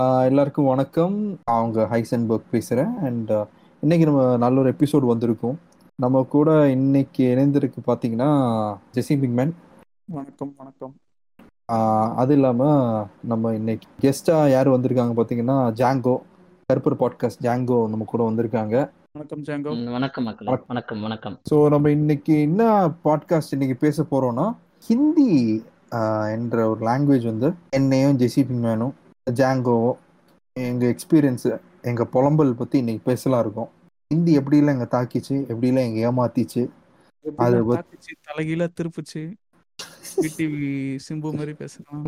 எல்லாருக்கும் வணக்கம். அவங்க ஹைசன்பர்க் பேசுகிறேன் அண்ட் இன்னைக்கு நம்ம நல்ல ஒரு எபிசோட் வந்திருக்கோம். நம்ம கூட இன்னைக்கு இணைந்திருக்கு பார்த்தீங்கன்னா ஜெசி பிக்மேன் வணக்கம் வணக்கம். அது இல்லாமல் நம்ம இன்னைக்கு கெஸ்ட்டாக யார் வந்திருக்காங்க பார்த்தீங்கன்னா ஜாங்கோ. கருப்பர் பாட்காஸ்ட் ஜாங்கோ நம்ம கூட வந்திருக்காங்க. வணக்கம் ஜாங்கோ. வணக்கம் வணக்கம். வணக்கம் ஸோ நம்ம இன்னைக்கு என்ன பாட்காஸ்ட் இன்னைக்கு பேச போறோம்னா ஹிந்தி என்ற ஒரு லாங்குவேஜ் வந்து என்னையும் ஜெசி பிங்மேனும் ஜாங்கோவும் எங்க எக்ஸ்பீரியன்ஸ் எங்க புலம்பல் பத்தி இன்னைக்கு பேசலாம் இருக்கோம். ஹிந்தி எப்படிலாம் எங்க தாக்கிச்சு எப்படிலாம் எங்க ஏமாத்திச்சு அது தலைகீழ திருப்புச்சு. விடிவி சிம்பு மாதிரி பேசலாம்.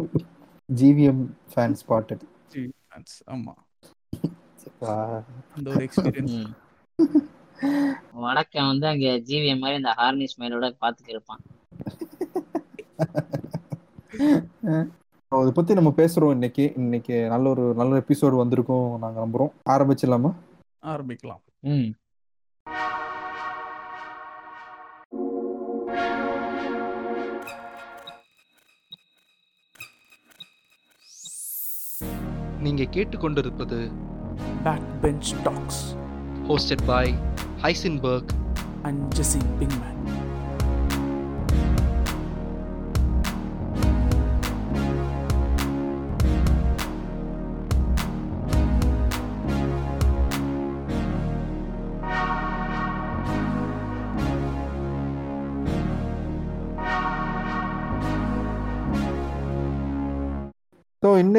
ஜிவிஎம் ஃபேன் ஸ்பாட்டட் ஜி fans. ஆமா. அந்த ஒரு எக்ஸ்பீரியன்ஸ். வடக்கன் வந்து அங்க ஜிவிஎம் மாதிரி இந்த ஹார்னி ஸ்மைலோட பாத்துட்டு இருப்பான் அதை பத்தி நம்ம பேசுறோம் இன்னைக்கு. இன்னைக்கு நல்ல ஒரு நல்ல எபிசோடு வந்திருக்கோம் நாங்க நம்புறோம். ஆரம்பிச்சிடலாமா? ஆரம்பிக்கலாம். ம். நீங்க கேட்டுக்கொண்டிருப்பது back bench talks hosted by Heisenberg. And Jesse Pinkman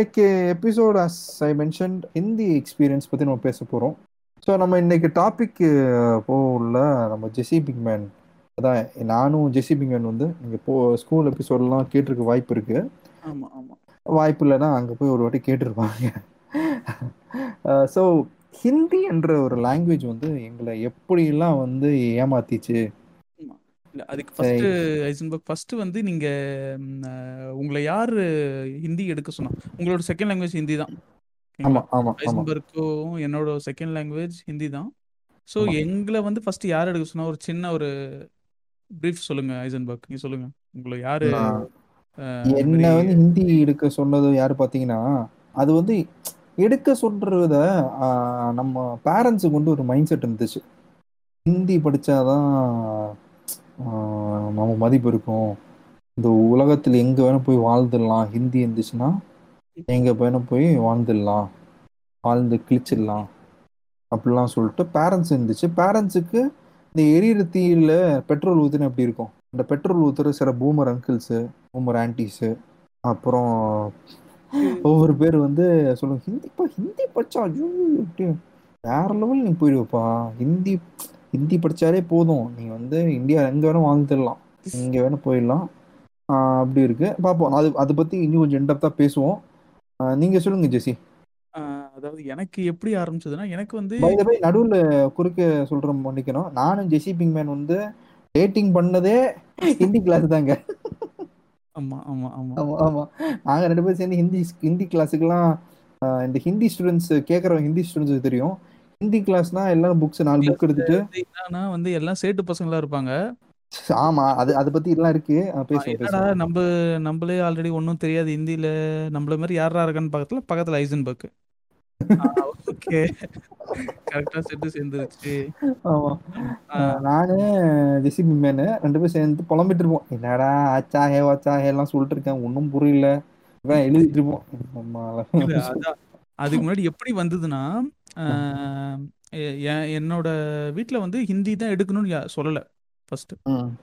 இன்னைக்கு episode as I mention Hindi experience பற்றி நம்ம பேச போகிறோம் ஸோ நம்ம இன்னைக்கு டாபிக் போகல நம்ம ஜெசி பிக்மேன் அதான் நானும் ஜெசி பிக்மேன் வந்து நீங்கள் போ ஸ்கூல் எபிசோட்லாம் கேட்டிருக்க வாய்ப்பு இருக்கு. ஆமா ஆமா. வாய்ப்பு இல்லைன்னா அங்கே போய் ஒரு வாட்டி கேட்டிருப்பாங்க. ஸோ ஹிந்தி என்ற ஒரு லாங்குவேஜ் வந்து எங்களை எப்படியெல்லாம் வந்து ஏமாத்திச்சு அதுக்கு ஃபர்ஸ்ட் ஐசன்பர்க் ஃபர்ஸ்ட் வந்து நீங்க உங்களை யாரு ஹிந்தி எடுக்க சொன்னா? உங்களோட செகண்ட் லாங்குவேஜ் ஹிந்தி தான். ஆமாம் ஆமாம் ஐசன்பர்க்கும் என்னோட செகண்ட் லாங்குவேஜ் ஹிந்தி தான். ஸோ ஆமா. எங்களை வந்து ஃபர்ஸ்ட் யார் எடுக்க சொன்னா ஒரு சின்ன ஒரு பிரீஃப் சொல்லுங்க ஐசன்பர்க். நீ சொல்லுங்க. உங்களை யாரு என்ன வந்து ஹிந்தி எடுக்க சொன்னது யாரு பார்த்தீங்கன்னா அது வந்து எடுக்க சொல்றத நம்ம பேரண்ட்ஸுக்கு வந்து ஒரு மைண்ட் செட் இருந்துச்சு. ஹிந்தி படிச்சாதான் ஆஹ், நமக்கு மதிப்பு இருக்கும். இந்த உலகத்தில் எங்க வேணா போய் வாழ்ந்துடலாம். ஹிந்தி இருந்துச்சுன்னா எங்க வேணா போய் வாழ்ந்துடலாம். வாழ்ந்து கிழிச்சிடலாம். அப்படிலாம் சொல்லிட்டு பேரண்ட்ஸ் இருந்துச்சு. பேரண்ட்ஸுக்கு இந்த எரியிற தீயில பெட்ரோல் ஊத்துனா எப்படி இருக்கும்? இந்த பெட்ரோல் ஊத்துற சில பூமர் அங்கிள்ஸு பூமர் ஆன்டிஸு அப்புறம் ஒவ்வொரு பேர் வந்து சொல்லுவாங்க ஹிந்திப்பா ஹிந்தி படிச்சா ஐயோ எப்படி வேற லெவல் நீ போயிடுவப்பா ஹிந்தி ஹிந்தி படிச்சாலே போதும். நீ வந்து இந்தியா எங்க வேணா வாழ்ந்துடலாம் எங்க வேணா போயிடலாம். அப்படி இருக்கு. பார்ப்போம் அது அதை பத்தி இன்னும் கொஞ்சம் இன்டெப்தா பேசுவோம். ஆஹ் நீங்க சொல்லுங்க ஜெசி. அதாவது எனக்கு எப்படி ஆரம்பிச்சதுன்னா எனக்கு வந்து நடுவுல குறுக்க சொல்ற மன்னிக்கணும். நானும் ஜெசி பிங்மேன் வந்து டேட்டிங் பண்ணதே ஹிந்தி கிளாஸ் தாங்க. ஆமா ஆமா ஆமா. ஆமா ஆமா. நாங்க ரெண்டு பேரும் சேர்ந்து ஹிந்தி ஹிந்தி கிளாஸுக்கெல்லாம் இந்த ஹிந்தி ஸ்டூடெண்ட்ஸ் கேட்குற ஹிந்தி ஸ்டூடெண்ட்ஸுக்கு தெரியும். ஹிந்தி கிளாஸ்னா எல்லாரும் புக்ஸ் நாலு புக் எடுத்துட்டு என்னன்னா வந்து எல்லாம் சேட்டு பசங்களா இருப்பாங்க. ஆமா அது அதை பத்தி எல்லாம் இருக்கு. பேசுவோம் நம்ம நம்மளே ஆல்ரெடி ஒன்றும் தெரியாது ஹிந்தியில. நம்மள மாதிரி யாரா இருக்கான்னு பக்கத்துல பக்கத்துல ஐசன்பர்க் ஓகே கரெக்டா செட்டு சேர்ந்துருச்சு. ஆமா. நானு ஜெசி பிங்மேனு ரெண்டு பேரும் சேர்ந்து புலம்பிட்டு இருப்போம் என்னடா ஆச்சா ஹே வாச்சா ஹே எல்லாம் சொல்லிட்டு இருக்கேன். ஒன்றும் புரியல. இவன் எழுதிட்டு இருப்போம். அதுக்கு முன்னாடி எப்படி வந்ததுன்னா என்னோட வீட்ல வந்து ஹிந்தி தான் எடுக்கணும்னு சொல்லல. ஃபர்ஸ்ட்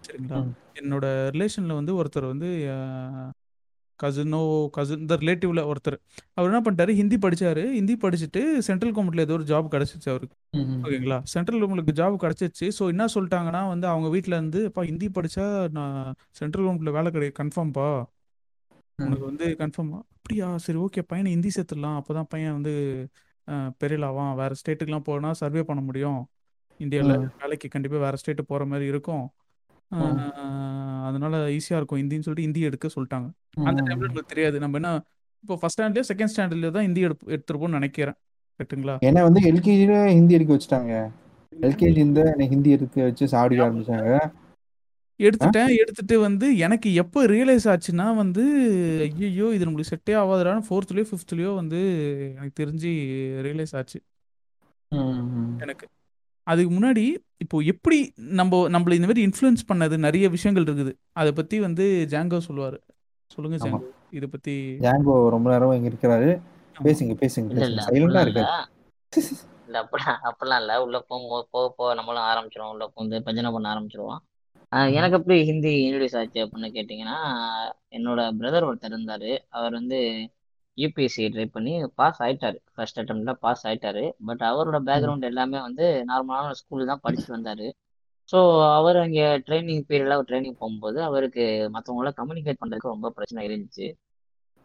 சரிங்களா? என்னோட ரிலேஷன்ல வந்து ஒருத்தர் வந்து கசினோ கசின் இந்த ரிலேட்டிவ்ல ஒருத்தர். அவர் என்ன பண்ணிட்டாரு ஹிந்தி படிச்சாரு. ஹிந்தி படிச்சுட்டு சென்ட்ரல் கவர்மெண்ட்ல ஏதோ ஒரு ஜாப் கிடைச்சிச்சு அவருக்கு. ஓகேங்களா? சென்ட்ரல் கவர்மெண்ட்க்கு ஜாப் கிடைச்சிச்சு. ஸோ என்ன சொல்லிட்டாங்கன்னா வந்து அவங்க வீட்ல இருந்து அப்பா ஹிந்தி படிச்சா நான் சென்ட்ரல் கவர்மெண்ட்ல வேலை கிடையாது கன்ஃபார்ம்ப்பா உனக்கு வந்து கன்ஃபார்ம் அப்படியா சரி ஓகே பையனை ஹிந்தி சேர்த்துடலாம். அப்பதான் பையன் வந்து பெரியலாவான் வேற ஸ்டேட்டுக்குலாம் போனா சர்வே பண்ண முடியும். இந்தியாவில் வேலைக்கு கண்டிப்பாக வேற ஸ்டேட்டு போற மாதிரி இருக்கும். அஹ், அதனால ஈஸியா இருக்கும் ஹிந்தின்னு சொல்லிட்டு ஹிந்தி எடுக்க சொல்லிட்டாங்க. அந்த டைம்ல. நம்மளுக்கு தெரியாது. நம்ம என்ன இப்போ ஃபர்ஸ்ட் ஸ்டாண்டர்ட்லயோ செகண்ட் ஸ்டாண்டர்ட்லயோ தான் ஹிந்தி எடுப்பு எடுத்துருப்போம்னு நினைக்கிறேன். கரெக்ட்டுங்களா? ஏன்னா வந்து எல்கேஜில ஹிந்தி எடுக்க வச்சுட்டாங்க. எல்கேஜி இந்த ஹிந்தி எடுக்க வச்சு சாவடிக்க ஆரம்பிச்சாங்க. எடுத்துட்டேன் எடுத்துட்டு வந்து எனக்கு எப்போ ரியலைஸ் ஆச்சுன்னா வந்து ஐயோ இது நம்மளுக்கு செட்டே ஆகாதுடான்னு ஃபோர்த்துலேயோ ஃபிஃப்த்லேயோ வந்து எனக்கு தெரிஞ்சு ரியலைஸ் ஆச்சு. ம். எனக்கு. அதுக்கு முன்னாடி இப்போ எப்படி நம்ம நம்மள இந்த மாதிரி இன்ஃப்ளூயன்ஸ் பண்ணது? நிறைய விஷயங்கள் இருக்குது. அதை பத்தி வந்து ஜாங்கோ சொல்லுவாரு. சொல்லுங்க. ஜாங்கோ இதை பத்தி. ஜாங்கோ ரொம்ப நேரம் இங்க இருக்கிறாரு. பேசுங்க பேசுங்க சைலண்டா அப்படிலாம் இல்ல இருக்காரு. இல்ல. அப்பலாம் அப்பலாம் இல்ல. உள்ள போக போக போக நம்மளும் ஆரம்பிச்சிருவோம். உள்ள வந்து பஜனை பண்ண ஆரம்பிச்சிருவோம். எனக்கு எப்படி ஹிந்தி இன்ட்ரடியூஸ் ஆச்சு அப்படின்னு கேட்டிங்கன்னா என்னோட பிரதர் ஒருத்தர் இருந்தாரு. அவர் வந்து யூபிஎஸ்சி ட்ரை பண்ணி பாஸ் ஆயிட்டாரு. ஃபர்ஸ்ட் அட்டம்ப்ட்ல பாஸ் ஆயிட்டாரு. பட் அவரோட. பேக்ரவுண்ட் எல்லாமே வந்து நார்மலான ஸ்கூல் தான் படிச்சுட்டு வந்தாரு. ஸோ அவர் அங்கே ட்ரைனிங் பீரியட்ல அவர் ட்ரைனிங் போகும்போது அவருக்கு மற்றவங்கள கம்யூனிகேட் பண்றதுக்கு ரொம்ப பிரச்சனை இருந்துச்சு.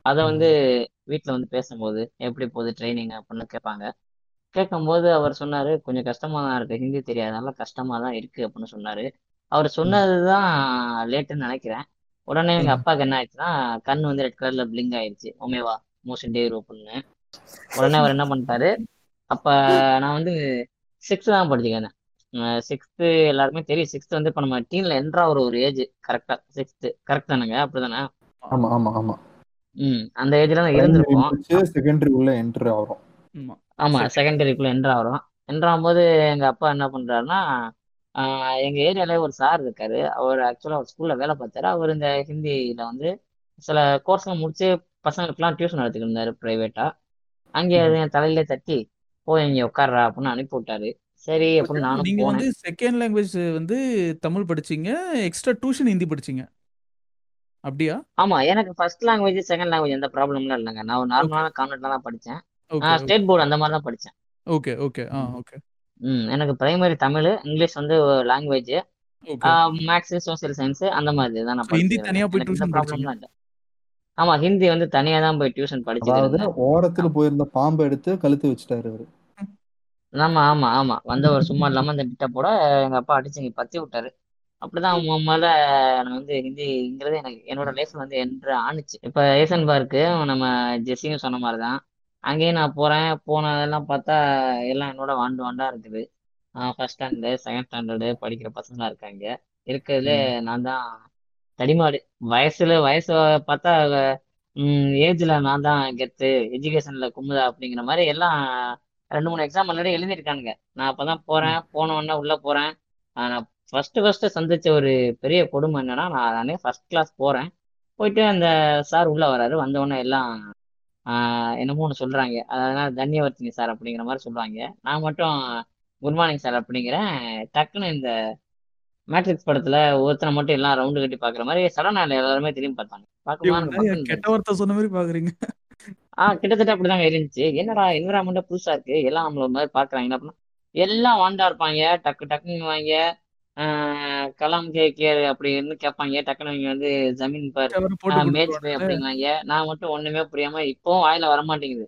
அதை வந்து. வீட்டில் வந்து பேசும்போது எப்படி போகுது ட்ரைனிங் அப்படின்னு கேட்பாங்க. கேட்கும்போது அவர் சொன்னாரு கொஞ்சம் கஷ்டமா தான் இருக்கு. ஹிந்தி தெரியாதனால கஷ்டமா தான் இருக்கு. அப்படின்னு சொன்னாரு. அவர். சொன்னதுதான் லேட்டுன்னு நினைக்கிறேன். உடனே எங்க. அப்பாவுக்கு என்ன ஆயிடுச்சுன்னா கண் வந்து ரெட் கலர்ல பிளிங்க் ஆயிடுச்சு ஒமேவா மோஷன் டேர் அப்படின்னு உடனே அவர் என்ன பண்ணிட்டாரு அப்ப நான் வந்து சிக்ஸ்த் தான் படிச்சுக்கிறேன் சிக்ஸ்த்து எல்லாருக்குமே தெரியும். சிக்ஸ்த் வந்து இப்போ நம்ம டீன்ல என்ட்ரா ஒரு ஒரு ஏஜ் கரெக்டா சிக்ஸ்த்து கரெக்ட் தானேங்க? அப்படிதானே? ஆமா ஆமா ஆமா. ம் அந்த ஏஜ்ல தான் முடிச்சு செகண்டரி உள்ள என்டர் ஆகிறோம். ஆமா. செகண்டரிக்குள்ள என்ட்ரு ஆகிறோம். என்ட்ரு ஆகும்போது எங்க அப்பா என்ன பண்றாருன்னா எங்க ஏரியால ஒரு சார் இருக்காரு. அவர் ஆக்சுவலா ஒரு ஸ்கூல்ல வேலை பார்த்தாரு. அவர் இந்த ஹிந்தியில வந்து சில கோர்ஸ்லாம் முடிச்சு பசங்களுக்குலாம் டியூஷன் எடுத்துக்கிட்டு இருந்தாரு பிரைவேட்டா அங்கே. என் தலையிலே தட்டி போய் இங்க உட்கார்றா அப்படின்னு அனுப்பி விட்டாரு சரி அப்படின்னு நானும் நீங்க வந்து செகண்ட் லாங்குவேஜ் வந்து தமிழ் படிச்சீங்க எக்ஸ்ட்ரா டியூஷன் ஹிந்தி படிச்சீங்க. அப்படியா? ஆமா எனக்கு ஃபர்ஸ்ட் லாங்குவேஜ் செகண்ட் லாங்குவேஜ் எந்த ப்ராப்ளம்லாம் இல்லைங்க. நான் ஒரு நார்மலான கான்வென்ட்ல தான் நான் ஸ்டேட் போர்டு அந்த மாதிரி தான் படித்தேன் ஓகே ஓகே. ஆ. ஓகே. ம் எனக்கு பிரைமரி தமிழ் இங்கிலீஷ் வந்து லாங்குவேஜ் மேக்ஸ் சோசியல் சயின்ஸ் அந்த மாதிரி தான் நான் ஹிந்தி தனியா போய் டியூஷன் ப்ராப்ளம்லாம் இல்லை. ஆமா ஹிந்தி வந்து தனியா தான் போய் டியூஷன் இருந்தேன். ஓரத்துல போயிருந்த பாம்பை எடுத்து கழுத்து வச்சுட்டாரு அவரு. ஆமா ஆமா ஆமா. வந்தவர் சும்மா இல்லாம இந்த பிட்ட போட எங்க அப்பா அடிச்சு இங்க பத்தி விட்டாரு. அப்படிதான் முதல்ல நான் வந்து ஹிந்திங்கிறது எனக்கு என்னோட லைஃப்ல வந்து என்று ஆணுச்சு. இப்ப ஏசன் பார்க்கு நம்ம ஜெஸ்ஸியும் சொன்ன மாதிரி தான் அங்கேயும் நான் போறேன். போனதெல்லாம் பார்த்தா எல்லாம் என்னோட வாண்டு வாண்டா இருக்குது. ஃபர்ஸ்ட் ஸ்டாண்டர்டு செகண்ட் ஸ்டாண்டர்டு படிக்கிற பசங்களா இருக்காங்க. இருக்கிறதுல. நான் தான் தடிமாடு. வயசுல வயசு பார்த்தா ஏஜ்ல நான் தான் கெத்து எஜுகேஷன்ல குமுதா அப்படிங்கிற மாதிரி எல்லாம் ரெண்டு மூணு எக்ஸாம் ஆல்ரெடி எழுதியிருக்கானுங்க. நான் அப்பதான். போறேன். போன உடனே உள்ள போறேன். நான் ஃபர்ஸ்ட் ஃபர்ஸ்ட் சந்திச்ச ஒரு பெரிய கொடுமை என்னன்னா நான் நானே ஃபர்ஸ்ட் கிளாஸ் போறேன். போயிட்டு அந்த சார் உள்ள வராரு. வந்த உடனே எல்லாம் என்னமோ ஒன்று சொல்றாங்க. அதனால தன்யவர்த்தினி சார் அப்படிங்கிற மாதிரி சொல்லுவாங்க நான் மட்டும் குட் மார்னிங் சார் அப்படிங்கிறேன். டக்குன்னு இந்த மேட்ரிக்ஸ் படத்துல ஒருத்தனை மட்டும் எல்லாம் ரவுண்டு கட்டி பாக்குற மாதிரி சடனா எல்லாருமே திரும்பி பார்த்தாங்க. பார்க்கும்போது சொன்ன மாதிரி பாக்குறீங்க. ஆஹ் கிட்டத்தட்ட அப்படிதாங்க இருந்துச்சு. என்னடா என்விரான்மெண்ட் புதுசா இருக்கு? எல்லாம் நம்மள மாதிரி பாக்குறாங்க அப்படின்னா எல்லாம் வாண்டா இருப்பாங்க. டக்கு டக்குன்னு வாங்க. கலாம் கே கே அப்படின்னு கேட்பாங்க டக்குன்னு அவங்க வந்து ஜமீன் பர். மேட்ச் பே அப்படிங்குவாங்க நான் மட்டும் ஒண்ணுமே புரியாம இப்பவும் வாயில வர மாட்டேங்குது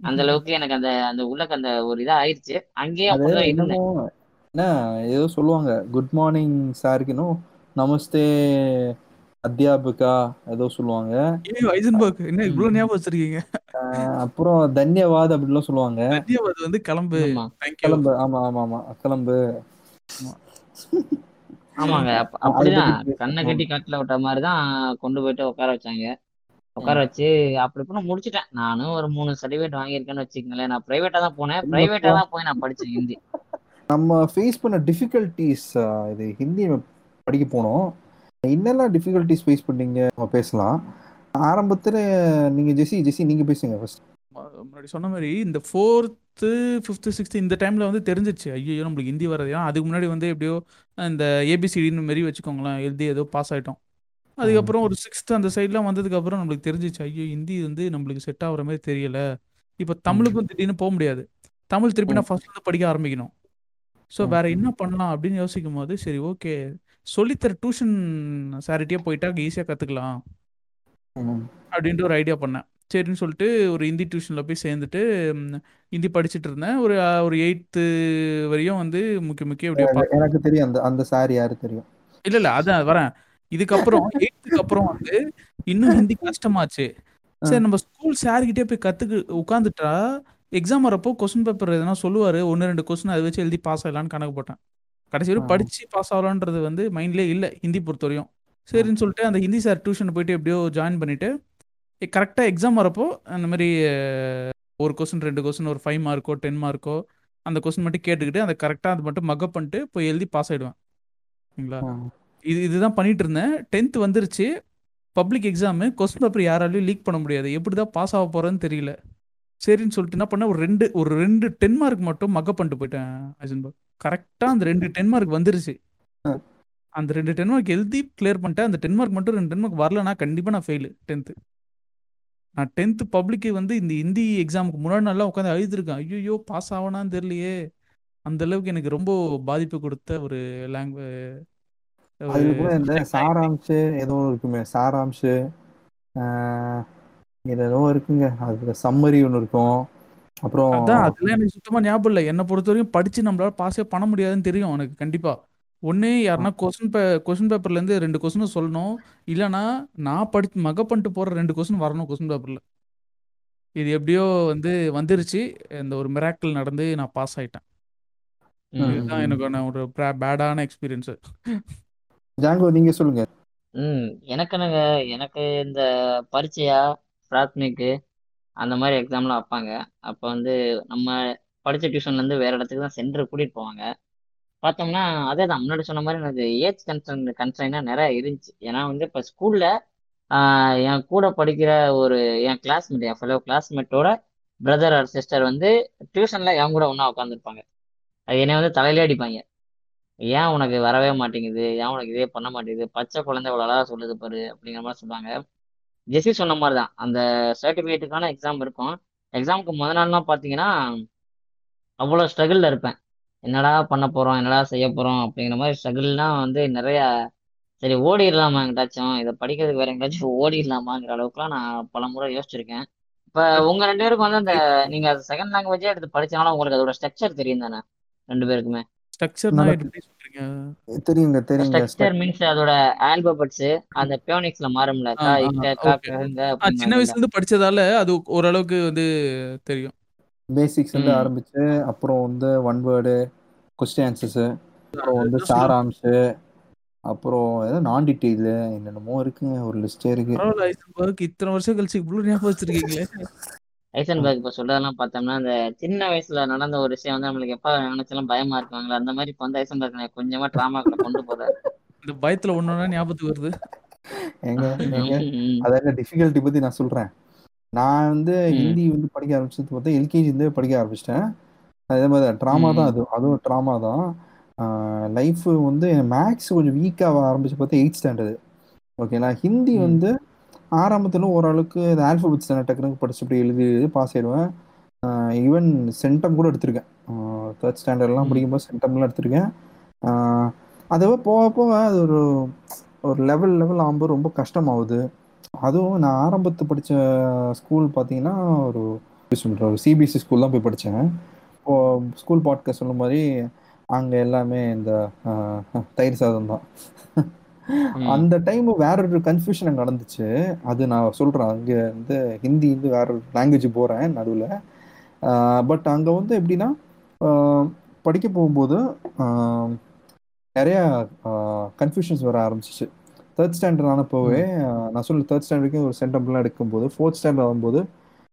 அந்த அளவுக்கு எனக்கு அந்த அந்த உள்ளக்கு அந்த ஒரு இதா ஆயிடுச்சு. அங்கேயே அப்படிதான் இருந்தேன். என்ன ஏதோ சொல்லுவாங்க. குட் மார்னிங் சாருக்குன்னும் நமஸ்தே அத்தியாபிகா ஏதோ சொல்லுவாங்க. என்ன. இவ்வளவு ஞாபகம் வச்சிருக்கீங்க? அப்புறம் தன்யவாத் அப்படிலாம் சொல்லுவாங்க. தன்யவாத் வந்து கிளம்பு. கிளம்பு. ஆமா ஆமா ஆமா. கிளம்பு. ஆமாங்க. அப்படிதான். கண்ணை. கட்டி கட்டில விட்ட மாதிரி தான் கொண்டு போயிட்டு உட்கார வச்சாங்க. உட்கார வச்சு அப்படி இப்படி முடிச்சிட்டேன். நானும் ஒரு மூணு சர்டிஃபிகேட் வாங்கியிருக்கேன்னு வச்சுக்கங்களேன். நான் பிரைவேட்டா தான் போனேன். பிரைவேட்டா தான் போய் நான் படிச்சேன் ஹிந்தி. நம்ம ஃபேஸ் பண்ண டிஃபிகல்ட்டிஸ் இது ஹிந்தி படிக்க போனோம். என்னெல்லாம் டிஃபிகல்ட்டிஸ் ஃபேஸ் பண்ணீங்க? நம்ம பேசலாம். ஆரம்பத்துல நீங்க ஜெசி ஜெசி நீங்க பேசுங்க ஃபர்ஸ்ட் முன்னாடி சொன்ன மாதிரி இந்த ஃபோர்த்து ஃபிஃப்த்து சிக்ஸ்த்து இந்த டைமில் வந்து தெரிஞ்சிச்சு ஐயோ நம்மளுக்கு ஹிந்தி வராது ஏன்னா அதுக்கு முன்னாடி வந்து எப்படியோ இந்த ஏபிசிடின்னு மாரி வச்சுக்கோங்களேன் எழுதி ஏதோ பாஸ் ஆகிட்டோம் அதுக்கப்புறம் ஒரு சிக்ஸ்த்து அந்த சைட்லாம் வந்ததுக்கப்புறம் நம்மளுக்கு தெரிஞ்சிச்சு ஐயோ ஹிந்தி வந்து நம்மளுக்கு செட் ஆகுற மாதிரி தெரியல. இப்போ தமிழுக்கும் திடீர்னு போக முடியாது. தமிழ் திருப்பி நான் ஃபர்ஸ்ட் வந்து படிக்க ஆரம்பிக்கணும். ஸோ. வேற என்ன பண்ணலாம் அப்படின்னு யோசிக்கும் போது சரி ஓகே சொல்லித்தர டியூஷன் சாரிட்டியே போயிட்டா ஈஸியாக கற்றுக்கலாம் அப்படின்ட்டு ஒரு ஐடியா பண்ணேன். சரின்னு சொல்லிட்டு ஒரு ஹிந்தி டியூஷனில் போய் சேர்ந்துட்டு ம், ஹிந்தி படிச்சுட்டு இருந்தேன். ஒரு அஹ், ஒரு எயித்து வரையும் வந்து முக்கிய முக்கிய எப்படியோ எனக்கு தெரியும் அந்த அந்த சார் யாரு தெரியும். இல்லை இல்லை அதான் வரேன். இதுக்கப்புறம் எயித்துக்கு அப்புறம் வந்து இன்னும் ஹிந்தி கஷ்டமாச்சு. சரி நம்ம ஸ்கூல் சார்கிட்டே போய் கற்றுக்கு உட்காந்துட்டா எக்ஸாம் வரப்போ கொஸ்டின் பேப்பர் எதனா சொல்லுவார். ஒன்று ரெண்டு கொஸ்டின் அதை வச்சு எழுதி பாஸ் ஆகலான்னு கணக்கு போட்டேன். கடைசி வரையும் ஆ. படிச்சு பாஸ் ஆகலான்றது வந்து மைண்ட்லேயே இல்லை ஹிந்தி பொறுத்தவரையும். சரின்னு சொல்லிட்டு அந்த ஹிந்தி சார் டியூஷன் போயிட்டு எப்படியோ ஜாயின் பண்ணிட்டு கரெக்டாக எக்ஸாம் வரப்போ அந்த மாதிரி ஒரு கொஸ்டின் ரெண்டு கொஸ்டின் ஒரு ஃபைவ் மார்க்கோ டென் மார்க்கோ அந்த கொஸ்டின் மட்டும் கேட்டுக்கிட்டு அதை கரெக்டாக அது மட்டும் மக்கப் பண்ணிட்டு போய் எழுதி பாஸ் ஆயிடுவேன். சரிங்களா? ஆ. இது இதுதான் பண்ணிட்டு இருந்தேன். டென்த் வந்துருச்சு. பப்ளிக் எக்ஸாமு கொஸ்டின் பேப்பர் யாராலையும் லீக் பண்ண முடியாது. எப்படி தான் பாஸ் ஆக போகிறேன்னு தெரியல. சரின்னு சொல்லிட்டு என்ன பண்ணேன்? ஒரு ரெண்டு ஒரு ரெண்டு டென் மார்க் மட்டும் மக்கப் பண்ணிட்டு போயிட்டேன் ஐசன்பர்க். கரெக்டாக அந்த ரெண்டு டென் மார்க் வந்துருச்சு. அந்த ரெண்டு டென் மார்க் எழுதி கிளியர் பண்ணிட்டேன். அந்த டென் மார்க் மட்டும் ரெண்டு டென் மார்க் வரலனா கண்டிப்பாக நான் ஃபெயிலு டென்த்து நான் டென்த்து பப்ளிக்கு வந்து இந்த ஹிந்தி எக்ஸாமுக்கு முன்னாடி நாள்லாம் உட்காந்து அழுதுருக்கேன் ஐயோ பாஸ் ஆகணான்னு தெரியலையே. அந்த அளவுக்கு எனக்கு ரொம்ப பாதிப்பு கொடுத்த ஒரு லாங்குவேஜ் இந்த சாராம்சு ஏதோ இருக்குமே சாராம்சு ஏதோ இருக்குங்க. அதுல சம்மரி ஒன்று இருக்கும். அப்புறம் அதான் அதெல்லாம் எனக்கு சுத்தமா ஞாபகம் இல்லை. என்னை பொறுத்தவரைக்கும் படிச்சு நம்மளால பாஸே பண்ண முடியாதுன்னு தெரியும் எனக்கு கண்டிப்பா. ஒண்ணு யாருன்னா கொஸ்டின் பே கொஸ்டின் பேப்பர்ல இருந்து ரெண்டு கொஸ்டின் சொல்லணும். இல்லைன்னா நான் படிச்சு மக பண்ணிட்டு போற ரெண்டு கொஸ்டின் வரணும் கொஸ்டின் பேப்பர்ல இது எப்படியோ வந்து வந்துருச்சு. இந்த ஒரு மிராக்கிள் நடந்து நான் பாஸ் ஆயிட்டேன். இதுதான் எனக்கான ஒரு பேடான எக்ஸ்பீரியன்ஸ் ஜாங்கோ நீங்க சொல்லுங்க. ம் எனக்கு என்னங்க எனக்கு இந்த பரீட்சையா பிராத்மிக்கு அந்த மாதிரி எக்ஸாம்லாம் வைப்பாங்க. அப்போ வந்து நம்ம படித்த டியூஷன்லேருந்து வேற இடத்துக்கு தான் சென்டர் கூட்டிகிட்டு போவாங்க. பார்த்தோம்னா அதே தான் முன்னாடி சொன்ன மாதிரி எனக்கு ஏஜ் கன்சர்ன் கன்சர்னாக நிறைய இருந்துச்சு. ஏன்னா வந்து இப்போ ஸ்கூலில் என் கூட படிக்கிற ஒரு என் கிளாஸ்மேட் என் ஃபெலோ கிளாஸ்மேட்டோட பிரதர் ஆர் சிஸ்டர் வந்து டியூஷனில் என் கூட ஒன்றா உட்காந்துருப்பாங்க அது என்னை வந்து தலையிலே அடிப்பாங்க. ஏன் உனக்கு வரவே மாட்டேங்குது? ஏன் உனக்கு இதே பண்ண மாட்டேங்குது? பச்சை குழந்தை இவ்வளோ அழகாக சொல்லுது பாரு அப்படிங்கிற மாதிரி சொல்லுவாங்க. ஜெஸி சொன்ன மாதிரி தான் அந்த சர்டிஃபிகேட்டுக்கான எக்ஸாம் இருக்கும். எக்ஸாமுக்கு முத நாள்லாம் பார்த்தீங்கன்னா அவ்வளோ ஸ்ட்ரகிளில் இருப்பேன். என்னடா பண்ண போகிறோம் என்னடா செய்ய போகிறோம் அப்படிங்கிற மாதிரி ஸ்ட்ரகிள்லாம் வந்து நிறையா சரி ஓடிடலாமா எங்கிட்டாச்சும் இதை படிக்கிறதுக்கு வேற எங்கேயாச்சும் ஓடிடலாமாங்கிற அளவுக்குலாம் நான் பல முறை யோசிச்சிருக்கேன். இப்போ உங்கள் ரெண்டு பேருக்கும் வந்து அந்த நீங்கள் செகண்ட் லாங்குவேஜே எடுத்து படிச்சனால உங்களுக்கு அதோட ஸ்ட்ரக்சர் தெரியும் தானே? ரெண்டு பேருக்குமே. தெரியுங்க தெரியுங்க. ஸ்ட்ரக்சர் மீன்ஸ் அதோட ஆல்பபெட்ஸ் அந்த பியோனிக்ஸ்ல மாறும்ல. சின்ன வயசுல இருந்து படிச்சதால அது ஓரளவுக்கு வந்து தெரியும். பேசிக்ஸ் வந்து. ஆரம்பிச்சு அப்புறம் வந்து ஒன் வேர்டு கொஸ்டின் ஆன்சர்ஸ் அப்புறம் வந்து சொல்லுவேன். சாராம்சு அப்புறம் ஏதோ நான் டீட்டெயில் என்னென்னமோ இருக்குங்க ஒரு லிஸ்டே இருக்கு ஐசன்பர்க் இத்தனை வருஷம் கழிச்சு இவ்வளவு ஞாபகம் வச்சிருக்கீங்களே ஐசன்பர்க் இப்ப சொல்றதெல்லாம் பார்த்தோம்னா அந்த சின்ன வயசுல நடந்த ஒரு விஷயம் வந்து நம்மளுக்கு எப்ப நினைச்சாலும் பயமா இருக்குவாங்களா அந்த மாதிரி இப்ப வந்து ஐசன்பர்க் எனக்கு கொஞ்சமா டிராமாக்குள்ள கொண்டு போறாரு இந்த பயத்துல ஒன்னொன்னா ஞாபகத்துக்கு வருது ம். அதாங்க டிஃபிகல்ட்டி பத்தி நான் சொல்றேன் நான் வந்து. ஹிந்தி வந்து படிக்க ஆரம்பிச்சது பார்த்தா எல்கேஜி இருந்தே படிக்க ஆரம்பிச்சிட்டேன். அதே மாதிரி ட்ராமா தான் அது அதுவும் ட்ராமா தான். லைஃப் வந்து மேக்ஸ் கொஞ்சம் வீக்காக ஆரம்பிச்சு பார்த்தா எயிட் ஸ்டாண்டர்டு ஓகேங்களா ஹிந்தி. வந்து ஆரம்பத்தில் ஓரளவுக்கு இந்த ஆல்ஃபபெட்ஸ் தானே டக்குனு படிச்சு அப்படி எழுதி எழுதி பாஸ் ஆயிடுவேன். ஈவன் சென்டம் கூட எடுத்திருக்கேன். தேர்ட் ஸ்டாண்டர்ட்லாம். படிக்கும்போது சென்டம்லாம் எடுத்திருக்கேன். அதுவே போக போக அது ஒரு ஒரு லெவல் லெவல் ஆகும்போது ரொம்ப கஷ்டமாகுது. அதுவும் நான் ஆரம்பத்து படித்த ஸ்கூல் பார்த்தீங்கன்னா ஒரு சொல்ற ஒரு சிபிஎஸ்சி ஸ்கூல் தான் போய் படித்தேன் இப்போ ஸ்கூல் பாட்காஸ்ட் சொன்ன மாதிரி அங்கே எல்லாமே இந்த தயிர் சாதம் தான். அந்த டைம் வேற ஒரு கன்ஃபியூஷன் அங்கே நடந்துச்சு. அது நான் சொல்கிறேன் அங்கே வந்து ஹிந்தி வந்து வேற ஒரு லாங்குவேஜ் போகிறேன் நடுவில். பட் அங்கே வந்து எப்படின்னா படிக்க போகும்போது நிறையா கன்ஃபியூஷன்ஸ் வர ஆரம்பிச்சிச்சு. தேர்ட் ஸ்டாண்டர்ட் ஆனப்போவே நான் சொல்ல தேர்ட் ஸ்டாண்டர்ட் வரைக்கும் ஒரு சென்டம்லாம் எடுக்கும்போது ஃபோர்த் ஸ்டாண்டர்ட் ஆகும்போது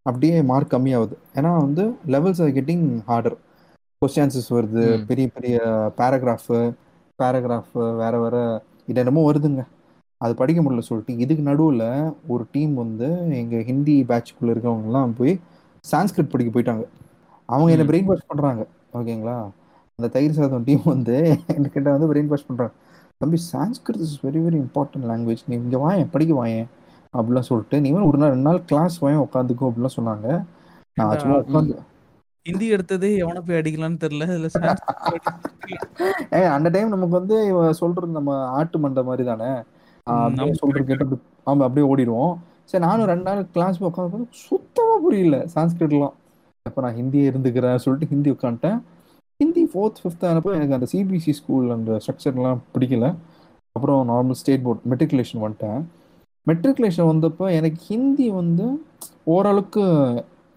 அப்படியே மார்க் கம்மியாகுது. ஏன்னா வந்து லெவல்ஸ் ஆர் கெட்டிங் ஹார்டர் கொஸ்டின்சஸ் வருது. பெரிய பெரிய பேராகிராஃபு பேராகிராஃப் வேற வேற இது என்னமோ வருதுங்க. அது படிக்க முடியல சொல்லிட்டு இதுக்கு நடுவில் ஒரு டீம் வந்து எங்கள் ஹிந்தி பேட்ச்குள்ளே இருக்கவங்கலாம் போய் சான்ஸ்கிரிட் படிக்க போயிட்டாங்க. அவங்க என்ன. பிரெயின் வாஷ் பண்ணுறாங்க ஓகேங்களா அந்த தயிர் சாதம் டீம் வந்து என்கிட்ட வந்து பிரெயின் வாஷ் பண்ணுறாங்க தம்பி Sanskrit is very very important language நீ இங்கே வாயேன் படிக்க வாயேன் அப்படிலாம் சொல்லிட்டு நீ ஒரு நாள் ரெண்டு நாள் கிளாஸ் வாயேன் உட்காந்துக்கோ அப்படிலாம் சொன்னாங்க. நான் சும்மா உட்காந்து ஹிந்தி எடுத்ததே எவனை போய் அடிக்கலாம்னு தெரியல இதுல ஏ அந்த டைம் நமக்கு வந்து சொல்றது நம்ம ஆட்டு மண்டை மாதிரி தானே? சொல்றது கேட்டு ஆமா அப்படியே ஓடிடுவோம். சரி நானும் ரெண்டு நாள் கிளாஸ் உட்காந்து சுத்தமா புரியல சான்ஸ்கிரிட்லாம். அப்போ நான் ஹிந்தியே இருந்துக்கிறேன் சொல்லிட்டு ஹிந்தி உட்காந்துட்டேன். ஹிந்தி ஃபோர்த் ஃபிஃப்த் ஆனப்போ எனக்கு அந்த சிபிஎஸ்சி ஸ்கூல் அந்த ஸ்ட்ரக்சர்லாம் பிடிக்கல. அப்புறம் நார்மல் ஸ்டேட் போர்ட் மெட்ரிகுலேஷன் வந்துட்டேன். மெட்ரிகுலேஷன் வந்தப்போ எனக்கு ஹிந்தி வந்து ஓரளவுக்கு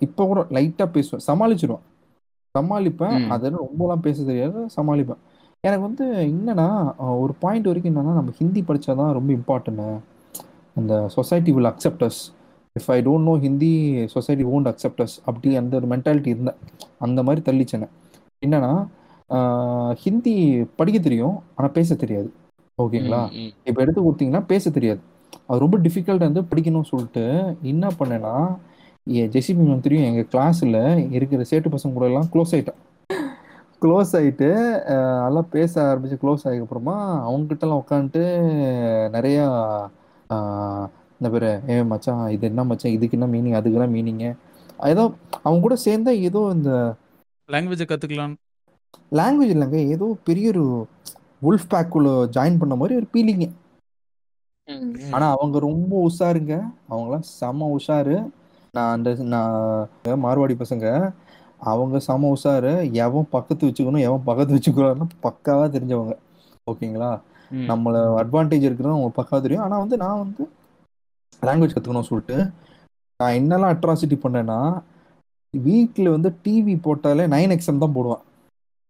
இப்போ கூட லைட்டாக பேசுவேன். சமாளிச்சிடுவேன் சமாளிப்பேன். அது ரொம்பலாம் பேச தெரியாது. சமாளிப்பேன். எனக்கு வந்து என்னன்னா ஒரு பாயிண்ட் வரைக்கும் என்னன்னா நம்ம ஹிந்தி படிச்சாதான் ரொம்ப இம்பார்ட்டன்ட் அந்த society will accept us if I don't know Hindi society won't accept us அப்படி அந்த ஒரு மென்டாலிட்டி இருந்தேன். அந்த மாதிரி தள்ளிச்சேனே. என்னன்னா ஹிந்தி படிக்க தெரியும் ஆனால் பேச தெரியாது. ஓகேங்களா. இப்போ எடுத்து கொடுத்தீங்கன்னா பேச தெரியாது. அது ரொம்ப டிஃபிகல்ட் வந்து படிக்கணும்னு சொல்லிட்டு என்ன பண்ணேன்னா ஜெசிபி மேம் தெரியும் எங்கள் கிளாஸில் இருக்கிற சேட்டு பசங்க கூட எல்லாம் க்ளோஸ் ஆகிட்டேன் க்ளோஸ் ஆகிட்டு நல்லா பேச ஆரம்பிச்சு க்ளோஸ் ஆகிக்கப்புறமா அவங்ககிட்டலாம் உட்காந்துட்டு நிறையா இந்த பேர் ஏ மச்சான் இது என்ன மச்சான் இதுக்கு என்ன மீனிங் அதுக்கு என்ன மீனிங்கு ஏதோ அவங்க கூட சேர்ந்தா ஏதோ இந்த லாங்குவேஜை கற்றுக்கலாம் லாங்குவேஜ் இல்லைங்க ஏதோ பெரிய ஒரு உல்ஃப் பேக்குள்ள ஜாயின் பண்ண மாதிரி ஒரு ஃபீலிங்கு. ஆனா அவங்க ரொம்ப உஷாருங்க. அவங்களாம் செம உஷாரு. நான் அந்த நான் மார்வாடி பசங்க அவங்க செம உஷாரு. எவன் பக்கத்து வச்சுக்கணும் எவன் பக்கத்து வச்சுக்கணும்னு பக்காவா தெரிஞ்சவங்க. ஓகேங்களா. நம்மள அட்வான்டேஜ் இருக்கிறது அவங்க பக்காவா தெரியும். ஆனா வந்து நான் வந்து லாங்குவேஜ் கத்துக்கணும்னு சொல்லிட்டு நான் என்னெல்லாம் அட்ராசிட்டி பண்ணேன்னா வீட்டில் வந்து டிவி போட்டாலே நைன் எக்ஸ்எம் தான் போடுவேன்.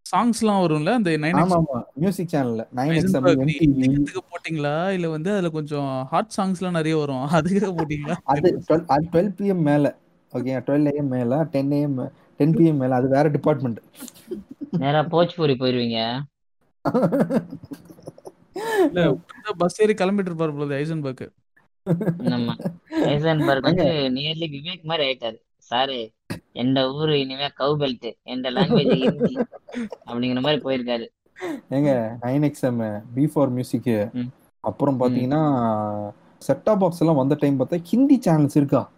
சாங்ஸ்லாம் வரும்ல அந்த நைன் ஆமா ஆமா மியூசிக் சேனல்ல நைன் எக்ஸ்எம் எம்டிவி ஹிந்திக்கு போட்டிங்களா? இல்ல வந்து அதுல கொஞ்சம் ஹாட் சாங்ஸ்லாம் நிறைய வரும். அதுக்காக போட்டிங்களா? அது டுவெல் அது டுவெல் பிஎம் மேல ஓகே டுவெல் ஏஎம் மேல டென் ஏஎம் டென் பிஎம் மேல அது வேற டிபார்ட்மெண்ட் நேரா போஜ்பூரி போயிருவீங்க. இல்ல பஸ் ஏறி கிளம்பிட்டு இருப்பாரு போல ஐசன்பர்க் நம்ம ஐசன்பர்க் வந்து நியர்லி விவேக் மாதிரி ஆயிட்டாரு. சாரு எந்த ஊரு இனிமே கவு பெல்ட் எந்த லாங்குவேஜ் ஹிந்தி? அப்படிங்கிற மாதிரி போயிருக்காரு. ஏங்க nine XM B for music. அப்புறம் பாத்தீங்கன்னா செட்டா பாக்ஸ் எல்லாம் வந்த டைம் பார்த்தா ஹிந்தி சேனல்ஸ் இருக்கா?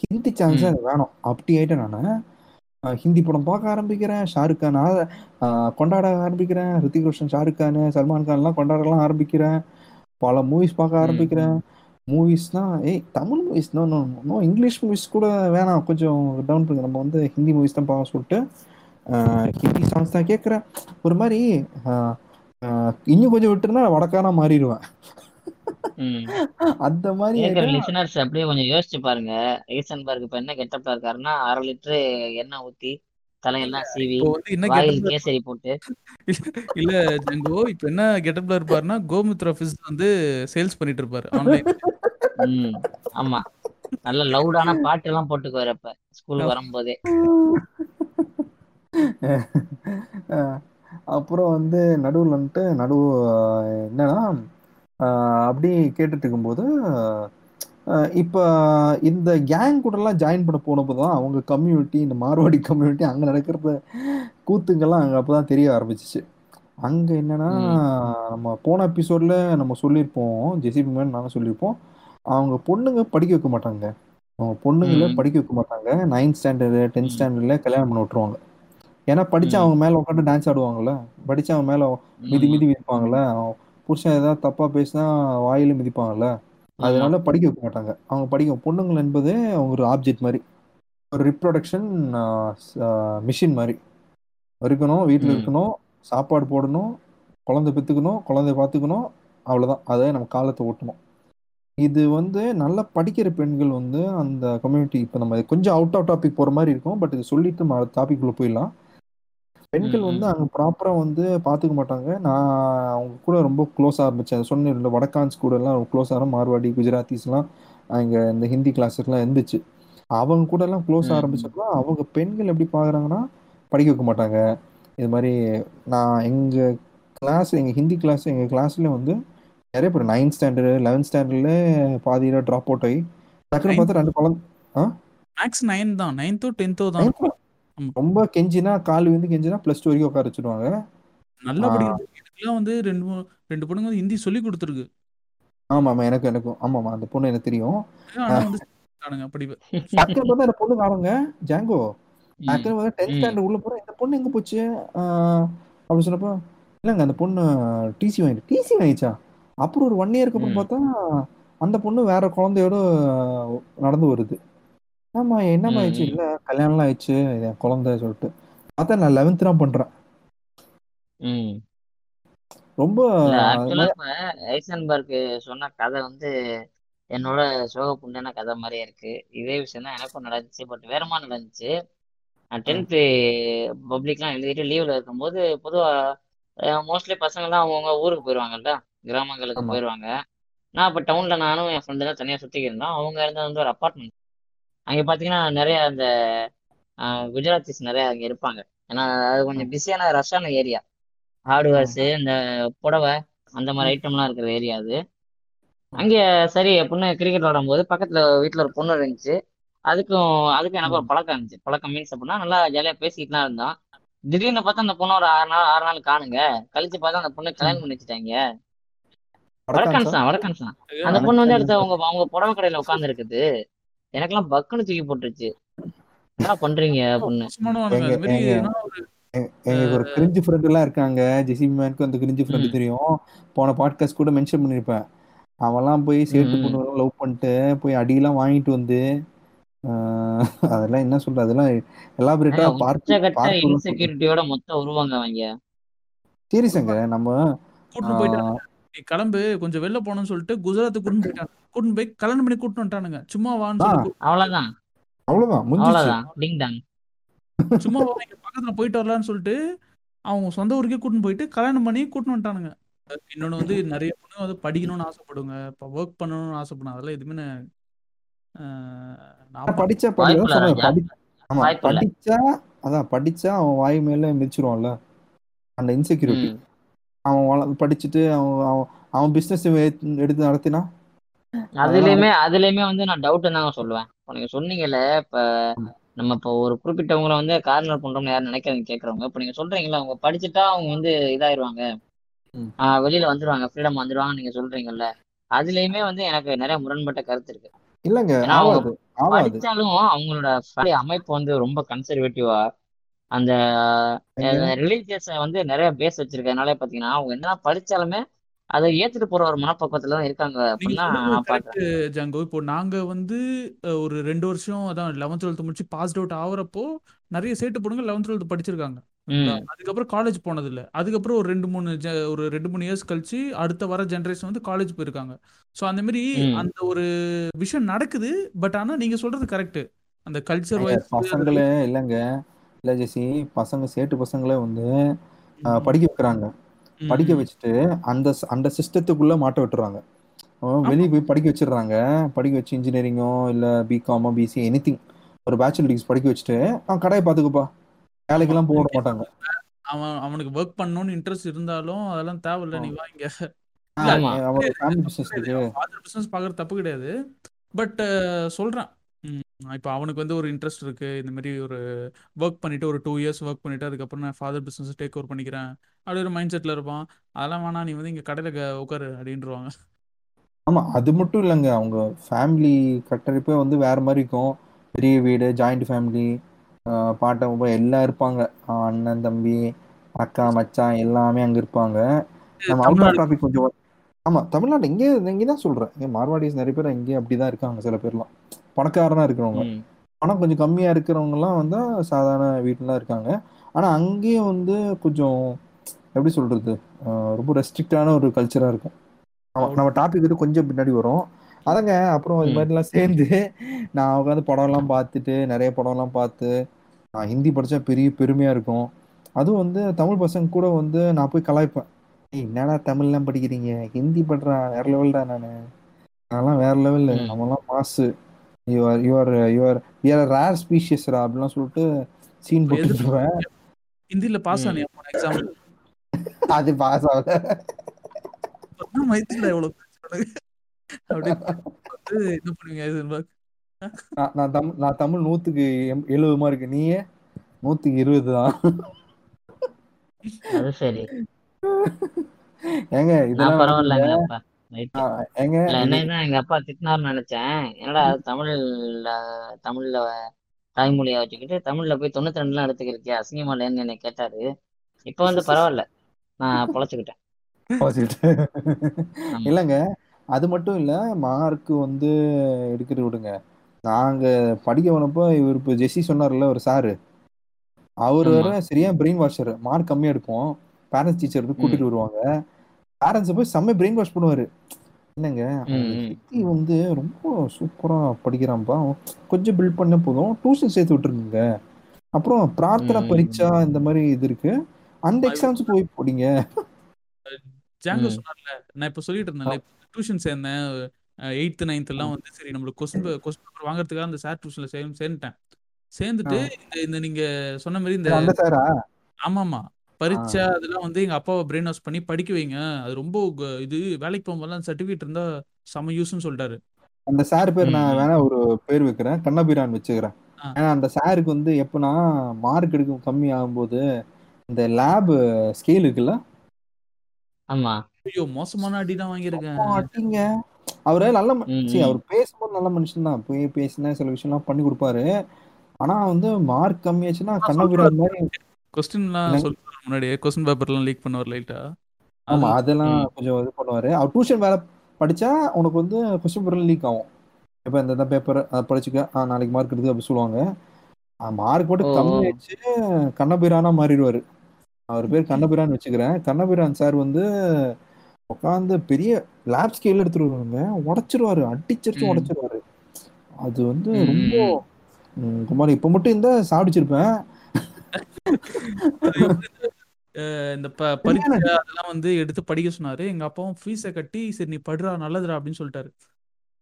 ஹிந்தி சேனல்ஸ். எனக்கு வேணும். அப்படி ஆயிட்டேன் நான். ஹிந்தி படம் பார்க்க ஆரம்பிக்கிறேன். ஷாருக் கான் கொண்டாட ஆரம்பிக்கிறேன். ரித்திக் ரோஷன் ஷாருக் கான் சல்மான் கான்லாம் கொண்டாடலாம் ஆரம்பிக்கிறேன். பல மூவிஸ் பார்க்க. ஆரம்பிக்கிறேன். மூவிஸ்னா ஏய் Tamil movies no no no English movies கூட வேணாம். கொஞ்சம் டவுன் பண்ணுங்க நம்ம வந்து ஹிந்தி மூவிஸ் தான் பார்க்க சொல்லிட்டு ஹிந்தி சாங்ஸ் தான் கேட்குறேன். ஒரு மாதிரி இன்னும் கொஞ்சம் விட்டுருந்தா வடக்கானா மாறிடுவேன். அந்த மாதிரி லிசனர்ஸ் அப்படியே கொஞ்சம் யோசிச்சு பாருங்க. ஐசன்பர்க் இப்ப என்ன கெட்டப்ல இருக்காருன்னா அரை லிட்டரு எண்ணெய் ஊத்தி தலையெல்லாம் சீவி கேசரி போட்டு. இல்ல ஜங்கோ இப்போ என்ன கெட்டப்ல இருப்பாருன்னா கோமுத்ரா ஃபிஸ் வந்து சேல்ஸ் பண்ணிட்டு இருப்பாரு ஆன்லைன் ஆமா. நல்ல லவுடான பாட்டு எல்லாம் போட்டுக்குவாரு அப்ப ஸ்கூல் வரும்போதே. அப்புறம் வந்து நடுவில் வந்துட்டு நடுவு என்னன்னா அப்படி கேட்டுட்டு இருக்கும்போது இப்போ இந்த கேங் கூடலாம் ஜாயின் பண்ண போனப்போ தான் அவங்க கம்யூனிட்டி இந்த மார்வாடி கம்யூனிட்டி அங்கே நடக்கிற கூத்துங்கெல்லாம் அங்கே அப்போ தான் தெரிய ஆரம்பிச்சிச்சு. அங்கே என்னன்னா. நம்ம போன எபிசோடில் நம்ம சொல்லியிருப்போம் ஜெசிபி மேன் நாங்கள் சொல்லியிருப்போம். அவங்க பொண்ணுங்க படிக்க வைக்க மாட்டாங்க. அவங்க பொண்ணுங்களை. படிக்க வைக்க மாட்டாங்க. Ninth standard tenth. ஸ்டாண்டர்டில் கல்யாணம் பண்ணி விட்ருவாங்க ஏன்னா படிச்சு ம். அவங்க மேல உட்காந்து டான்ஸ் ஆடுவாங்கல்ல? படிச்சு அவங்க மேல மிதி மிதி மிதிப்பாங்கல்ல? புருஷன் ஏதாவது தப்பா பேசினா வாயில மிதிப்பாங்கல்ல? அதனால படிக்க வைக்க மாட்டாங்க. அவங்க படிக்க பொண்ணுங்கள் என்பது அவங்க ஒரு ஆப்ஜெக்ட் மாதிரி. ஒரு ரிப்ரொடக்ஷன் மிஷின் மாதிரி. இருக்கணும் வீட்டில். இருக்கணும் சாப்பாடு போடணும் குழந்தை பெற்றுக்கணும் குழந்தைய பார்த்துக்கணும் அவ்வளோதான் அதை நம்ம காலத்தை ஓட்டணும். இது வந்து நல்லா படிக்கிற பெண்கள் வந்து அந்த கம்யூனிட்டி இப்போ நம்ம கொஞ்சம் அவுட் ஆஃப் டாபிக் போகிற மாதிரி இருக்கும் பட் இது சொல்லிட்டு டாபிக் உள்ள போயிடலாம் பெண்கள். வந்து. அங்கே ப்ராப்பராக வந்து பார்த்துக்க மாட்டாங்க நான் அவங்க கூட ரொம்ப க்ளோஸ் ஆரம்பித்தேன் சொன்ன வடக்கான்ஸ் கூட எல்லாம் க்ளோஸ் ஆகிற மார்வாடி குஜராத்திஸ்லாம் அங்கே இந்த ஹிந்தி கிளாஸஸ்லாம் இருந்துச்சு அவங்க கூட எல்லாம் க்ளோஸ். ஆரம்பிச்சப்போ அவங்க பெண்கள் எப்படி பார்க்குறாங்கன்னா படிக்க வைக்க மாட்டாங்க இது மாதிரி நான் எங்கள் கிளாஸ் எங்கள் ஹிந்தி கிளாஸ் எங்கள் கிளாஸில் வந்து நிறைய பேர் நைன்த் ஸ்டாண்டர்டு லெவன்த் ஸ்டாண்டர்டில் பாதியில் ட்ராப் அவுட் ஆகி டக்குன்னு பார்த்தா ரெண்டு குழந்தை மேக்ஸ் நைன் தான். நைன்த்தோ டென்த்தோ தான். ஆமா. ரொம்ப கெஞ்சினா கால் வந்து கெஞ்சினா ப்ளஸ் டூ வரைக்கும் உட்கார வச்சுடுவாங்க நல்லா ஆ. வந்து ரெண்டு ரெண்டு பொண்ணுங்க வந்து ஹிந்தி சொல்லி கொடுத்துருக்கு. ஆமாம் ஆமாம் எனக்கு எனக்கும். ஆமாம்மா அந்த பொண்ணு எனக்கு தெரியும். டக்குன்னு பார்த்தா இந்த பொண்ணு காணுங்க. ஜாங்கோ. டக்குன்னு பார்த்தா டென்த். ஸ்டாண்டர்ட் உள்ள போகிறேன் இந்த பொண்ணு எங்கே போச்சு? ஆஹ் அப்படி சொன்னப்போ இல்லைங்க அந்த பொண்ணு டிசி வாங்கிட்டு டிசி வாங்கிச்சா அப்புறம் ஒரு ஒன் இயருக்கு அப்புறம். பார்த்தா அந்த பொண்ணு வேற குழந்தையோட நடந்து வருது ஆமா என்னம்மா ம். ஆயிடுச்சு. இல்ல கல்யாணம்லாம் ஆயிடுச்சு என் குழந்தை சொல்லிட்டு பார்த்தா நான் லெவன்த் தான் பண்றேன். ரொம்ப ஐசன்பர்க் சொன்ன கதை வந்து என்னோட சோக புண்டான கதை மாதிரியே இருக்கு இதே விஷயம் தான் எனக்கும் நடந்துச்சு பட் வேறமா நடந்துச்சு நான் டென்த்து பப்ளிக்லாம் எழுதிட்டு லீவ்ல இருக்கும்போது பொதுவா மோஸ்ட்லி பசங்கள்லாம் அவங்கவுங்க ஊருக்கு போயிடுவாங்கல்ல கிராமங்களுக்கு. போயிடுவாங்க நான் இப்போ டவுனில் நானும் என் ஃப்ரெண்டு தான் தனியாக சுற்றிக்கிட்டு இருந்தோம். அவங்க இருந்தது வந்து ஒரு அப்பார்ட்மெண்ட் அங்கே பார்த்தீங்கன்னா நிறைய அந்த குஜராத்திஸ் நிறைய அங்கே இருப்பாங்க. ஏன்னா அது கொஞ்சம் பிஸியான ரஷ்ஷான ஏரியா ஹார்ட்வேர்ஸு இந்த புடவை அந்த மாதிரி ஐட்டம்லாம் இருக்கிற ஏரியா அது. அங்கே சரி பொண்ணு கிரிக்கெட் விளாடும்போது பக்கத்தில் வீட்டில் ஒரு பொண்ணு இருந்துச்சு. அதுக்கும் அதுக்கும் எனக்கு ஒரு பழக்கம் இருந்துச்சு. பழக்கம் மீன்ஸ் அப்படின்னா நல்லா ஜாலியாக பேசிக்கிட்டுலாம் இருந்தோம். திடீர்னு பார்த்தா அந்த பொண்ணு ஒரு ஆறு நாள் ஆறு நாள் காணுங்க. கழிச்சு பார்த்தா அந்த பொண்ணு கல்யாணம் பண்ணி வச்சுட்டாங்க. வடக்கன்ஸ் தான் வடக்கன்ஸ் தான் அந்த பொண்ணு வந்து அடுத்து அவங்க அவங்க புடவை கடையில உட்கார்ந்து இருக்குது எனக்கெல்லாம் பக்குன்னு தூக்கி போட்டுருச்சு. என்ன பண்றீங்க பொண்ணு? எதனா ஒரு எங்களுக்கு ஒரு கிரிஞ்சு ஃப்ரெண்ட் எல்லாம் இருக்காங்க. ஜெசி மேனுக்கு அந்த கிரிஞ்சு ஃப்ரெண்டு. தெரியும். போன பாட்காஸ்ட் கூட மென்ஷன் பண்ணிருப்பேன். அவன்லாம் போய் ம். பொண்ணு லவ் பண்ணிட்டு போய் அடியெல்லாம் வாங்கிட்டு வந்து ஆஹ், அதெல்லாம் என்ன சொல்றது? அதெல்லாம் எலாபரேட்டா பார்த்து உச்சகட்ட பார்த்து இன்செக்யூரிட்டியோட மொத்தம் உருவாங்க அவங்க. சீரியஸாங்க நம்ம கிளம்பு கொஞ்சம் வெளில போகணும்னு சொல்லிட்டு குஜராத்துக்கு கூட்டிட்டு போயிட்டாங்க. போய் கல்யாணம் பண்ணி வந்துட்டானுங்க. சும்மா வான்னு அவ்வளவுதான் அவ்வளவுதான் முடிஞ்சிச்சு அவ்வளவுதான் டிங் டாங் சும்மா பக்கத்துல போயிட்டு வரலாம்னு சொல்லிட்டு அவங்க சொந்த ஊருக்கே கூட்டிட்டு போயிட்டு கல்யாணம் பண்ணி கூட்டிட்டு வந்துட்டானுங்க. இன்னொன்னு வந்து நிறைய பொண்ணு வந்து படிக்கணும்னு ஆசைப்படுங்க இப்போ ஒர்க் பண்ணணும்னு ஆசைப்படுங்க அதெல்லாம் எதுவுமே நான், ஆஹ், நான் ஆனா படிச்சா. படிச்சா அதான் படிச்சா அவன் வாய் மேல மிதிச்சிருவான்ல. அந்த இன்செக்யூரிட்டி. அவன் வள- படிச்சுட்டு அவன் அவன் அவன் பிசினஸ் எடுத்து நடத்தினா? அதுலயுமே அதுலயுமே வந்து நான் டவுட் தாங்க சொல்லுவேன். இப்போ நீங்க சொன்னீங்கல்ல இப்ப நம்ம இப்போ ஒரு குறிப்பிட்டவங்கள வந்து கார்னர் பண்றோம்னு யாரும் நினைக்கிறவங்க கேட்கறவங்க இப்போ நீங்க சொல்றீங்கல்ல அவங்க படிச்சுட்டா அவங்க வந்து இதாயிருவாங்க. வெளியில வந்துருவாங்க ஃப்ரீடம் வந்துருவாங்க நீங்க சொல்றீங்கல்ல அதுலயுமே வந்து எனக்கு நிறைய முரண்பட்ட கருத்து இருக்கு. இல்லங்க படிச்சாலும் அவங்களோட family அமைப்பு வந்து ரொம்ப கன்சர்வேட்டிவா அந்த? ரிலீஜியஸ வந்து நிறைய பேஸ் வச்சிருக்கறதுனால பாத்தீங்கன்னா அவங்க என்ன படிச்சாலுமே அதை ஏத்துட்டு போற ஒரு மனப்பக்குவத்துல தான் இருக்காங்க அப்படின்னு ஜாங்கோ. இப்போ நாங்க வந்து ஒரு ரெண்டு வருஷம் அதான் லெவன்த் டுவெல்த் முடிச்சு பாஸ்ட் அவுட் ஆகுறப்போ நிறைய சேட்டு பொண்ணுங்க லெவன்த் டுவெல்த் படிச்சிருக்காங்க. அதுக்கப்புறம் காலேஜ் போனது இல்ல அதுக்கப்புறம் ஒரு ரெண்டு மூணு ஜ- ஒரு ரெண்டு மூணு இயர்ஸ் கழிச்சு அடுத்த வர ஜென்ரேஷன் வந்து காலேஜ் போயிருக்காங்க. ஸோ அந்த மாதிரி. அந்த ஒரு விஷயம் நடக்குது. பட் ஆனா நீங்க சொல்றது கரெக்ட் அந்த கல்ச்சர் வைஸ் இல்லைங்க. இல்ல ஜெசி பசங்க சேட்டு பசங்களே வந்து படிக்க வைக்கிறாங்க. படிக்க வச்சுட்டு அந்த அந்த சிஸ்டத்துக்குள்ள மாட்ட விட்டுறாங்க. வெளியே போய் படிக்க வச்சிடுறாங்க படிக்க வச்சு இன்ஜினியரிங்கோ இல்ல பிகாமோ பிசி எனிதிங் ஒரு பேச்சுலர் டிகிரி படிக்க வச்சுட்டு அவன் கடையை பாத்துக்கப்பா வேலைக்கெல்லாம் போட மாட்டாங்க. அவன் அவனுக்கு ஒர்க் பண்ணணும்னு இன்ட்ரெஸ்ட் இருந்தாலும் அதெல்லாம் தேவையில்ல நீ வாங்க. ஃபாதர் பிசினஸ் பார்க்கறது தப்பு கிடையாது. பட் சொல்றேன். இப்போ அவனுக்கு வந்து ஒரு இன்ட்ரெஸ்ட் இருக்கு. இந்த மாதிரி ஒரு ஒர்க் பண்ணிட்டு ஒரு டூ இயர்ஸ் ஒர்க் பண்ணிட்டு அதுக்கப்புறம் நான் ஃபாதர் பிசினஸ் டேக் ஓவர் பண்ணிக்கிறேன். அப்படி ஒரு மைண்ட் செட்ல இருப்பான். அதெல்லாம் வேணாம் நீ வந்து இங்க கடையில உட்காரு அப்படின்றவாங்க ஆமா அது மட்டும் இல்லைங்க. அவங்க ஃபேமிலி கட்டமைப்பே வந்து வேற மாதிரி இருக்கும். பெரிய வீடு ஜாயிண்ட் ஃபேமிலி பாட்டம் உப்பா எல்லாம் இருப்பாங்க. அண்ணன் தம்பி அக்கா மச்சான் எல்லாமே அங்க இருப்பாங்க. நம்ம அவுட் ஆஃப் டாபிக் கொஞ்சம் ஆமா தமிழ்நாடு இங்கே இங்கே தான் சொல்றேன். இங்கே மார்வாடிஸ் நிறைய பேர் இங்கே அப்படிதான் இருக்காங்க சில பேர்லாம். பணக்காரனா இருக்கிறவங்க. பணம் கொஞ்சம் கம்மியா இருக்கிறவங்கலாம் வந்து சாதாரண வீட்டுல இருக்காங்க. ஆனா அங்கேயும் வந்து கொஞ்சம் எப்படி சொல்றது? ரொம்ப ரெஸ்ட்ரிக்டான ஒரு கல்ச்சரா இருக்கும். நம்ம டாபிக் வந்து கொஞ்சம் பின்னாடி வரும். அதங்க அப்புறம் இது. மாதிரிலாம் சேர்ந்து நான் உட்காந்து படம்லாம் பார்த்துட்டு நிறைய படம்லாம் பார்த்து நான் ஹிந்தி படிச்சா பெரிய பெருமையா இருக்கும். அதுவும் வந்து தமிழ் பசங்க கூட வந்து நான் போய் கலாய்ப்பேன். "ஏய், என்னடா தமிழ்லாம் படிக்கிறீங்க? ஹிந்தி பண்றா வேற லெவல்டா நானு? அதெல்லாம் வேற லெவல். நம்மலாம் mass you are you are you are you are rare ஸ்பீஷியஸ்ரா அப்படிலாம் சொல்லிட்டு சீன் போட்டுருவேன் ஹிந்தில பாஸ். ஆனியா போன எக்ஸாம் அது பாஸ் ஆகல. மைத்தில எவ்வளவு அப்படி வந்து என்ன பண்ணுவீங்க நான் நான் தமிழ் நான் தமிழ் நூத்துக்கு எம்- எழுபது மார்க் நீயே? நூத்துக்கு இருபது தான். சரி. ஏங்க இதெல்லாம் பரவாயில்லைங்க என்னன்னா எங்க அப்பா திட்டினார்னு நினைச்சேன். என்னடா தமிழ்ல தமிழ்ல தாய்மொழியா வச்சுக்கிட்டு தமிழ்ல போய் தொண்ணூத்தி ரெண்டுலாம் எடுத்துக்கிருக்கியா? அசிங்கமா இல்லையான்னு என்னை கேட்டாரு. இப்ப வந்து பரவாயில்ல. நான் பொழைச்சுக்கிட்டேன். இல்லைங்க அது மட்டும் இல்ல மார்க் வந்து எடுக்கிறது விடுங்க. நாங்க படிக்க போனப்போ இவர் இப்போ ஜெஸ்ஸி சொன்னார்ல ஒரு சாரு. அவர் வேற சரியா பிரெயின் வாஷர் மார்க் கம்மியா எடுப்போம். பேரண்ட்ஸ் டீச்சர் கூட்டிட்டு வருவாங்க. பேரண்ட்ஸ் போய் செம்ம பிரெயின் வாஷ் பண்ணுவாரு. என்னங்க? ஹிந்தி வந்து ரொம்ப சூப்பரா படிக்கிறான்ப்பா அவன் கொஞ்சம் பில்ட் பண்ண போதும். டியூஷன் சேர்த்து விட்டுருங்க. அப்புறம் பிரார்த்தனா பரீட்சா இந்த மாதிரி இது இருக்கு. அந்த எக்ஸாம்ஸ் போய் போடிங்க. ஜாங்கோ. சொன்னார்ல நான் இப்போ சொல்லிட்டு இருந்தேன்ல டியூஷன் சேர்ந்தேன். எயித்து நைன்த் எல்லாம் வந்து சரி நம்மளுக்கு கொஸ்டின் கொஸ்டின் பேப்பர் வாங்குறதுக்காக அந்த சார் டியூஷன்ல சே சேர்ந்துட்டேன். சேர்ந்துட்டு இந்த நீங்க சொன்ன மாதிரி இந்த சாரா ஆமாமா. பரீட்சை அதெல்லாம் வந்து எங்க அப்பாவை பிரெயின் வாஷ் பண்ணி படிக்க வைங்க. அது ரொம்ப இது வேலைக்கு போகும்போதெல்லாம் சர்டிஃபிகேட் இருந்தா செம யூஸ்னு சொல்லிட்டாரு. அந்த சார் பேர் நான். வேணா ஒரு பேர் வைக்கிறேன். கண்ணபிரான் வச்சுக்கிறேன். ஏன்னா அந்த சாருக்கு வந்து எப்பனா மார்க் எடுக்க கம்மி ஆகும்போது இந்த லேப் ஸ்கேல் இருக்குல்ல? ஆமா. ஐயோ மோசமான அடி தான் வாங்கியிருக்கேன் அடிங்க. அவரு நல்ல ம- ம், சரி ம். அவர் பேசும்போது நல்ல மனுஷன் தான். போய் பேசினா சில விஷயம்லாம் பண்ணி கொடுப்பாரு. ஆனா வந்து மார்க் கம்மியாச்சுன்னா கண்ணபிரான் மாதிரி கொஸ்டின்லாம் என்னங்க? முன்னாடியே கொஸ்டின் பேப்பர்லாம் லீக் பண்ணுவார் லைட்டா ஆமா அதெல்லாம். கொஞ்சம் இது பண்ணுவாரு. அவர் டியூஷன் வேலை படிச்சா உனக்கு வந்து கொஸ்டின் பேப்பர் லீக் ஆகும். இப்போ இந்த பேப்பர் படிச்சுக்க ஆ, நாளைக்கு மார்க் எடுத்து அப்படி சொல்லுவாங்க. மார்க் மட்டும் ஓ. கம்மி வச்சு கண்ணபிரானா மாறிடுவாரு. அவர் பேர் கண்ணபிரான் வச்சுக்கிறேன். கண்ணபிரான் சார் வந்து உட்காந்து பெரிய லேப் ஸ்கேல் எடுத்துட்டு வருவாங்க உடைச்சிருவாரு அடிச்சிருச்சு. உடைச்சிருவாரு. அது வந்து ரொம்ப குமார் இப்ப மட்டும் இந்த சாப்பிடிச்சிருப்பேன் அது இந்த, ப- பரீட்சை அதெல்லாம் வந்து எடுத்து படிக்க சொன்னாரு. எங்க அப்பாவும் ஃபீஸை கட்டி சரி நீ படுறா நல்லதுடா அப்படின்னு சொல்லிட்டாரு.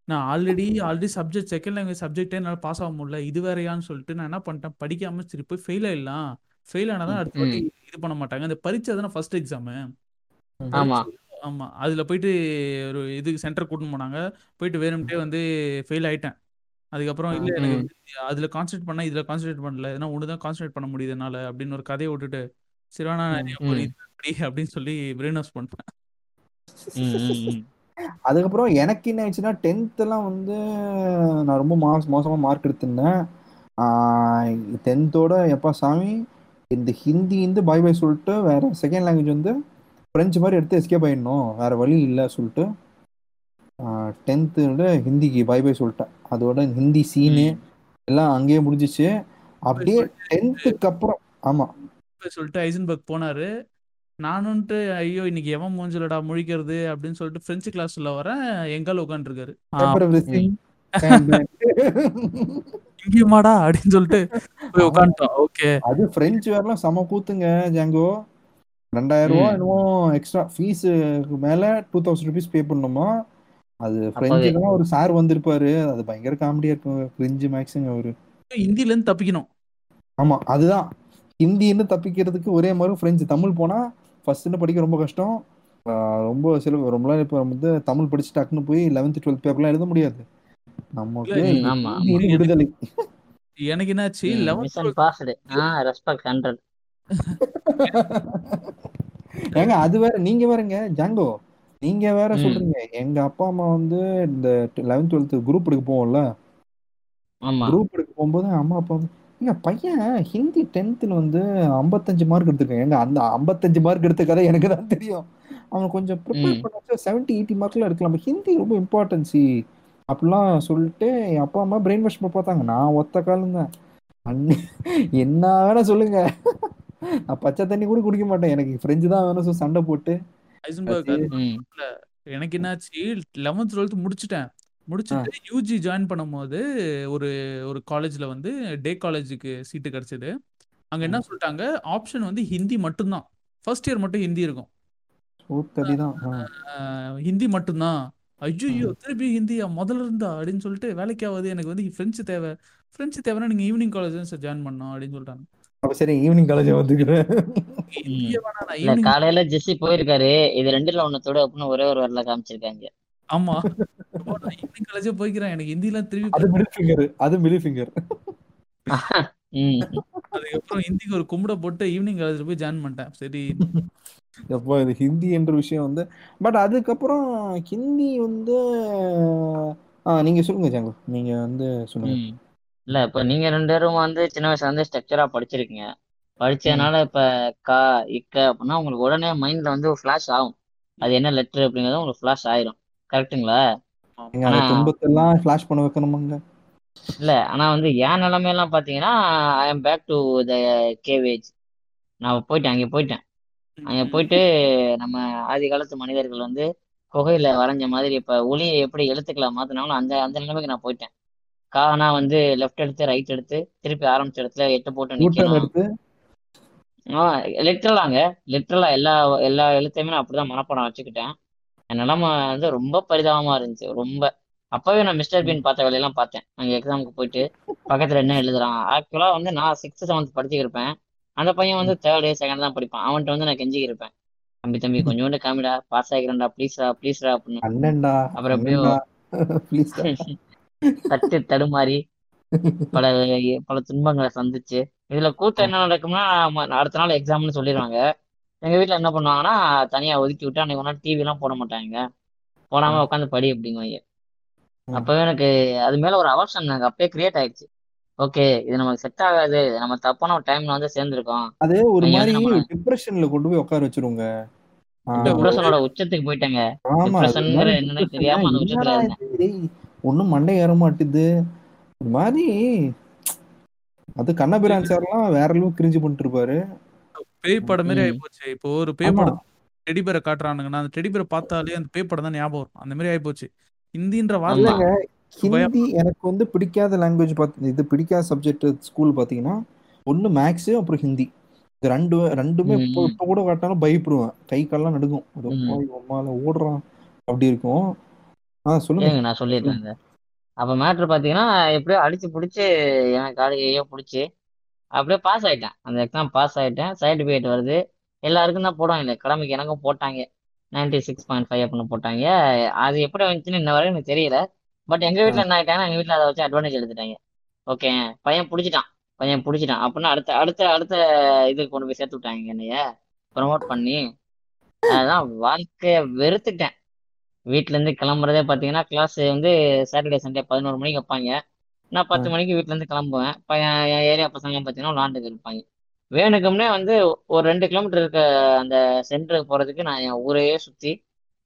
நான் already already subject second language சப்ஜெக்டே என்னால் பாஸ் ஆக முடியல. இது வேறையான்னு சொல்லிட்டு நான் என்ன பண்ணிட்டேன்? படிக்காம சரி போய் ஃபெயில் ஆயிடலாம் ஃபெயில் ஆனாதான் அடுத்த வாட்டி இது பண்ண மாட்டாங்க. இந்த பரீட்சை தானே ஃபர்ஸ்ட் எக்ஸாமு ஆமா. ஆமா. அதுல போயிட்டு ஒரு இது சென்டர் கூட்டின்னு போனாங்க. போயிட்டு வேணும்ட்டே வந்து ஃபெயில் ஆயிட்டேன். அதுக்கப்புறம் இல்ல எனக்கு அதுல கான்சென்ட்ரேட் பண்ணா இதுல கான்சென்ட்ரேட் பண்ணல. ஏன்னா ஒன்று தான் கான்சென்ட்ரேட் பண்ண முடியுது என்னால அப்படின்னு ஒரு கதையை விட்டுட்டு அப்படின்னு சொல்லி பிரெயின் வாஷ் பண்ணேன். அதுக்கப்புறம் எனக்கு என்ன ஆயிடுச்சுன்னா டென்த் எல்லாம் வந்து நான் ரொம்ப மாஸ் மோசமா மார்க் எடுத்திருந்தேன். டென்த்தோட எப்பா சாமி இந்த ஹிந்தி வந்து பை பை சொல்லிட்டு வேற செகண்ட் லாங்குவேஜ் வந்து ஃப்ரெஞ்சு மாதிரி எடுத்து எஸ்கேப் ஆயிடணும். வேற வழி இல்லை சொல்லிட்டு டென்த்து ஹிந்திக்கு பை பை சொல்லிட்டேன். அதோட ஹிந்தி சீனு. எல்லாம் அங்கேயே முடிஞ்சிச்சு. அப்படியே டென்த்துக்கு அப்புறம் ஆமா. போய் சொல்லிட்டு ஐசன்பர்க் போனாரு. நானுன்ட்டு ஐயோ இன்னைக்கு எவன் மூஞ்சிலடா முழிக்கிறது அப்படின்னு சொல்லிட்டு ஃப்ரெஞ்சு கிளாஸ்ல வரேன் எங்கால உட்காந்துருக்காரு இங்கேயுமாடா அப்படின்னு சொல்லிட்டு போய் உட்காந்துட்டோம் ஓகே அது பிரெஞ்சு வேறலாம் செம கூத்துங்க ஜாங்கோ ரெண்டாயிரம் ரூபா. என்னமோ எக்ஸ்ட்ரா ஃபீஸ் மேல டூ தௌசண்ட் ருபீஸ் பே பண்ணணுமா அது பிரெஞ்சுக்கெல்லாம் ஒரு சார் வந்திருப்பாரு. அது பயங்கர காமெடியா இருக்கும். பிரெஞ்சு மேக்ஸிங் அவரு. ஹிந்தில இருந்து தப்பிக்கணும். ஆமா அதுதான். ஹிந்தின்னு தப்பிக்கிறதுக்கு ஒரே மாதிரி பிரெஞ்சு தமிழ் போனா ஃபர்ஸ்ட்னு படிக்க ரொம்ப கஷ்டம். ரொம்ப சில ரொம்ப நாள் இப்போ வந்து தமிழ் படிச்சு டக்குன்னு போய் லெவன்த் டுவெல்த் பேப்பர்லாம் எழுத முடியாது. நமக்கு விடுதலை. எனக்கு என்னாச்சு? லெவன்த் ஏங்க அது வேற நீங்க வேறங்க ஜாங்கோ. நீங்க வேற. சொல்றீங்க. எங்க அப்பா அம்மா வந்து இந்த லெவன்த் டுவெல்த் குரூப் எடுக்க போவோம்ல. ஆமா. குரூப் எடுக்க போகும்போது அம்மா அப்பா வந்து எங்க பையன் ஹிந்தி டென்த்தில் வந்து ஐம்பத்தஞ்சு மார்க் எடுத்திருக்கேன். எங்க அந்த ஐம்பத்தஞ்சு மார்க் எடுத்த கதை எனக்கு தான் தெரியும். அவன் கொஞ்சம் ப்ரிப்பேர். பண்ண செவன்ட்டி எயிட்டி மார்க்லாம் எடுக்கலாம். ஹிந்தி ரொம்ப இம்பார்ட்டன்சி அப்படிலாம் சொல்லிட்டு என் அப்பா அம்மா பிரெயின் வாஷ் பார்த்தாங்க. நான் ஒத்த காலம் தான் அண்ணி என்ன வேணா சொல்லுங்க. நான் பச்சை தண்ணி கூட குடிக்க மாட்டேன். எனக்கு ஃப்ரெஞ்சு தான் வேணும். சண்டை போட்டு. எனக்கு என்னாச்சு? லெவன்த் டுவெல்த் முடிச்சிட்டேன். முடிச்சுட்டு யூஜி ஜாயின் பண்ணும்போது ஒரு ஒரு காலேஜ்ல வந்து டே காலேஜுக்கு சீட்டு கிடைச்சது. அங்க என்ன சொல்லிட்டாங்க? ஆப்ஷன் வந்து ஹிந்தி மட்டும்தான். ஃபர்ஸ்ட் இயர் மட்டும் ஹிந்தி இருக்கும். ஹிந்தி மட்டும்தான். ஐயோ திருப்பி ஹிந்தியா? முதல்ல இருந்தா? அப்படின்னு சொல்லிட்டு வேலைக்கு ஆகுது. எனக்கு வந்து ஃப்ரெஞ்சு தேவை. ஃப்ரெஞ்சு தேவைன்னா நீங்க ஈவினிங் காலேஜ் சார் ஜாயின் பண்ணோம் அப்படின்னு சொல்லிட்டாங்க. அப்ப சரி ஈவினிங் காலேஜ் வந்துக்கிறேன். காலையில ஜெஸ்ஸி போயிருக்காரு. இது ரெண்டுல ஒன்னத்தோட அப்படின்னு ஒரே ஒரு வரல காமிச்சிருக்காங்க. ஆமா. அப்போ நான் ஈவினிங் காலேஜே போய்க்கிறேன். எனக்கு ஹிந்திலாம் திருப்பி அது மிடில் ஃபிங்கர் அது மிடில் ஃபிங்கர் ம். அதுக்கப்புறம் ஹிந்திக்கு ஒரு கும்பிட போட்டு ஈவினிங் காலேஜ்ல போய் ஜாயின் பண்ணிட்டேன். சரி. எப்போ இது ஹிந்தி என்ற விஷயம் வந்து பட் அதுக்கப்புறம் ஹிந்தி வந்து நீங்க சொல்லுங்க ஜாங்கோ நீங்க வந்து சொல்லுங்க. இல்ல இப்ப நீங்க ரெண்டு பேரும் வந்து சின்ன வயசுல இருந்து ஸ்ட்ரக்சரா படிச்சிருக்கீங்க. படிச்சதுனால இப்ப கா இக்க அப்படின்னா உங்களுக்கு உடனே மைண்ட்ல வந்து ஃபிளாஷ் ஆகும். அது என்ன லெட்டர் அப்படிங்கறது உங்களுக்கு ஃபிளாஷ் ஆயிரும். கரெக்ட்டுங்களா? அந்த துன்பத்தெல்லாம் ஃபிளாஷ் பண்ண வைக்கணுமாங்க? இல்ல ஆனா வந்து என் நிலைமையெல்லாம் பாத்தீங்கன்னா I am back to the cave age நான் போயிட்டேன் அங்கே போயிட்டேன். அங்க போயிட்டு நம்ம ஆதி காலத்து மனிதர்கள் வந்து குகையில வரைஞ்ச மாதிரி இப்ப ஒளியை எப்படி எழுத்துக்களை மாத்தினாலும் அந்த அந்த நிலைமைக்கு நான் போயிட்டேன். கானா வந்து லெஃப்ட் எடுத்து ரைட் எடுத்து திருப்பி ஆரம்பிச்ச இடத்துல எட்டு போட்டு நிக்கணும். எடுத்து? ஆ லிட்ரலாங்க லிட்ரலா எல்லா எல்லா எழுத்தையுமே நான் அப்படிதான் மனப்பாடம் வச்சுக்கிட்டேன். நிலைமை வந்து ரொம்ப பரிதாபமா இருந்துச்சு. ரொம்ப. அப்பவே நான் மிஸ்டர் பீன் பார்த்த வேலையெல்லாம் பார்த்தேன். அங்க எக்ஸாமுக்கு போயிட்டு பக்கத்துல என்ன எழுதுறான்? ஆக்சுவலா வந்து நான் சிக்ஸ்த் செவன்த் படிச்சுட்டு இருப்பேன் அந்த பையன் வந்து தேர்டு செகண்ட் தான் படிப்பான். அவன்கிட்ட வந்து நான் கெஞ்சிக்கு இருப்பேன் தம்பி தம்பி கொஞ்சோண்டு காமிடா. பாஸ் ஆகிக்கிறேன்டா ப்ளீஸ்ரா ப்ளீஸ்ரா அப்படின்னு. அப்புறம் எப்படியோ தட்டு தடுமாறி பல பல துன்பங்களை சந்திச்சு. இதுல கூத்து என்ன நடக்கும்னா அடுத்த நாள் எக்ஸாம்னு சொல்லிடுவாங்க. எங்க வீட்ல என்ன பண்ணுவாங்கன்னா தனியா ஒதுக்கி விட்டு அன்னைக்கு டிவி எல்லாம் போட மாட்டாங்க. போடாம உட்காந்து படி அப்படிங்குவாங்க. அப்பவே எனக்கு அது மேல ஒரு அவர்ஷன் எனக்கு. அப்பயே கிரியேட் ஆயிடுச்சு. ஓகே இது நமக்கு செட் ஆகாது. நம்ம தப்பான ஒரு டைம்ல வந்து சேர்ந்திருக்கோம். அது ஒரு மாதிரி டிப்ரெஷன்ல கொண்டு போய் உட்கார வச்சிருங்க டிப்ரெஷனோட உச்சத்துக்கு போயிட்டேங்க. டிப்ரெஷன்ங்கிற என்னன்னு தெரியாம அந்த உச்சத்துல இருந்தேன் ஒண்ணும் மண்டை ஏற மாட்டுது. ஒரு மாதிரி அது கண்ணபிரான் சார்லாம் வேற அளவுக்கு கிரிஞ்சு பண்ணிட்டு இருப்பாரு. பேய் படம் மாதிரி. ஆயிப்போச்சு. இப்போ ஒரு பேய் படம் டெடி பேரை காட்டுறானுங்கன்னா அந்த டெடி பேரை பார்த்தாலே அந்த பேய் படம் தான் ஞாபகம் வரும். அந்த மாதிரி ஆயிப்போச்சு. ஹிந்தின்ற வார்த்தை ஹிந்தி எனக்கு வந்து பிடிக்காத லாங்குவேஜ் பார்த்து இது பிடிக்காத சப்ஜெக்ட் ஸ்கூல் பார்த்தீங்கன்னா ஒன்று மேக்ஸு அப்புறம் ஹிந்தி. இது ரெண்டு ரெண்டுமே இப்போ கூட காட்டினாலும் பயப்படுவேன். கை கால்லாம் நடுங்கும். அது ம். போய் உம்மால ஓடுறான். அப்படி இருக்கும். ஆ சொல்லுங்க. நான் சொல்லிடுறேங்க அப்ப மேட்ரு பாத்தீங்கன்னா எப்படியோ அடிச்சு பிடிச்சி என் காலையோ பிடிச்சி அப்படியே பாஸ் ஆயிட்டேன். அந்த எக்ஸாம் பாஸ் ஆயிட்டேன். சர்டிஃபிகேட் வருது. எல்லாருக்கும் தான் போடுவாங்க. கடமைக்கு எனக்கும் போட்டாங்க. நைன்டி சிக்ஸ் பாயிண்ட் ஃபைவ் அப்படின்னு போட்டாங்க. அது எப்படி வந்துச்சுன்னு இன்ன வரைக்கும் எனக்கு தெரியல. பட் எங்க வீட்ல என்ன ஆயிட்டாங்கன்னா எங்க வீட்ல அதை வச்சு அட்வான்டேஜ் எடுத்துட்டாங்க. ஓகே பையன் பிடிச்சிட்டான். பையன் பிடிச்சிட்டான். அப்படின்னா அடுத்த அடுத்த அடுத்த இதுக்கு கொண்டு போய் சேர்த்து விட்டாங்க என்னைய. ப்ரமோட் பண்ணி. அதான் வாழ்க்கைய வெறுத்துட்டேன். வீட்ல இருந்து கிளம்புறதே பாத்தீங்கன்னா கிளாஸ் வந்து சாட்டர்டே சண்டே பதினோரு மணிக்கு வைப்பாங்க. நான் பத்து மணிக்கு வீட்ல இருந்து கிளம்புவேன். பையன் என் ஏரியா பசங்க பாத்தீங்கன்னா விளாண்டுக்கு இருப்பாங்க. வேணுக்கும்னே வந்து ஒரு ரெண்டு கிலோமீட்டர் இருக்க அந்த சென்டருக்கு போறதுக்கு நான் என் ஊரையே சுத்தி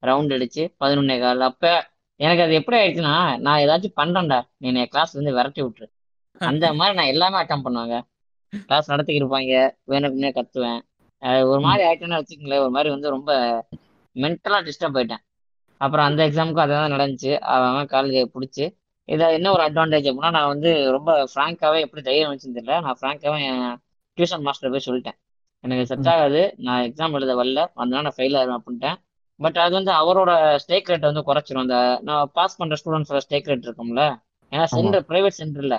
ரவுண்ட் அடிச்சு பதினொன்னே கால். அப்ப எனக்கு அது எப்படி ஆயிடுச்சுன்னா நான் ஏதாச்சும் பண்றேன்டா. நீ என்னை கிளாஸ்ல இருந்து விரட்டி விட்டுரு. அந்த மாதிரி நான் எல்லாமே அட்டம் பண்ணுவாங்க. கிளாஸ் நடத்திக்கிட்டு இருப்பாங்க. வேணுக்கும்னே கத்துவேன். ஒரு மாதிரி ஆயிட்டேன்னு வச்சுக்கங்களேன். ஒரு மாதிரி வந்து ரொம்ப மென்டலா டிஸ்டர்ப் ஆயிட்டேன். அப்புறம் அந்த எக்ஸாமுக்கும் அதே தான் நடந்துச்சு. அவன் காலேஜ் பிடிச்சி இதை என்ன ஒரு அட்வான்டேஜ் அப்படின்னா நான் வந்து ரொம்ப ஃப்ராங்காவே எப்படி தைரியம் வச்சுன்னு தெரியல. நான் ஃப்ராங்காவே என் டியூஷன் மாஸ்டர் போய் சொல்லிட்டேன். எனக்கு செட் ஆகாது. நான் எக்ஸாம் எழுத வரல. அதனால நான் ஃபெயில் ஆயிடுவேன் அப்படின்ட்டேன் பட் அது வந்து அவரோட ஸ்டேக் ரேட் வந்து குறைச்சிரும். அந்த நான் பாஸ் பண்ற ஸ்டூடெண்ட்ஸோட ஸ்டேக் ரேட் இருக்கும்ல. ஏன்னா சென்டர் பிரைவேட் சென்டர்ல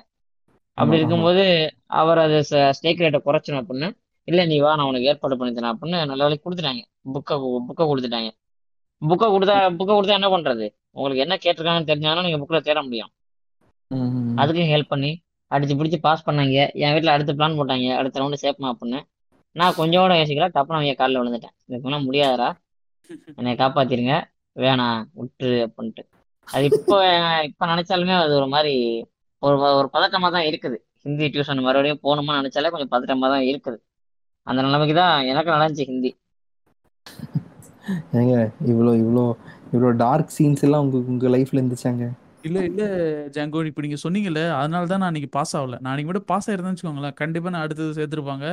அப்படி இருக்கும்போது அவர் அது ஸ்டேக் ரேட்டை குறைச்சிரும் அப்படின்னு இல்லை நீ வா நான் உனக்கு ஏற்பாடு பண்ணி தரேன் அப்படின்னு நல்ல வேலைக்கு கொடுத்துட்டாங்க. புக்கை புக்கை கொடுத்துட்டாங்க. புக்கை கொடுத்தா புக்கை கொடுத்தா என்ன பண்றது? உங்களுக்கு என்ன கேட்டிருக்காங்கன்னு தெரிஞ்சாலும் நீங்க புக்ல தேட முடியும். அதுக்கும் ஹெல்ப் பண்ணி அடிச்சு பிடிச்சி பாஸ் பண்ணாங்க. என் வீட்டில் அடுத்த பிளான் போட்டாங்க. அடுத்த ரவுண்டு சேர்ப்போம் அப்படின்னு. நான் கொஞ்சம் கூட யோசிக்கல. டப்புனு அவங்க காலில் விழுந்துட்டேன். இதுக்கெல்லாம் முடியாதடா. என்னை காப்பாத்திருங்க. வேணாம் விட்டுரு அப்படின்ட்டு. அது இப்போ இப்போ நினைச்சாலுமே அது ஒரு மாதிரி ஒரு ஒரு பதட்டமா தான் இருக்குது. ஹிந்தி டியூஷன் மறுபடியும் போகணுமா நினைச்சாலே கொஞ்சம் பதட்டமா தான் இருக்குது. அந்த நிலைமைக்கு தான் எனக்கு நடந்துச்சு ஹிந்தி. ஏங்க இவ்வளோ இவ்வளோ இவ்வளோ டார்க் சீன்ஸ் எல்லாம் உங்க உங்க லைஃப்ல இருந்துச்சாங்க? இல்ல இல்ல ஜாங்கோ இப்போ நீங்க சொன்னீங்கல்ல அதனால தான் நான் இன்னைக்கு பாஸ் ஆகல. நான் இன்னைக்கு மட்டும் பாஸ் ஆயிருந்தேன்னு வச்சுக்கோங்களேன். கண்டிப்பா நான் அடுத்தது சேர்த்துருப்பாங்க.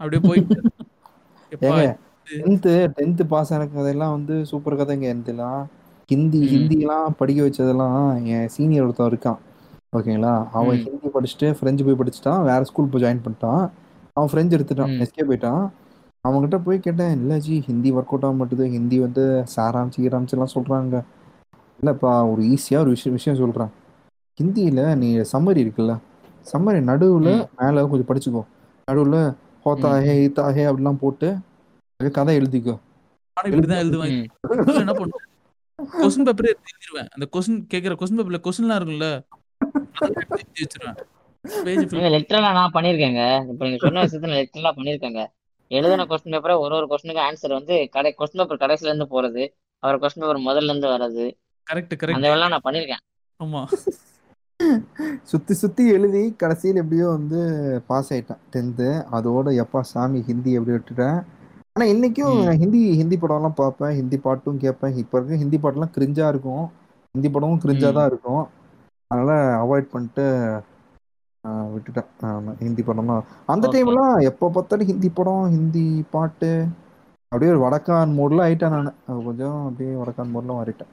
அப்படியே போய் எப்பா ஏங்க டென்த்து டென்த்து பாஸ் ஆன கதையெல்லாம் வந்து சூப்பர் கதைங்க எனதுலாம் ஹிந்தி ம். ஹிந்திலாம் படிக்க வச்சதெல்லாம் என் சீனியர் ஒருத்தன் இருக்கான். ஓகேங்களா? அவன் ம். ஹிந்தி படிச்சுட்டு ஃப்ரெஞ்சு போய் படிச்சுட்டான். வேற ஸ்கூல் போய் ஜாயின் பண்ணிட்டான். அவன் ஃப்ரெஞ்சு எடுத்துட்டான். ம். எஸ்கே போயிட்டான். அவன்கிட்ட போய் கேட்டேன் இல்லை ஜி ஹிந்தி ஒர்க் அவுட் ஆக மாட்டுது. ஹிந்தி வந்து சாராம் சீராம்ஸ்லாம் சொல்கிறாங்க இல்லைப்பா ஒரு ஈஸியாக ஒரு விஷயம் விஷயம் சொல்கிறேன் ஹிந்தியில் நீ சம்மரி இருக்குல்ல? சம்மரி நடுவில். மேலே கொஞ்சம் படிச்சுக்கோ. நடுவில் ஹோத்தா. ஹே ஈத்தா ஹே அப்படிலாம் போட்டு கதை எழுதிக்கோ. என்ன பண்ணுவேன்? கொஸ்டின் பேப்பரே எழுதிருவேன் அந்த கொஸ்டின் கேட்குற கொஸ்டின் பேப்பர்ல கொஸ்டின்லாம் இருக்கும்ல? வச்சிருவேன். பேஜ் ஃபில் நீங்க லெட்டரலா நான் பண்ணியிருக்கேங்க. இப்போ நீங்க சொன்ன விஷயத்துல லெட்டரலா பண்ணியிருக்கேங்க. எழுதின கொஸ்டின் பேப்பரை ஒரு ஒரு கொஸ்டினுக்கு ஆன்சர் வந்து கடை கொஸ்டின் பேப்பர் கடைசில இருந்து போறது. அவர் கொஸ்டின் பேப்பர் முதல்ல இருந்து வர்றது. கரெக்ட் அந்த கரெக்ட் வேலை நான் பண்ணியிருக்கேன். ஆமா. சுற்றி சுற்றி எழுதி கடைசியில் எப்படியோ வந்து பாஸ் ஆயிட்டேன். டென்த்து அதோட எப்பா சாமி ஹிந்தி எப்படி விட்டுட்டேன் ஆனால் இன்றைக்கும் ம். நான் ஹிந்தி ஹிந்தி படம்லாம் பார்ப்பேன். ஹிந்தி பாட்டும் கேட்பேன். இப்போ இருக்க ஹிந்தி பாட்டெலாம் கிரிஞ்சாக இருக்கும். ஹிந்தி படமும் கிரிஞ்சாக ம். தான் இருக்கும். அதனால் அவாய்ட் பண்ணிட்டு விட்டுட்டேன். ஆமா, ஹிந்தி படம்லாம் அந்த டைம்லாம் எப்போ பார்த்தாலும் ஹிந்தி படம் ஹிந்தி பாட்டு அப்படியே ஒரு வடக்கான் மோடில் ஆயிட்டேன் நான். கொஞ்சம் அப்படியே வடக்கான் மோடில் மாறிட்டேன்.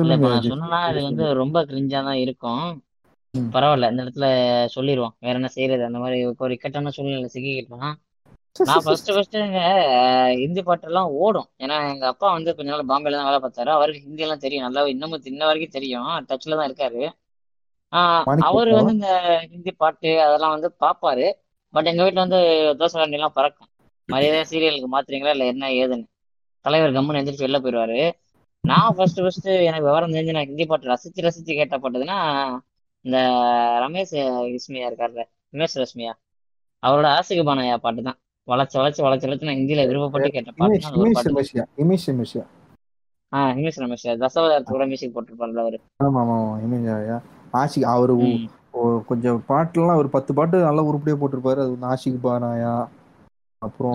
இல்ல சொல்லுங்க சொன்னா நீங்கள் வந்து ரொம்ப கிரிஞ்சா தான் இருக்கும். பரவாயில்ல இந்த இடத்துல சொல்லிடுவோம் வேற என்ன செய்யறது அந்த மாதிரி ஒரு இக்கட்டான சூழ்நிலை சிக்கிக்கிட்டோம்னா நான் ஃபர்ஸ்ட் ஃபர்ஸ்ட் ஹிந்தி பாட்டெல்லாம் ஓடும். ஏன்னா எங்க அப்பா வந்து கொஞ்ச நாள் பாம்பேல தான் வேலை பார்த்தாரு. அவருக்கு ஹிந்தி எல்லாம் தெரியும். நல்லா இன்னமும் இன்ன வரைக்கும் தெரியும். டச்ல தான் இருக்காரு. அவரு. வந்து இந்த ஹிந்தி பாட்டு அதெல்லாம் வந்து பாப்பாரு. பட் எங்க வீட்ல வந்து தோசை கரண்டி எல்லாம் பறக்கும். மரியாதை சீரியலுக்கு மாத்துறீங்களா? இல்ல என்ன ஏதுன்னு. தலைவர் கம்முன்னு எந்திரிச்சு வெளில போயிடுவாரு. நான் ஃபர்ஸ்ட் ஃபர்ஸ்ட் எனக்கு விவரம் தெரிஞ்சு நான் ஹிந்தி பாட்டு ரசிச்சு ரசிச்சு கேட்ட பாட்டுதுன்னா இந்த ரமேஷ் இஸ்மியா இருக்கார்ல ரமேஷ் ரஷ்மியா. அவரோட ஆசிக பானையா பாட்டு தான். வளைச்சு வளைச்சு வளைச்சு வளைச்சு நான் ஹிந்தியில விருப்பப்பட்டு கேட்ட பாட்டு ஆஹ் ஹிமேஷ் ரமேஷ். தசவதாரத்து கூட மியூசிக் போட்டிருப்பாருல அவரு. ஆமா ஆமா ஆஷிக் அவரு கொஞ்சம் பாட்டுலாம் ஒரு பத்து பாட்டு நல்லா உருப்படியா போட்டிருப்பாரு. அது வந்து ஆஷிக் பானாயா அப்புறம்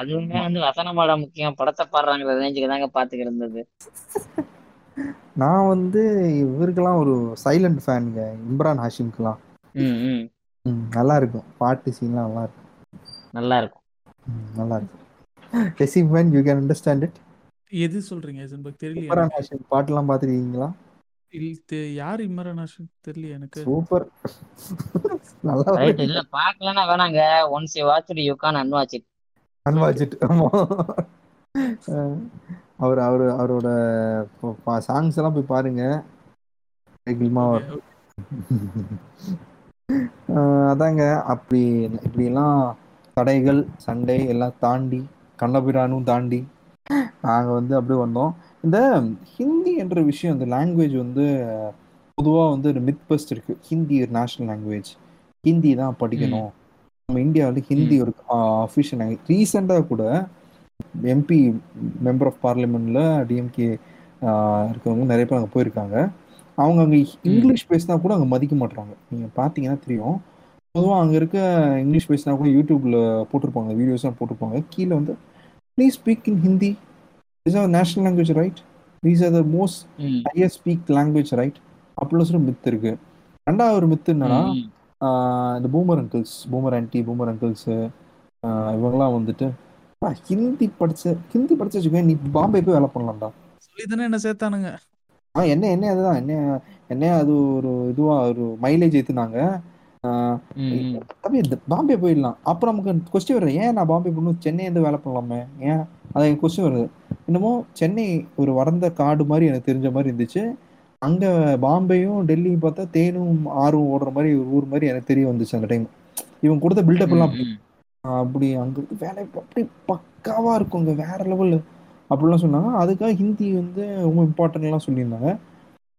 அதுவுமே வந்து வசனம் பாட முக்கியம். படத்தை பாடுறாங்கிற ரேஞ்சுக்கு தாங்க இருந்தது. நான் வந்து இவருக்கெல்லாம் ஒரு சைலண்ட் ஃபேனுங்க இம்ரான் ஹாஷிம்க்குலாம் நல்லா இருக்கும் பாட்டு சீன்லாம் நல்லா இருக்கும் நல்லா இருக்கும் நல்லா இருக்கும் man you can understand it எது சொல்றீங்க ஐசன்பர்க் தெரியல இம்ரான் ஹாஷிம் பாட்டுலாம் தெ- யார் இம்ரான் ஹாஷிம் தெரியல எனக்கு. சூப்பர். நல்லா ரைட் இல்ல பாக்கலன்னா வேணாங்க. Once you watch you can't unwatch it ஆமா. அஹ் அவர் அவர் அவரோட சாங்ஸ் எல்லாம் போய் பாருங்க. அதாங்க. அப்படி இப்படியெல்லாம் தடைகள் சண்டை எல்லாம் தாண்டி கண்ணபிரானும் தாண்டி நாங்கள் வந்து அப்படியே வந்தோம். இந்த ஹிந்தி என்ற விஷயம் இந்த லாங்குவேஜ் வந்து பொதுவாக வந்து ஒரு மித் பஸ்ட் இருக்கு. ஹிந்தி ஒரு நேஷனல் லாங்குவேஜ் ஹிந்தி தான் படிக்கணும். நம்ம இந்தியாவில் ஹிந்தி ஒரு அஃபிஷியல் லாங்குவேஜ் ரீசெண்டாக கூட எம்பி மெம்பர் ஆஃப் பார்லிமெண்ட்ல டிஎம்கே இருக்கவங்க நிறைய பேர் அங்கே போயிருக்காங்க. அவங்க அங்கே இங்கிலீஷ் பேசினா கூட அங்கே மதிக்க மாட்றாங்க. நீங்கள் பார்த்தீங்கன்னா தெரியும். பொதுவாக அங்கே இருக்க இங்கிலீஷ் பேசினா கூட யூடியூப்ல போட்டிருப்பாங்க வீடியோஸ்லாம் போட்டிருப்பாங்க. கீழே வந்து please speak in Hindi is our national language right these are the most higher speak language right அப்படிலாம் சொல்லி மித்து இருக்கு. ரெண்டாவது ஒரு மித்து என்னன்னா இந்த boomer uncles boomer aunty boomer uncles இவங்கெல்லாம் வந்துட்டு "பா, ஹிந்தி படிச்ச ஹிந்தி படிச்சு வச்சுக்கோ நீ பாம்பே போய் வேலை பண்ணலாம்டா. சொல்லி தானே என்ன சேர்த்தானுங்க? ஆ என்ன என்ன அதுதான் என்ன என்ன அது ஒரு இதுவா ஒரு மைலேஜ் ஏத்துனாங்க. பாம்பே போயிடலாம். அப்புறம் நமக்கு கொஸ்டின் வருது. ஏன் நான் பாம்பே போகணும்? சென்னை வந்து வேலை பண்ணலாமே? ஏன்? அது எனக்கு கொஸ்டின் வருது. என்னமோ சென்னை ஒரு வறண்ட காடு மாதிரி எனக்கு தெரிஞ்ச மாதிரி இருந்துச்சு. அங்க பாம்பேயும் டெல்லியும் பார்த்தா தேனும் ஆறும் ஓடுற மாதிரி ஒரு ஊர் மாதிரி எனக்கு தெரிய வந்துச்சு அந்த டைம் இவங்க கொடுத்த பில்டப் எல்லாம் ம் அப்படி அப்படி அங்க இருந்து வேலை அப்படி பக்காவா இருக்குங்க வேற லெவல் அப்படிலாம் சொன்னாங்க. அதுக்காக ஹிந்தி வந்து ரொம்ப இம்பார்ட்டன்ட்லாம் சொல்லியிருந்தாங்க.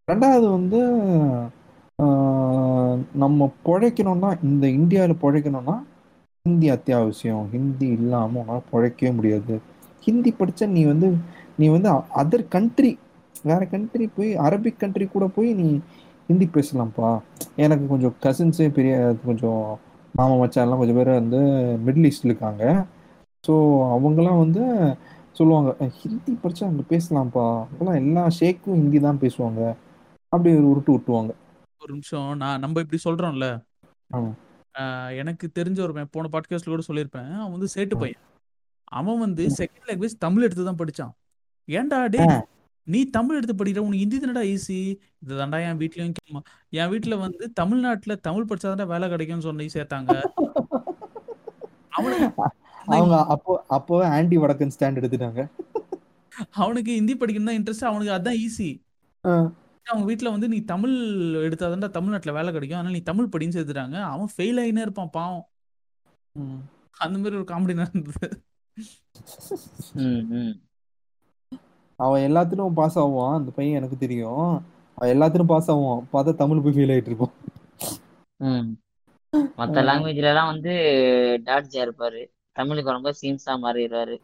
ரெண்டாவது வந்து நம்ம பிழைக்கணும்னா இந்த இந்தியாவில் பிழைக்கணும்னா ஹிந்தி அத்தியாவசியம். ஹிந்தி இல்லாமல் உன்னால் பிழைக்கவே முடியாது. ஹிந்தி படித்தா நீ வந்து நீ வந்து அதர் கண்ட்ரி வேறு கண்ட்ரி போய் அரபிக் கண்ட்ரி கூட போய் நீ ஹிந்தி பேசலாம்ப்பா. எனக்கு கொஞ்சம் கசின்ஸே பெரிய கொஞ்சம் மாமா மச்சான்லாம் கொஞ்சம் பேர் வந்து மிடில் ஈஸ்ட்ல இருக்காங்க. ஸோ அவங்கெல்லாம் வந்து சொல்லுவாங்க ஹிந்தி படித்தா அங்கே பேசலாம்ப்பா. அப்போல்லாம் எல்லா ஷேக்கும் ஹிந்தி தான் பேசுவாங்க. அப்படி ஒரு உருட்டு விட்டுவாங்க ஒரு நிமிஷம். நான் நம்ம இப்படி சொல்றோம்ல. எனக்கு தெரிஞ்ச ஒரு போன பாட்காஸ்ட்ல கூட சொல்லியிருப்பேன். அவன் வந்து சேட்டு பையன். அவன் வந்து செகண்ட் லாங்குவேஜ் தமிழ் எடுத்து தான் படிச்சான். ஏன்டா ஆ. நீ தமிழ் எடுத்து படிக்கிற? உனக்கு ஹிந்தி தானடா ஈஸி இதுதான்டா என் வீட்லயும் என் வீட்ல வந்து தமிழ்நாட்டுல தமிழ் படிச்சாதான்டா வேலை கிடைக்கும்னு சொல்லி சேர்த்தாங்க. அவங்க அப்போ அப்போவே ஆன்டி வடக்கன் ஸ்டாண்ட் எடுத்துட்டாங்க. அவனுக்கு ஹிந்தி படிக்கணும் தான் இன்ட்ரெஸ்ட் அவனுக்கு அதான் ஈஸி. அவங்க வீட்ல வந்து நீ தமிழ் எடுத்தாதான்டா தமிழ்நாட்டுல வேலை கிடைக்கும். அதனால நீ தமிழ் படின்னு சேர்த்துட்டாங்க. அவன் ஃபெயில் ஆகினே இருப்பான் பாவம். ம். அந்த மாதிரி ஒரு காமெடி நடந்தது. ம் ம். அவன் எல்லாத்துலயும் பாஸ் ஆவான். அந்த பையன் எனக்கு தெரியும். அவன் எல்லாத்துலயும் பாஸ் ஆவான். பார்த்தா தமிழ் போய் ஃபெயில் ஆயிட்டு இருப்பான். ம். மற்ற லாங்குவேஜ்ல எல்லாம் வந்து டாட்ஜா இருப்பாரு. தமிழுக்கு ரொம்ப சீன்ஸா மாறிடுவாரு.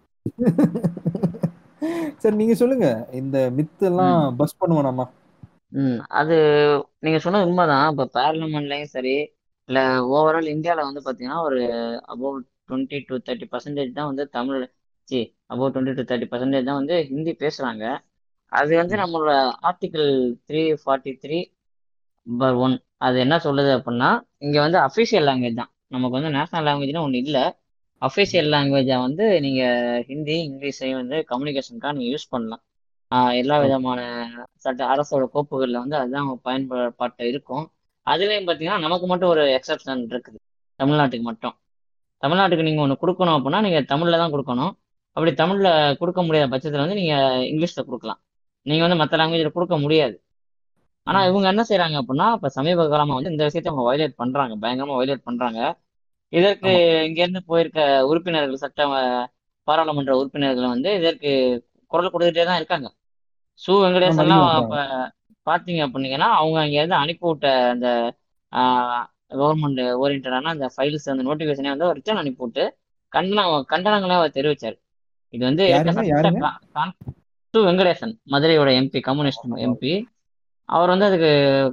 சரி நீங்க சொல்லுங்க. இந்த மித்து எல்லாம் பஸ் பண்ணுவோம் ம். அது நீங்க சொன்னது உண்மைதான். இப்போ பார்லிமெண்ட்லயும் சரி இல்ல ஓவரால் இந்தியாவில் வந்து பாத்தீங்கன்னா ஒரு about twenty to thirty percentage தான் வந்து Tamil C about twenty to thirty percentage தான் வந்து ஹிந்தி பேசுறாங்க. அது வந்து நம்மளோட article three forty three per one அது என்ன சொல்லுது அப்படின்னா இங்க வந்து அஃபிஷியல் லாங்குவேஜ் தான். நமக்கு வந்து நேஷனல் லாங்குவேஜ்னு ஒன்று இல்லை. அஃபிஷியல் லாங்குவேஜை வந்து நீங்க ஹிந்தி இங்கிலீஷையும் வந்து கம்யூனிகேஷனுக்காக நீங்க யூஸ் பண்ணலாம். எல்லா விதமான சட்ட அரசோட கோப்புகளில் வந்து அதுதான் பயன்பாட்டு இருக்கும். அதுலயும் பாத்தீங்கன்னா நமக்கு மட்டும் ஒரு எக்ஸப்ஷன் இருக்குது. தமிழ்நாட்டுக்கு மட்டும். தமிழ்நாட்டுக்கு நீங்க ஒன்று கொடுக்கணும் அப்படின்னா நீங்க தமிழ்ல தான் கொடுக்கணும். அப்படி தமிழ்ல கொடுக்க முடியாத பட்சத்துல வந்து நீங்க இங்கிலீஷ்ல கொடுக்கலாம். நீங்க வந்து மற்ற லாங்குவேஜ்ல கொடுக்க முடியாது. ஆனா ம். இவங்க என்ன செய்றாங்க அப்படின்னா இப்ப சமீப காலமா வந்து இந்த விஷயத்தை அவங்க வயலேட் பண்றாங்க. பயங்கரமா வயலேட் பண்றாங்க. இதற்கு ஆமா. இங்க இருந்து போயிருக்க உறுப்பினர்கள் சட்ட பாராளுமன்ற உறுப்பினர்கள் வந்து இதற்கு குரல் கொடுத்துட்டே தான் இருக்காங்க. சு வெங்கடேஷ் எல்லாம் பாத்தீங்க அப்படின்னீங்கன்னா அவங்க இங்க இருந்து அனுப்பி விட்ட அந்த கவர்மெண்ட் ஓரியன்டான அந்த ஃபைல்ஸ் அந்த நோட்டிபிகேஷனே வந்து ரிட்டர்ன் அனுப்பி விட்டு கண்டனம் கண்டனங்களே அவர் தெரிவிச்சார். இது வந்து சு வெங்கடேசன் மதுரையோட எம்பி கம்யூனிஸ்ட் எம்பி அவர் வந்து அதுக்கு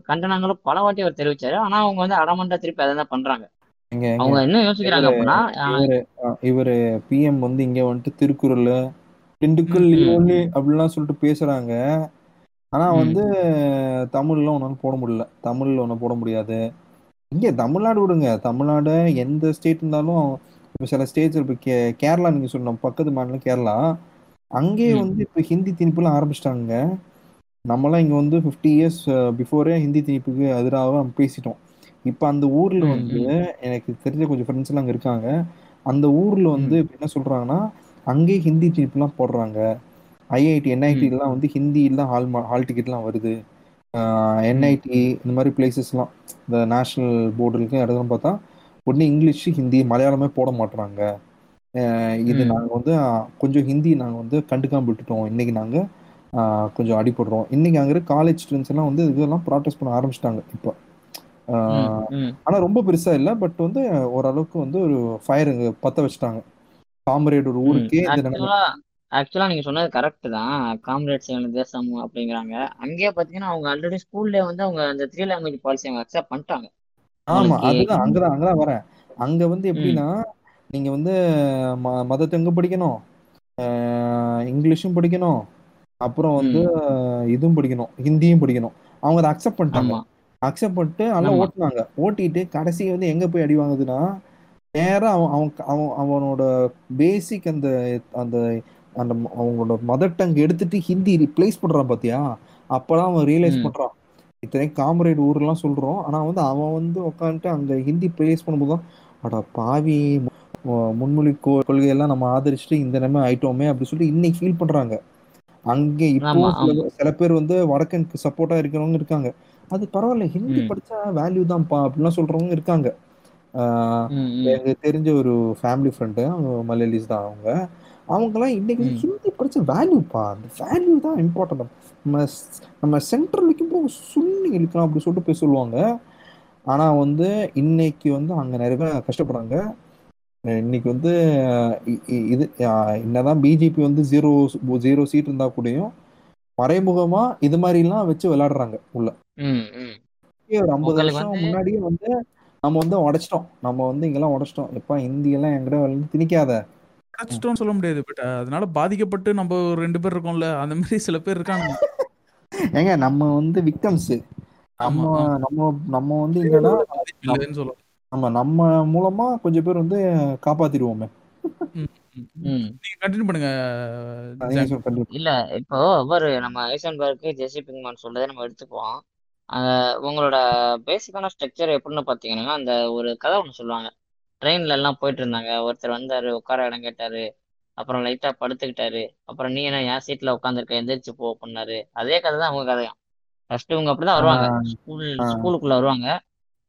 கண்டனங்களும் பல வாட்டி அவர் தெரிவிச்சாரு. ஆனா அவங்க வந்து அடமண்டா திருப்பி அதை தான் பண்றாங்க. அவங்க என்ன யோசிக்கிறாங்க அப்படின்னா இவரு பிஎம் வந்து இங்க வந்துட்டு திருக்குறள் திண்டுக்கல் லியோனி அப்படிலாம் சொல்லிட்டு பேசுறாங்க. ஆனா வந்து தமிழ்ல ஒன்னால போட முடியல. தமிழ்ல ஒன்றும் போட முடியாது. இங்க தமிழ்நாடு விடுங்க. தமிழ்நாடு எந்த ஸ்டேட் இருந்தாலும் இப்போ சில ஸ்டேட்ஸ் இப்போ கே கேரளா நீங்க சொன்ன பக்கத்து மாநிலம் கேரளா. அங்கேயே வந்து இப்போ ஹிந்தி திணிப்புலாம் ஆரம்பிச்சிட்டாங்க. நம்மலாம் இங்க வந்து ஃபிஃப்டி இயர்ஸ் பிஃபோரே ஹிந்தி திணிப்புக்கு எதிராக நம்ம பேசிட்டோம். இப்போ அந்த ஊர்ல வந்து எனக்கு தெரிஞ்ச கொஞ்சம் ஃப்ரெண்ட்ஸ் எல்லாம் அங்க இருக்காங்க. அந்த ஊர்ல வந்து என்ன சொல்றாங்கன்னா அங்கேயே ஹிந்தி திணிப்புலாம் போடுறாங்க. ஐஐடி என்ஐடிலாம் வந்து ஹிந்தியில் தான் ஹால் ஹால் டிக்கெட்லாம் வருது. என்ஐடி இந்த மாதிரி பிளேசஸ்லாம் இந்த நேஷ்னல் போர்டுக்கு இடத்துல பார்த்தா ஒன்று இங்கிலீஷ் ஹிந்தி மலையாளமே போட மாட்றாங்க. அஹ் இது நாங்கள் வந்து கொஞ்சம் ஹிந்தி நாங்கள் வந்து கண்டுக்காம விட்டுட்டோம். இன்னைக்கு நாங்கள் கொஞ்சம் அடிபடுறோம். இன்னைக்கு அங்கே இருக்க காலேஜ் ஸ்டூடெண்ட்ஸ் எல்லாம் வந்து இதெல்லாம் ப்ராக்டிஸ் பண்ண ஆரம்பிச்சிட்டாங்க இப்போ. ஆனால் ரொம்ப பெருசாக இல்லை பட் வந்து ஓரளவுக்கு வந்து ஒரு ஃபயர் பற்ற வச்சுட்டாங்க. காமரேட் ஒரு. ஊருக்கே ஆக்சுவலா நீங்க சொன்னது கரெக்ட் தான். காம்ரேட்ஸ் எங்கள் தேசம் அப்படிங்கிறாங்க. அங்கேயே பாத்தீங்கன்னா அவங்க ஆல்ரெடி ஸ்கூல்ல வந்து அவங்க அந்த த்ரீ லாங்குவேஜ் பாலிசி அவங்க அக்செப்ட் பண்ணிட்டாங்க. ஆமா அதுதான் அங்கதான் அங்கதான் வரேன். அங்க வந்து எப்படின்னா நீங்க வந்து மத தெங்கு படிக்கணும்? இங்கிலீஷும் படிக்கணும். அப்புறம் வந்து இதுவும் படிக்கணும் ஹிந்தியும் படிக்கணும். அவங்க அதை அக்செப்ட் பண்ணிட்டாங்க. அக்செப்ட் பண்ணிட்டு நல்லா ஓட்டுனாங்க. ஓட்டிட்டு கடைசி வந்து எங்க போய் அடி வாங்குதுன்னா நேரா அவன் அவன் அவன் அவனோட பேசிக் அந்த அந்த அந்த அவங்களோட மதர் டங் எடுத்துட்டு ஹிந்தி ரிப்ளேஸ் பண்றான் பாத்தியா? அப்பதான் அவன் ரியலைஸ் பண்றான். இத்தனை காமரேட் ஊர்லாம் சொல்றோம். ஆனா வந்து அவன் வந்து உட்காந்துட்டு அங்க ஹிந்தி ப்ளேஸ் பண்ணும்போது தான் அட பாவி முன்மொழி கொ- கொள்கையெல்லாம் நம்ம ஆதரிச்சுட்டு இந்த நிலைமை ஆயிட்டோமே அப்படி சொல்லிட்டு இன்னைக்கு ஃபீல் பண்றாங்க. அங்க இப்போ சில பேர் வந்து வடக்கனுக்கு சப்போர்ட்டா இருக்கிறவங்க இருக்காங்க. அது பரவாயில்ல ஹிந்தி படிச்சா வேல்யூ தான்ப்பா அப்படிலாம் சொல்றவங்க இருக்காங்க. எனக்கு தெரிஞ்ச ஒரு ஃபேமிலி ஃப்ரெண்டு அவங்க மலையாளிஸ் தான் அவங்க. அவங்கெல்லாம் இன்னைக்கு ஹிந்தி படிச்ச வேல்யூப்பா அந்த வேல்யூ தான் இம்பார்ட்டன்ட் நம்ம நம்ம சென்ட்ரல் வைக்கும்போது சுண்ணி இழுக்கலாம் அப்படி சொல்லிட்டு போய் சொல்லுவாங்க. ஆனா வந்து இன்னைக்கு வந்து அங்க நிறைய பேர் கஷ்டப்படுறாங்க. இன்னைக்கு வந்து இது என்னதான் பிஜேபி வந்து ஜீரோ ஜீரோ சீட் இருந்தா கூடயும் மறைமுகமா இது மாதிரி எல்லாம் வச்சு விளையாடுறாங்க உள்ள. ஒரு ஐம்பது வருஷம் முன்னாடியே வந்து நம்ம வந்து உடைச்சிட்டோம். நம்ம வந்து இங்கெல்லாம் உடைச்சிட்டோம். எப்பா இந்தி எல்லாம் என்கிட்ட வந்து திணிக்காத. அடைச்சிட்டோம்னு சொல்ல முடியாது. பட் அதனால பாதிக்கப்பட்டு நம்ம ஒரு ரெண்டு பேர் இருக்கோம்ல அந்த மாதிரி சில பேர் இருக்கானுங்க. ஏங்க நம்ம வந்து விக்டம்ஸ் ஆமா நம்ம ஆமா நம்ம நம்ம வந்து இல்லைன்னு சொல்லலாம். நம்ம நம்ம மூலமா கொஞ்சம் பேர் வந்து காப்பாத்திடுவோமே. இல்ல இப்போ ஒவ்வொரு நம்ம ஐசன்பர்க் ஜெசி பிங்மான் சொல்றதை நம்ம எடுத்துக்குவோம். உங்களோட பேசிக்கான ஸ்ட்ரக்சர் எப்படின்னு பாத்தீங்கன்னா அந்த ஒரு கதை ஒன்று சொல்லுவாங்க. ட்ரெயின்ல எல்லாம் போயிட்டு இருந்தாங்க ஒருத்தர் வந்தாரு உட்கார இடம் கேட்டாரு. அப்புறம் லைட்டா படுத்துக்கிட்டாரு. அப்புறம் நீ என்ன என் சீட்ல உட்காந்துருக்க எந்திரிச்சு போ பண்ணாரு அதே கதை தான் அவங்க கதையும். ஃபர்ஸ்ட் இவங்க அப்படிதான் வருவாங்க. ஸ்கூல் ஸ்கூலுக்குள்ள வருவாங்க.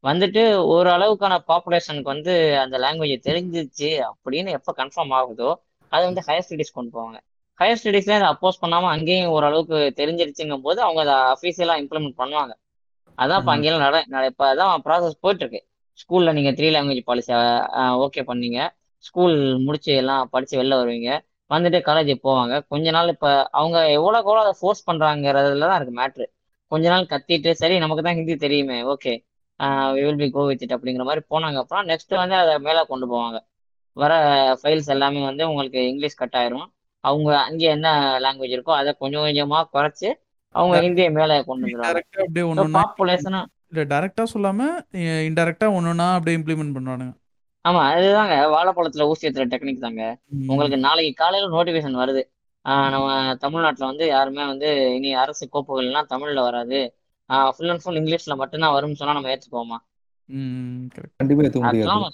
வந்துட்டு ஒரு அளவுக்கான பாப்புலேஷனுக்கு வந்து அந்த லாங்குவேஜ் தெரிஞ்சிச்சு அப்படின்னு எப்போ கன்ஃபார்ம் ஆகுதோ அதை வந்து ஹையர் ஸ்டடீஸ் கொண்டு போவாங்க. ஹையர் ஸ்டடீஸ்ல அதை அப்போஸ் பண்ணாம அங்கேயும் ஓரளவுக்கு தெரிஞ்சிருச்சுங்கும் போது அவங்க அதை அஃபீஷியலா இம்ப்ளிமெண்ட் பண்ணுவாங்க. அதான் இப்போ அங்கெல்லாம் நட நட- இப்போ அதான் ப்ராசஸ் போயிட்டு இருக்கு ஸ்கூல்ல நீங்க த்ரீ லாங்குவேஜ் பாலிசி ஓகே பண்ணீங்க. ஸ்கூல் முடிச்சு எல்லாம் படிச்சு வெளில வருவீங்க. வந்துட்டு காலேஜ் போவாங்க. கொஞ்ச நாள் இப்போ அவங்க எவ்வளோக்கு எவ்வளோ அதை ஃபோர்ஸ் பண்றாங்கிறதுல தான் இருக்கு மேட்ரு கொஞ்ச நாள் கத்திட்டு சரி நமக்கு தான் ஹிந்தி தெரியுமே okay will be go with அப்படிங்கிற மாதிரி போனாங்க. அப்புறம் நெக்ஸ்ட் வந்து அதை மேலே கொண்டு போவாங்க. வர ஃபைல்ஸ் எல்லாமே வந்து உங்களுக்கு இங்கிலீஷ் கட் ஆயிரும். அவங்க அங்கே என்ன லாங்குவேஜ் இருக்கோ அதை கொஞ்சம் கொஞ்சமா குறைச்சு அவங்க ஹிந்தியை மேலே கொண்டு வந்துருவாங்க. அப்படியே ஸோ ஒன்னொன்னா பாப்புலேஷனும் இல்ல டைரக்டா சொல்லாம இன்டைரக்டா ஒன்னொன்னா அப்படியே இம்ப்ளிமெண்ட் பண்ணுவானுங்க. ஆமா அதுதாங்க. வாழைப்பழத்துல ஊசி ஏத்துற டெக்னிக் தாங்க. உங்களுக்கு நாளைக்கு காலையில நோட்டிபிகேஷன் வருது. நம்ம தமிழ்நாட்டுல வந்து யாருமே வந்து இனி அரசு கோப்புகள்லாம் தமிழ்ல வராது. ஃபுல் அண்ட் ஃபுல் இங்கிலீஷ்ல மட்டும்தான் வரும்னு சொன்னா நம்ம ஏத்துக்குவோமா ம் கரெக்ட் கண்டிப்பா ஏத்துக்க முடியாது. ஆக்சுவலா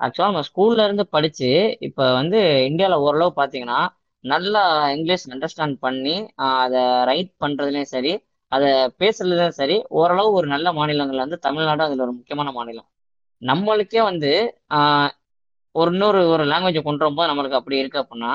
ஆக்சுவலா நம்ம ஸ்கூல்ல இருந்து படிச்சு இப்ப வந்து இந்தியால ஓரளவு பாத்தீங்கன்னா நல்லா இங்கிலீஷ் அண்டர்ஸ்டாண்ட் பண்ணி அதை ரைட் பண்றதுலயும் சரி அதை பேசுறதுலயும் சரி ஓரளவு ஒரு நல்ல மாநிலங்கள்ல வந்து தமிழ்நாடு அதுல ஒரு முக்கியமான மாநிலம். நம்மளுக்கே வந்து ஒரு இன்னொரு ஒரு லாங்குவேஜை கொண்டு வரும்போது நம்மளுக்கு அப்படி இருக்கு அப்படின்னா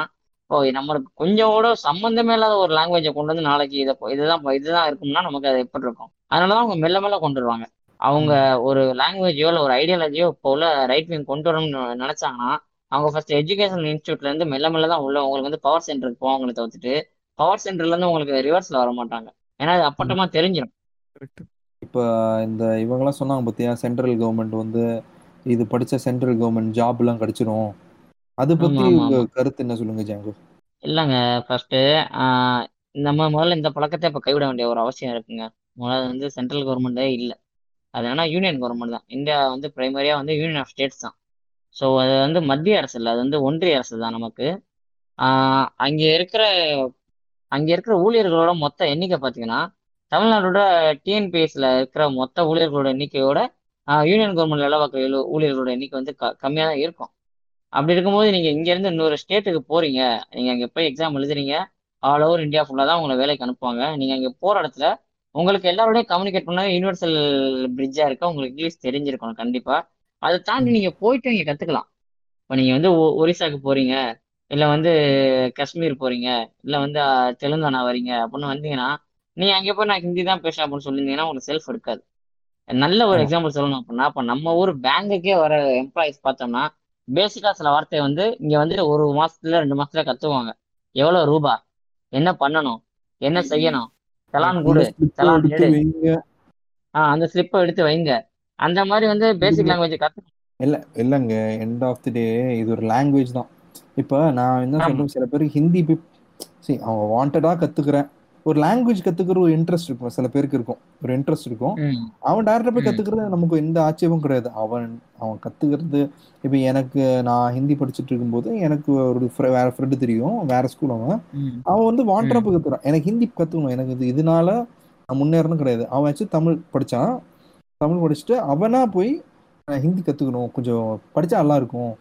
ஓ நம்மளுக்கு கொஞ்சம் கூட சம்மந்தமே இல்லாத ஒரு லாங்குவேஜை கொண்டு வந்து நாளைக்கு இதை இதுதான் இதுதான் இருக்கும்னா நமக்கு அது எப்படி இருக்கும்? அதனாலதான் அவங்க மெல்ல மெல்ல கொண்டு வருவாங்க. அவங்க ஒரு லாங்குவேஜோ இல்லை ஒரு ஐடியாலஜியோ இப்போ உள்ள ரைட் விங் கொண்டு வரணும்னு நினைச்சாங்கன்னா அவங்க ஃபர்ஸ்ட் எஜுகேஷன் இன்ஸ்டியூட்ல இருந்து மெல்ல மெல்ல தான் உள்ள உங்களுக்கு வந்து பவர் சென்டருக்கு போவாங்களே தவிர்த்துட்டு பவர் சென்டர்ல இருந்து உங்களுக்கு ரிவர்ஸ்ல வர மாட்டாங்க. ஏன்னா அது அப்பட்டமா தெரிஞ்சிடும் இப்போ இந்த இவங்கெல்லாம் சொன்னாங்க பார்த்தியா சென்ட்ரல் கவர்மெண்ட் வந்து இது படிச்ச சென்ட்ரல் கவர்மெண்ட் ஜாப் எல்லாம் கிடைச்சிரும். அது பத்தி. கருத்து என்ன சொல்லுங்க ஜாங்கோ? இல்லைங்க ஃபர்ஸ்ட் நம்ம முதல்ல இந்த பழக்கத்தை இப்போ கைவிட வேண்டிய ஒரு அவசியம் இருக்குங்க. முதல்ல வந்து சென்ட்ரல் கவர்மெண்ட்டே இல்லை. அது என்னன்னா யூனியன் கவர்மெண்ட் தான். இந்தியா வந்து பிரைமரியா வந்து யூனியன் ஆஃப் ஸ்டேட்ஸ் தான். ஸோ அது வந்து மத்திய அரசு இல்லை அது வந்து ஒன்றிய அரசு தான் நமக்கு. அங்கே இருக்கிற அங்கே இருக்கிற ஊழியர்களோட மொத்த எண்ணிக்கை பார்த்தீங்கன்னா தமிழ்நாடோட டிஎன்பிஎஸ்சில் இருக்கிற மொத்த ஊழியர்களோட எண்ணிக்கையோட யூனியன் கவர்மெண்ட் வேலை ஊழியர்களோட எண்ணிக்கை வந்து க கம்மியாக தான் இருக்கும். அப்படி இருக்கும்போது நீங்கள் இங்கேருந்து இன்னொரு ஸ்டேட்டுக்கு போகிறீங்க நீங்கள் அங்கே போய் எக்ஸாம் எழுதுறீங்க ஆல் ஓவர் இந்தியா ஃபுல்லாக தான் உங்களை வேலைக்கு அனுப்புவாங்க. நீங்கள் அங்கே போகிற இடத்துல உங்களுக்கு எல்லாரோடையும் கம்யூனிகேட் பண்ண யூனிவர்சல் பிரிட்ஜாக இருக்க உங்களுக்கு இங்கிலீஷ் தெரிஞ்சிருக்கணும் கண்டிப்பாக அதை தாண்டி நீங்க போயிட்டு இங்க கத்துக்கலாம். இப்போ நீங்க வந்து ஒ- ஒரிசாக்கு போறீங்க இல்ல வந்து காஷ்மீர் போறீங்க இல்ல வந்து தெலுங்கானா வரீங்க அப்படின்னு வந்தீங்கன்னா நீங்க அங்க போய் நான் ஹிந்தி தான் பேசுறேன் அப்படின்னு சொல்லியிருந்தீங்கன்னா உங்களுக்கு செல்ஃப் இருக்காது நல்ல ஒரு. எக்ஸாம்பிள் சொல்லணும் அப்படின்னா இப்போ நம்ம ஊர் பேங்குக்கே வர எம்ப்ளாயிஸ் பார்த்தோம்னா பேசிக்கா சில வார்த்தை வந்து இங்க வந்து ஒரு மாசத்துல ரெண்டு மாசத்துல கத்துவாங்க. எவ்வளவு ரூபா? என்ன பண்ணணும்? என்ன செய்யணும்? செலான் கொடு. வைங்க. ஆஹ் அந்த ஸ்லிப்பை எடுத்து வைங்க. அந்த மாதிரி வந்து பேசிக் லாங்குவேஜ் கத்து இல்ல இல்லைங்க. எண்ட் ஆஃப் தி டே இது ஒரு லாங்குவேஜ் தான். இப்போ நான் என்ன சொல்றேன் சில பேர் ஹிந்தி சரி அவன் வாண்டடா கத்துக்கிறேன். ஒரு லாங்குவேஜ் கத்துக்கிற ஒரு இன்ட்ரெஸ்ட் இருக்கும். சில பேருக்கு இருக்கும். ஒரு இன்ட்ரெஸ்ட் இருக்கும். அவன் டேரக்டா போய் கத்துக்கிறது நமக்கு எந்த ஆட்சேபமும் கிடையாது. அவன் அவன் கத்துக்கிறது இப்போ எனக்கு நான் ஹிந்தி படிச்சுட்டு இருக்கும்போது எனக்கு ஒரு வேற ஃப்ரெண்டு தெரியும். வேற ஸ்கூல் அவன். அவன் வந்து வாண்டடா போய் கத்துக்கிறான். எனக்கு ஹிந்தி கத்துக்கணும். எனக்கு இது இதனால நான் முன்னேறணும் கிடையாது. அவன் வச்சு தமிழ் படிச்சான். தமிழ் படிச்சுட்டு அவனா போய் ஹிந்தி கத்துக்கணும். கொஞ்சம் படிச்சா நல்லா இருக்கும்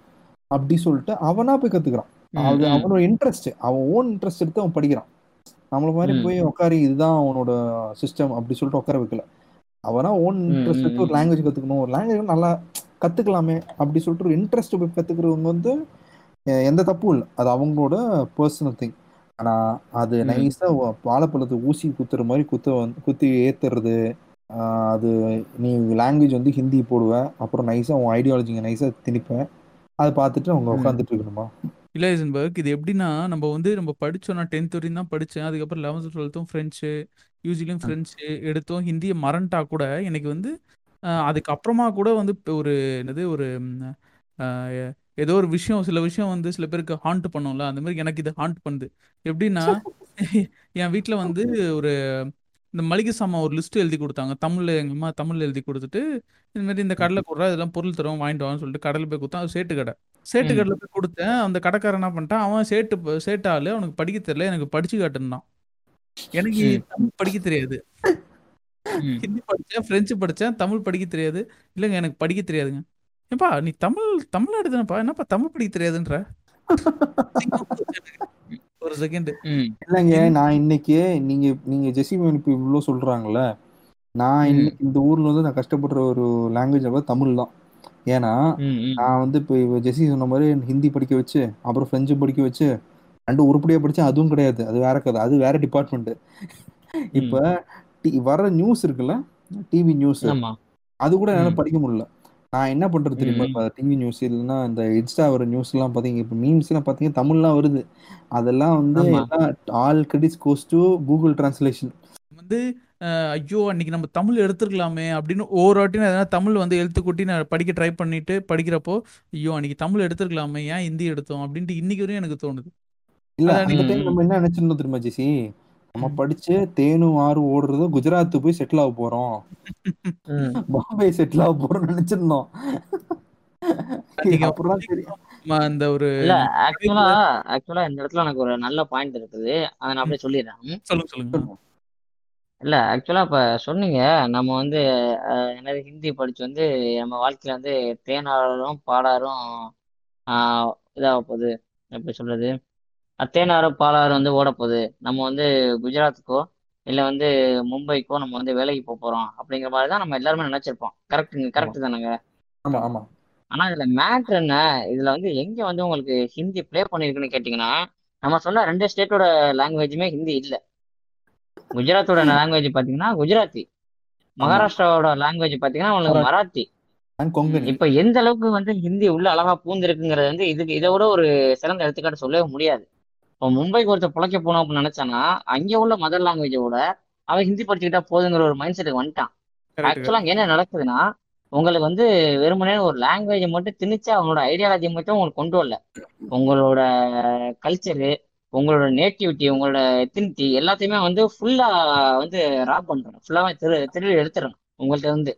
அப்படி சொல்லிட்டு அவனா போய் கத்துக்கிறான். அது அவனோட இன்ட்ரெஸ்ட் அவன் ஓன் இன்ட்ரெஸ்ட் எடுத்து அவன் படிக்கிறான். நம்மள மாதிரி போய் உட்காரு இதுதான் அவனோட சிஸ்டம் அப்படி சொல்லிட்டு உட்கார வைக்கல. அவனா ஓன் இன்ட்ரெஸ்ட் எடுத்து ஒரு லாங்குவேஜ் கத்துக்கணும். ஒரு லாங்குவேஜ் நல்லா கத்துக்கலாமே அப்படி சொல்லிட்டு ஒரு இன்ட்ரெஸ்ட் போய் கத்துக்கிறவங்க வந்து எந்த தப்பும் இல்லை. அது அவங்களோட பர்சனல் திங் ஆனா அது நைஸா வாழைப்பழத்தை ஊசி குத்துற மாதிரி குத்த வந்து குத்தி ஏத்துறது அது நீ லாங்குவேஜ் வந்து ஹிந்தி போடுவேன். அப்புறம் நைஸா உன் ஐடியாலஜிங்க நைஸா திணிப்பேன். அதை பார்த்துட்டு அவங்க உட்காந்துட்டு இருக்கணுமா? இளையசன்பர்க் இது எப்படின்னா நம்ம வந்து நம்ம படித்தோம் நான் டென்த் வரையும் தான் படித்தேன் அதுக்கப்புறம் லெவன்த்து டுவெல்த்தும் ஃப்ரெஞ்சு யூஜிலையும் ஃப்ரெஞ்சு எடுத்தோம். ஹிந்தியை மறந்துட்டா கூட எனக்கு வந்து அதுக்கப்புறமா கூட வந்து இப்போ ஒரு என்னது ஒரு ஏதோ ஒரு விஷயம் சில விஷயம் வந்து சில பேருக்கு ஹாண்ட் பண்ணும்ல. அந்த மாதிரி எனக்கு இது ஹாண்ட் பண்ணுது. எப்படின்னா என் வீட்டில் வந்து ஒரு இந்த மளிகை சாமான் ஒரு லிஸ்ட் எழுதி கொடுத்தாங்க. தமிழ்ல எங்கள் அம்மா தமிழ்ல எழுதி கொடுத்துட்டு இந்த மாதிரி இந்த கடலை போடுறா இதெல்லாம் பொருள் தரோம் வாங்கிட்டு வான்னு சொல்லிட்டு கடையில் போய் கொடுத்தா அது சேட்டு கடை. சேட்டு கடையில் போய் கொடுத்தேன். அந்த கடைக்காரன் என்ன பண்ணிட்டான்? அவன் சேட்டு சேட்டு ஆளு அவனுக்கு படிக்க தெரியல எனக்கு படிச்சு காட்டுனான். எனக்கு தமிழ் படிக்க தெரியாது. ஹிந்தி படித்தேன் ஃப்ரெஞ்சு படித்தேன் தமிழ் படிக்க தெரியாது. இல்லைங்க எனக்கு படிக்க தெரியாதுங்க. ஏப்பா நீ தமிழ் தமிழ்நாடு தானேப்பா? என்னப்பா தமிழ் படிக்க தெரியாதுன்ற? ஒரு செகண்ட் இல்லைங்க நான் இன்னைக்கு நீங்க நீங்க ஜெசி மேன் இப்போ இவ்வளோ சொல்றாங்கல்ல நான் இன்னைக்கு இந்த ஊர்ல வந்து நான் கஷ்டப்படுற ஒரு லாங்குவேஜ் அப்போ தமிழ் தான். ஏன்னா நான் வந்து இப்போ இவ ஜெசி சொன்ன மாதிரி ஹிந்தி படிக்க வச்சு அப்புறம் ஃப்ரெஞ்சு படிக்க வச்சு ரெண்டு உருப்படியாக படித்தேன் அதுவும் கிடையாது. அது வேற கதை. அது வேற டிபார்ட்மெண்ட்டு இப்போ வர நியூஸ் இருக்குல்ல டிவி நியூஸ் ஆமா. அது கூட என்னால் படிக்க முடியல. நான் என்ன பண்ணுறது ம். தெரியுமா இப்போ டிவி நியூஸ் இல்லைன்னா இந்த இன்ஸ்டா வர நியூஸ்லாம் பார்த்தீங்க இப்போ மீம்ஸ்லாம் பார்த்தீங்கன்னா தமிழ்லாம் வருது. அதெல்லாம் வந்து எல்லாம் all credits goes to Google translation வந்து ஐயோ அன்னைக்கு நம்ம தமிழ் எடுத்துருக்கலாமே அப்படின்னு ஒவ்வொரு வாட்டியும் எதனா தமிழ் வந்து எழுத்து கூட்டி நான் படிக்க ட்ரை பண்ணிட்டு படிக்கிறப்போ ஐயோ அன்னைக்கு தமிழ் எடுத்துருக்கலாமே ஏன் ஹிந்தி எடுத்தோம்? அப்படின்ட்டு இன்னைக்கு வரையும் எனக்கு தோணுது. இல்லை நம்ம என்ன நினச்சிருந்தோம் தெரியுமா ஜெசி நம்ம. படிச்சு தேனும் ஆறு ஓடுறது குஜராத் போய் செட்டில் ஆக போகிறோம் ம். பாம்பே செட்டில் ஆக போகிறோம்னு நினச்சிருந்தோம். அந்த ஒரு இல்ல ஆக்சுவலா ஆக்சுவலா இந்த இடத்துல எனக்கு ஒரு நல்ல பாயிண்ட் இருக்குது. அதை நான் அப்படியே சொல்லிடுறேன். சொல்லுங்க சொல்லுங்க. இல்ல ஆக்சுவலா இப்ப சொன்னீங்க நம்ம வந்து என்னது ஹிந்தி படிச்சு வந்து நம்ம வாழ்க்கையில வந்து தேனாரும் பாலாரும் ஆஹ் இதாக போகுது. எப்படி சொல்றது? அஹ், தேனாரும் பாலாரும் வந்து ஓட போகுது நம்ம வந்து குஜராத்துக்கோ இல்ல வந்து மும்பைக்கோ நம்ம வந்து வேலைக்கு போக போறோம். அப்படிங்கிற மாதிரி தான் நம்ம எல்லாருமே நினைச்சிருப்போம். கரெக்ட் ஆமா. கரெக்ட் தானேங்க? ஆமா ஆமா. ஆனா இதுல மேட்ரு என்ன? இதுல வந்து எங்க வந்து உங்களுக்கு ஹிந்தி ப்ளே பண்ணிருக்குன்னு கேட்டீங்கன்னா நம்ம சொன்ன ரெண்டு ஸ்டேட்டோட லாங்குவேஜுமே ஹிந்தி இல்ல. குஜராத்தோட லாங்குவேஜ் பாத்தீங்கன்னா குஜராத்தி. மகாராஷ்டிராவோட லாங்குவேஜ் பாத்தீங்கன்னா உங்களுக்கு மராத்தி. இப்ப எந்த அளவுக்கு வந்து ஹிந்தி உள்ள அழகா பூந்திருக்குங்கிறது வந்து இதுக்கு இதை விட ஒரு சிறந்த எடுத்துக்காட்டு சொல்லவே முடியாது. இப்போ மும்பைக்கு ஒருத்தர் பிழைக்க போனோம் அப்படின்னு நினைச்சானா அங்க உள்ள மதர் லாங்குவேஜை விட அவன் ஹிந்தி படிச்சுக்கிட்டா போதுங்கிற ஒரு மைண்ட் செட்டுக்கு வந்துட்டான். கரெக்ட் ஆக்சுவலா அங்க என்ன நடக்குதுன்னா உங்களுக்கு வந்து வெறுமனே ஒரு லாங்குவேஜை மட்டும் திணிச்சு அவங்களோட ஐடியாலஜி மட்டும் உங்களுக்கு கொண்டு வரல. உங்களோட கல்ச்சரு உங்களோட நேட்டிவிட்டி உங்களோட எத்தினிட்டி எல்லாத்தையுமே வந்து ஃபுல்லா வந்து ராப் பண்றோம் ஃபுல்லாவே திரு திருடி எடுத்துறோம் உங்கள்ட்ட வந்து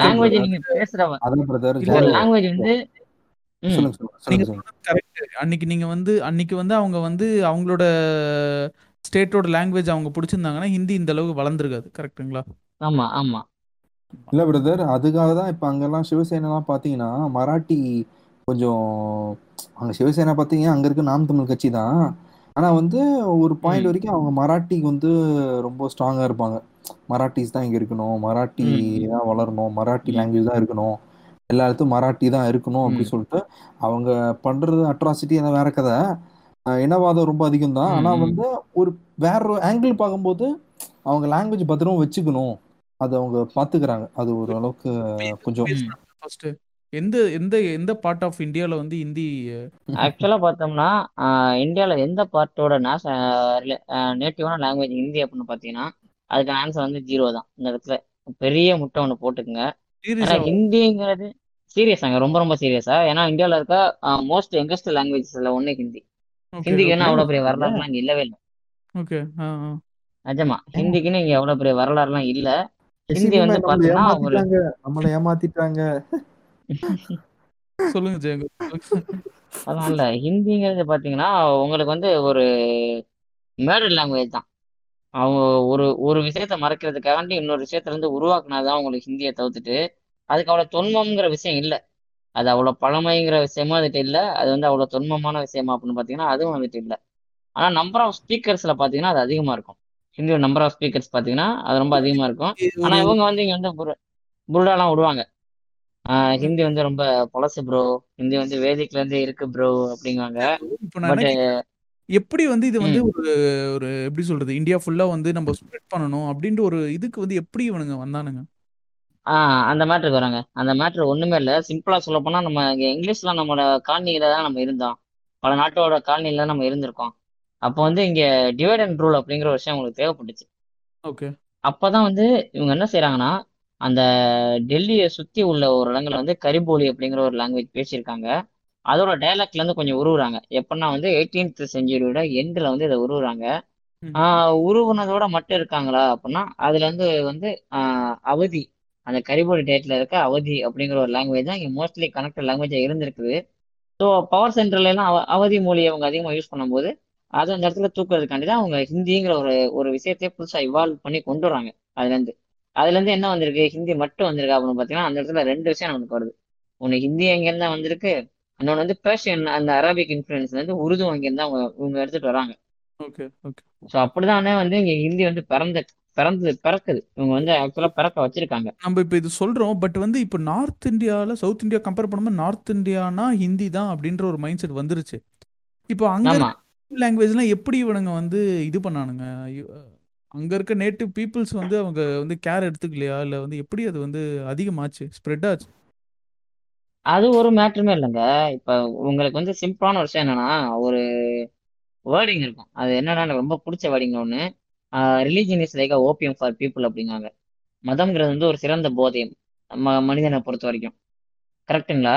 லாங்குவேஜ் நீங்க பேசுற லாங்குவேஜ் வந்து சொல்லுங்க சொல்லுங்க நீங்க சொல்லுங்க. கரெக்ட் அன்னைக்கு நீங்க வந்து அன்னைக்கு வந்து அவங்க வந்து அவங்களோட ஸ்டேட்டோட லாங்குவேஜ் அவங்க பிடிச்சிருந்தாங்கன்னா ஹிந்தி இந்த அளவுக்கு வளர்ந்துருக்காது. கரெக்ட்டுங்களா ஆமா ஆமா. இல்ல பிரதர் அதுக்காக தான் இப்ப அங்கெல்லாம் சிவசேனாலாம் பாத்தீங்கன்னா மராட்டி கொஞ்சம் அங்க சிவசேனா பாத்தீங்கன்னா அங்க இருக்க நாம் தமிழ் கட்சி தான். ஆனா வந்து ஒரு பாயிண்ட் வரைக்கும் அவங்க மராட்டிக்கு வந்து ரொம்ப ஸ்ட்ராங்கா இருப்பாங்க. மராட்டிஸ் தான் இங்க இருக்கணும் மராட்டி தான் வளரணும் மராட்டி லாங்குவேஜ் தான் இருக்கணும். எல்லா இடத்தும் மராட்டி தான் இருக்கணும் அப்படி ம். சொல்லிட்டு அவங்க பண்றது அட்ராசிட்டி அந்த வேற கதை. இனவாதம் ரொம்ப அதிகம் தான் ஆனா வந்து ஒரு வேற ஒரு ஆங்கிள் பார்க்கும்போது அவங்க லாங்குவேஜ் பத்திரமா வச்சுக்கணும். அது அவங்க பாத்துக்கிறாங்க அது ஒரு அளவுக்கு கொஞ்சம் எந்த எந்த எந்த பார்ட் ஆஃப் இந்தியால வந்து ஹிந்தி ஆக்சுவலா பார்த்தோம்னா இந்தியால எந்த பார்ட்டோட நேட்டிவான லாங்குவேஜ் ஹிந்தி அப்படின்னு பார்த்தீங்கன்னா அதுக்கு ஆன்சர் வந்து ஜீரோ தான். இந்த இடத்துல பெரிய முட்டை ஒன்று போட்டுக்குங்க. ஹிந்திங்கிறது சீரியஸாங்க ரொம்ப ரொம்ப சீரியஸா ஏன்னா இந்தியாவில் இருக்க மோஸ்ட் யங்கஸ்ட் லாங்குவேஜஸ்ல ஒன்று ஹிந்தி. ஹிந்திக்கு என்ன அவ்வளோ பெரிய வரலாறுலாம் இங்கே இல்லவே இல்லை. ஓகே. நிஜமா ஹிந்திக்குன்னு இங்கே அவ்வளோ பெரிய வரலாறுலாம் இல்லை. ஹிந்தி வந்து பார்த்தீங்கன்னா ஒரு நம்மள ஏமாத்திட்டாங்க. சொல்லுங்க ஜெயங்க. அதான் இல்லை. ஹிந்திங்கிறது பார்த்தீங்கன்னா உங்களுக்கு வந்து ஒரு மேடல் லாங்குவேஜ் தான். அவங்க ஒரு ஒரு விஷயத்த மறைக்கிறதுக்காண்டி இன்னொரு விஷயத்துல இருந்து உருவாக்குனாதான் உங்களுக்கு ஹிந்தியை தவிர்த்துட்டு அதுக்கு அவ்வளோ தொன்மம்ங்கிற விஷயம் இல்லை. அது அவ்வளோ பழமைங்கிற விஷயமும் அதுட்டு இல்லை. அது வந்து அவ்வளோ தொன்மமான விஷயமா அப்படின்னு பார்த்தீங்கன்னா அதுவும் வந்துட்டு இல்லை. ஆனால் நம்பர் ஆஃப் ஸ்பீக்கர்ஸில் பார்த்தீங்கன்னா அது அதிகமாக இருக்கும். ஹிந்தியோட நம்பர் ஆஃப் ஸ்பீக்கர்ஸ் பார்த்தீங்கன்னா அது ரொம்ப அதிகமாக இருக்கும். ஆனால் இவங்க வந்து இங்கே வந்து புரு புருடாலாம் விடுவாங்க. ஆஹ் ஹிந்தி வந்து ரொம்ப பழசு ப்ரோ ஹிந்தி வந்து வேதிக்ல இருந்து இருக்கு ப்ரோ அப்படிங்குவாங்க. எப்படி வந்து இது வந்து ஒரு ஒரு எப்படி சொல்றது? இந்தியா ஃபுல்லா வந்து நம்ம ஸ்ப்ரெட் பண்ணணும் அப்படின்ற ஒரு இதுக்கு வந்து எப்படி இவனுங்க வந்தானுங்க? ஆஹ் அந்த மேட்ருக்கு வராங்க. அந்த மேட்ரு ஒண்ணுமே இல்லை. சிம்பிளா சொல்ல போனா நம்ம இங்க இங்கிலீஷ்ல நம்மளோட காலனியில தான் நம்ம இருந்தோம். பல நாட்டோட காலனியில தான் நம்ம இருந்திருக்கோம். அப்போ வந்து இங்க டிவைட் அண்ட் ரூல் அப்படிங்கிற ஒரு விஷயம் உங்களுக்கு தேவைப்பட்டுச்சு. ஓகே. அப்பதான் வந்து இவங்க என்ன செய்றாங்கன்னா அந்த டெல்லியை சுத்தி உள்ள ஒரு இடங்கள்ல வந்து கரிபோலி அப்படிங்கிற ஒரு லாங்குவேஜ் பேசியிருக்காங்க. அதோட டயலாக்ல இருந்து கொஞ்சம் உருவுறாங்க. எப்படின்னா வந்து எயிட்டீன்த் செஞ்சுரியோட எண்டில் வந்து இதை உருவுறாங்க. ஆஹ் உருவுனதோட மட்டும் இருக்காங்களா அப்படின்னா அதுல இருந்து வந்து ஆஹ் அவதி அந்த கரிபோலி டேட்ல இருக்க அவதி அப்படிங்கிற ஒரு லாங்குவேஜ் தான் இங்க மோஸ்ட்லி கனெக்டட் லாங்குவேஜா இருந்திருக்குது. ஸோ பவர் சென்டர்ல எல்லாம் அவ- அவதி மொழியை அவங்க அதிகமாக யூஸ் பண்ணும்போது அது அந்த இடத்துல தூக்குறதுக்காண்டி தான் அவங்க ஹிந்திங்கிற ஒரு ஒரு விஷயத்தையே புதுசா இவால்வ் பண்ணி கொண்டு வராங்க அதுல இருந்து அதுல இருந்து என்ன வந்திருக்கு? ஹிந்தி மட்டும் வந்திருக்கு அப்படின்னு பாத்தீங்கன்னா அந்த இடத்துல ரெண்டு விஷயம் நமக்கு வருது. ஒண்ணு ஹிந்தி எங்கேருந்து தான் வந்திருக்கு? இன்னொன்று வந்து பேர்ஷியன் அந்த அரபிக் இன்ஃபுளுன்ஸ்ல இருந்து உருது அங்கேருந்து அவங்க இவங்க எடுத்துட்டு வராங்க ஓகே ஓகே ஸோ அப்படிதானே வந்து இங்க ஹிந்தி வந்து பிறந்த பிறந்து பிறக்குது. இவங்க வந்து ஆக்சுவலா பிறக்க வச்சிருக்காங்க. நம்ம இப்போ இது சொல்றோம் பட் வந்து இப்போ நார்த் இந்தியால சவுத் இந்தியா கம்பேர் பண்ணும்போது நார்த் இந்தியானா ஹிந்தி தான் அப்படின்ற ஒரு மைண்ட் செட் வந்துருச்சு. இப்போ அங்க லாங்குவேஜ்லாம் எப்படி இவனுங்க வந்து இது பண்ணானுங்க? அங்க இருக்க நேட்டிவ் பீப்புள்ஸ் வந்து அவங்க வந்து கேர் எடுத்துக்கலையா? இல்ல வந்து எப்படி அது வந்து அதிகமாச்சு? ஸ்ப்ரெட் ஆச்சு? அது ஒரு மேட்டருமே இல்லைங்க. இப்ப உங்களுக்கு வந்து சிம்பிளான விஷயம் என்னன்னா ஒரு வேர்டிங் இருக்கும். அது என்னன்னா எனக்கு ரொம்ப பிடிச்ச வேர்டிங் ஒன்று religion is like opium for people அப்படிங்காங்க மதம்ங்கிறது வந்து ஒரு சிறந்த போதையம் ம மனிதனை பொறுத்த வரைக்கும். கரெக்ட்டுங்களா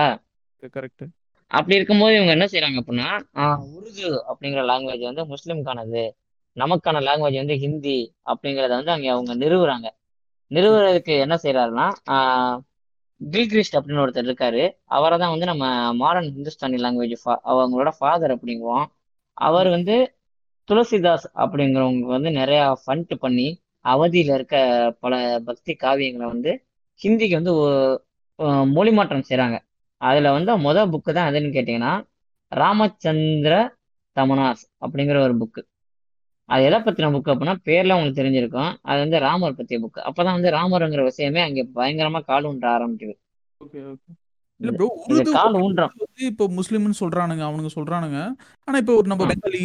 கரெக்ட் அப்படி இருக்கும்போது இவங்க என்ன செய்றாங்க அப்படின்னா உருது அப்படிங்கிற லாங்குவேஜ் வந்து முஸ்லிம்கானது. நமக்கான லாங்குவேஜ் வந்து ஹிந்தி அப்படிங்கிறத வந்து அங்கே அவங்க நிறுவுறாங்க. நிறுவுறதுக்கு என்ன செய்யறாருன்னா கில்கிரிஸ்ட் அப்படின்னு ஒருத்தர் இருக்காரு. அவரை தான் வந்து நம்ம மாடர்ன் ஹிந்துஸ்தானி லாங்குவேஜ் அவங்களோட ஃபாதர் அப்படிங்குவோம். அவர் வந்து துளசிதாஸ் அப்படிங்கிறவங்க வந்து நிறைய ஃபண்ட் பண்ணி அவதியில இருக்க பல பக்தி காவியங்களை வந்து ஹிந்திக்கு வந்து மொழி மாற்றம் செய்றாங்க. அதுல வந்து முத புக்கு தான் எதுன்னு கேட்டீங்கன்னா ராமச்சந்திர தமனாஸ் அப்படிங்கிற ஒரு புக்கு அது எதை பத்தின புக் அப்படின்னா பேர்ல உங்களுக்கு தெரிஞ்சிருக்கும். அது வந்து ராமர் பத்திய புக் அப்பதான் வந்து ராமருங்கிற விஷயமே அங்க பயங்கரமா கால் ஊன்ற ஆரம்பிக்குது. இப்போ முஸ்லீம்னு சொல்றானுங்க அவனுங்க சொல்றானுங்க. ஆனா இப்போ ஒரு நம்ம பெங்காலி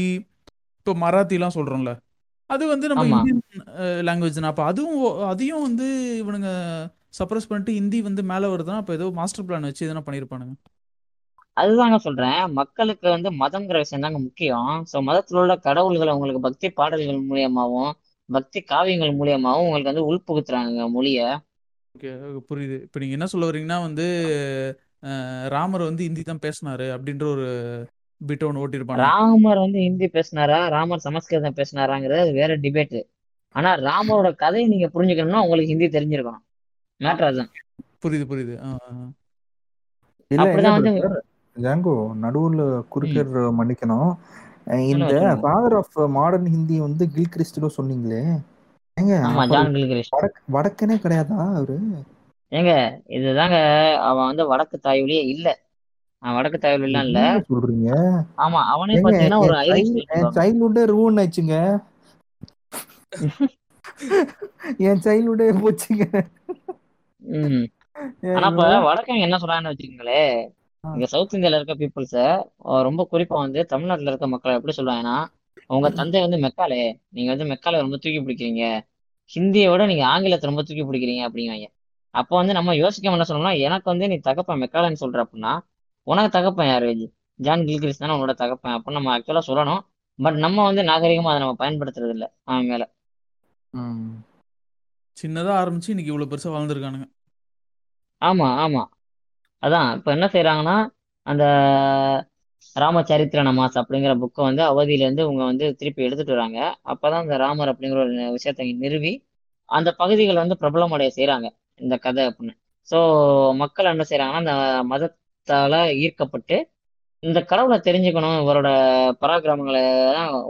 இப்போ மராத்திலாம் சொல்றோம்ல அது வந்து நம்ம இந்தியன் லாங்குவேஜ் அப்போ அதுவும் அதையும் வந்து இவனுங்க சப்ரஸ் பண்ணிட்டு ஹிந்தி வந்து மேல வருதுன்னா அப்போ ஏதோ மாஸ்டர் பிளான் வச்சு எதனா பண்ணியிருப்பானுங்க அதுதாங்க சொல்றேன். மக்களுக்கு வந்து மதம்ங்கிற விஷயம் தாங்க முக்கியம். ஸோ மதத்தில் உள்ள கடவுள்களை உங்களுக்கு பக்தி பாடல்கள் மூலியமாவும் பக்தி காவியங்கள் மூலியமாவும் உங்களுக்கு வந்து உள்புகுத்துறாங்க மொழிய. ஓகே புரியுது. இப்போ நீங்க என்ன சொல்ல வர்றீங்கன்னா வந்து ராமர் வந்து ஹிந்தி தான் பேசினாரு அப்படின்ற ஒரு பிட் ஒன்று ஓட்டியிருப்பானுங்க ராமர் வந்து ஹிந்தி பேசினாரா? ராமர் சமஸ்கிருதம் பேசினாராங்கிறது வேற டிபேட் ஆனா ராமரோட கதையை நீங்க புரிஞ்சுக்கணும்னா உங்களுக்கு ஹிந்தி தெரிஞ்சிருக்கணும். ஆ, மேட்ரு அதுதான் புரியுது புரியுது ஜாங்கோ நடுவுல குறுக்கர் மன்னிக்கணும். இந்த ஃபாதர் ஆஃப் மாடர்ன் ஹிந்தி வந்து கில் கிறிஸ்டினோ சொன்னீங்களே? ஏங்க வடக்கனே கிடையாதா அவரு? ஏங்க இதுதாங்க அவன் வந்து வடக்கு தாய்வழியே இல்ல. வடக்கு தாய்வழிலாம் இல்ல. என்ன சொல்றீங்க? ஆமா அவனே பாத்தீங்கன்னா ஒரு சைல்ட்ஹுட்டே ரூன் ஆயிடுச்சுங்க. என் சைல்ட்ஹுட்டே போச்சுங்க. ம். ஆனா இப்ப வடக்கங்க என்ன சொல்றாங்கன்னு வச்சுக்கோங்களே ஆ. இங்க சவுத் இந்தியால இருக்க பீப்புள்ஸ ரொம்ப குறிப்பா வந்து தமிழ்நாட்டுல இருக்க மக்களை எப்படி சொல்லுவாங்கன்னா உங்க தந்தை வந்து மெக்காலே நீங்க வந்து மெக்கால ரொம்ப தூக்கி பிடிக்கிறீங்க. ஹிந்தியை விட நீங்க ஆங்கிலத்தை ரொம்ப தூக்கி பிடிக்கிறீங்க அப்படிங்காங்க அப்போ வந்து நம்ம யோசிக்க என்ன சொல்லணும்னா எனக்கு வந்து நீ தகப்பன் மெக்காலன்னு சொல்ற அப்படின்னா உனக்கு தகப்பன் யாரு? ஜான் கில்கிரிஸ் தானே உன்னோட தகப்பன். அப்படின்னு நம்ம ஆக்சுவலா சொல்லணும். பட் நம்ம வந்து நாகரிகமா அதை நம்ம பயன்படுத்துறது இல்ல அவன் மேல. சின்னதா ஆரம்பிச்சு இன்னைக்கு இவ்வளவு பெருசா வளர்ந்துருக்கானுங்க ஆமா ஆமா. அதான் இப்ப என்ன செய்யறாங்கன்னா அந்த ராமச்சரித்திர நமாஸ் அப்படிங்கிற புக்கை வந்து அவதியில இருந்து இவங்க வந்து திருப்பி எடுத்துட்டு வராங்க. அப்பதான் இந்த ராமர் அப்படிங்கிற ஒரு விஷயத்தை நிறுவி அந்த பகுதிகளை வந்து பிரபலமடைய செய்றாங்க இந்த கதை அப்படின்னு. ஸோ மக்கள் என்ன செய்றாங்கன்னா இந்த மதத்தால ஈர்க்கப்பட்டு இந்த கடவுளை தெரிஞ்சுக்கணும் இவரோட பராக்கிரமங்களை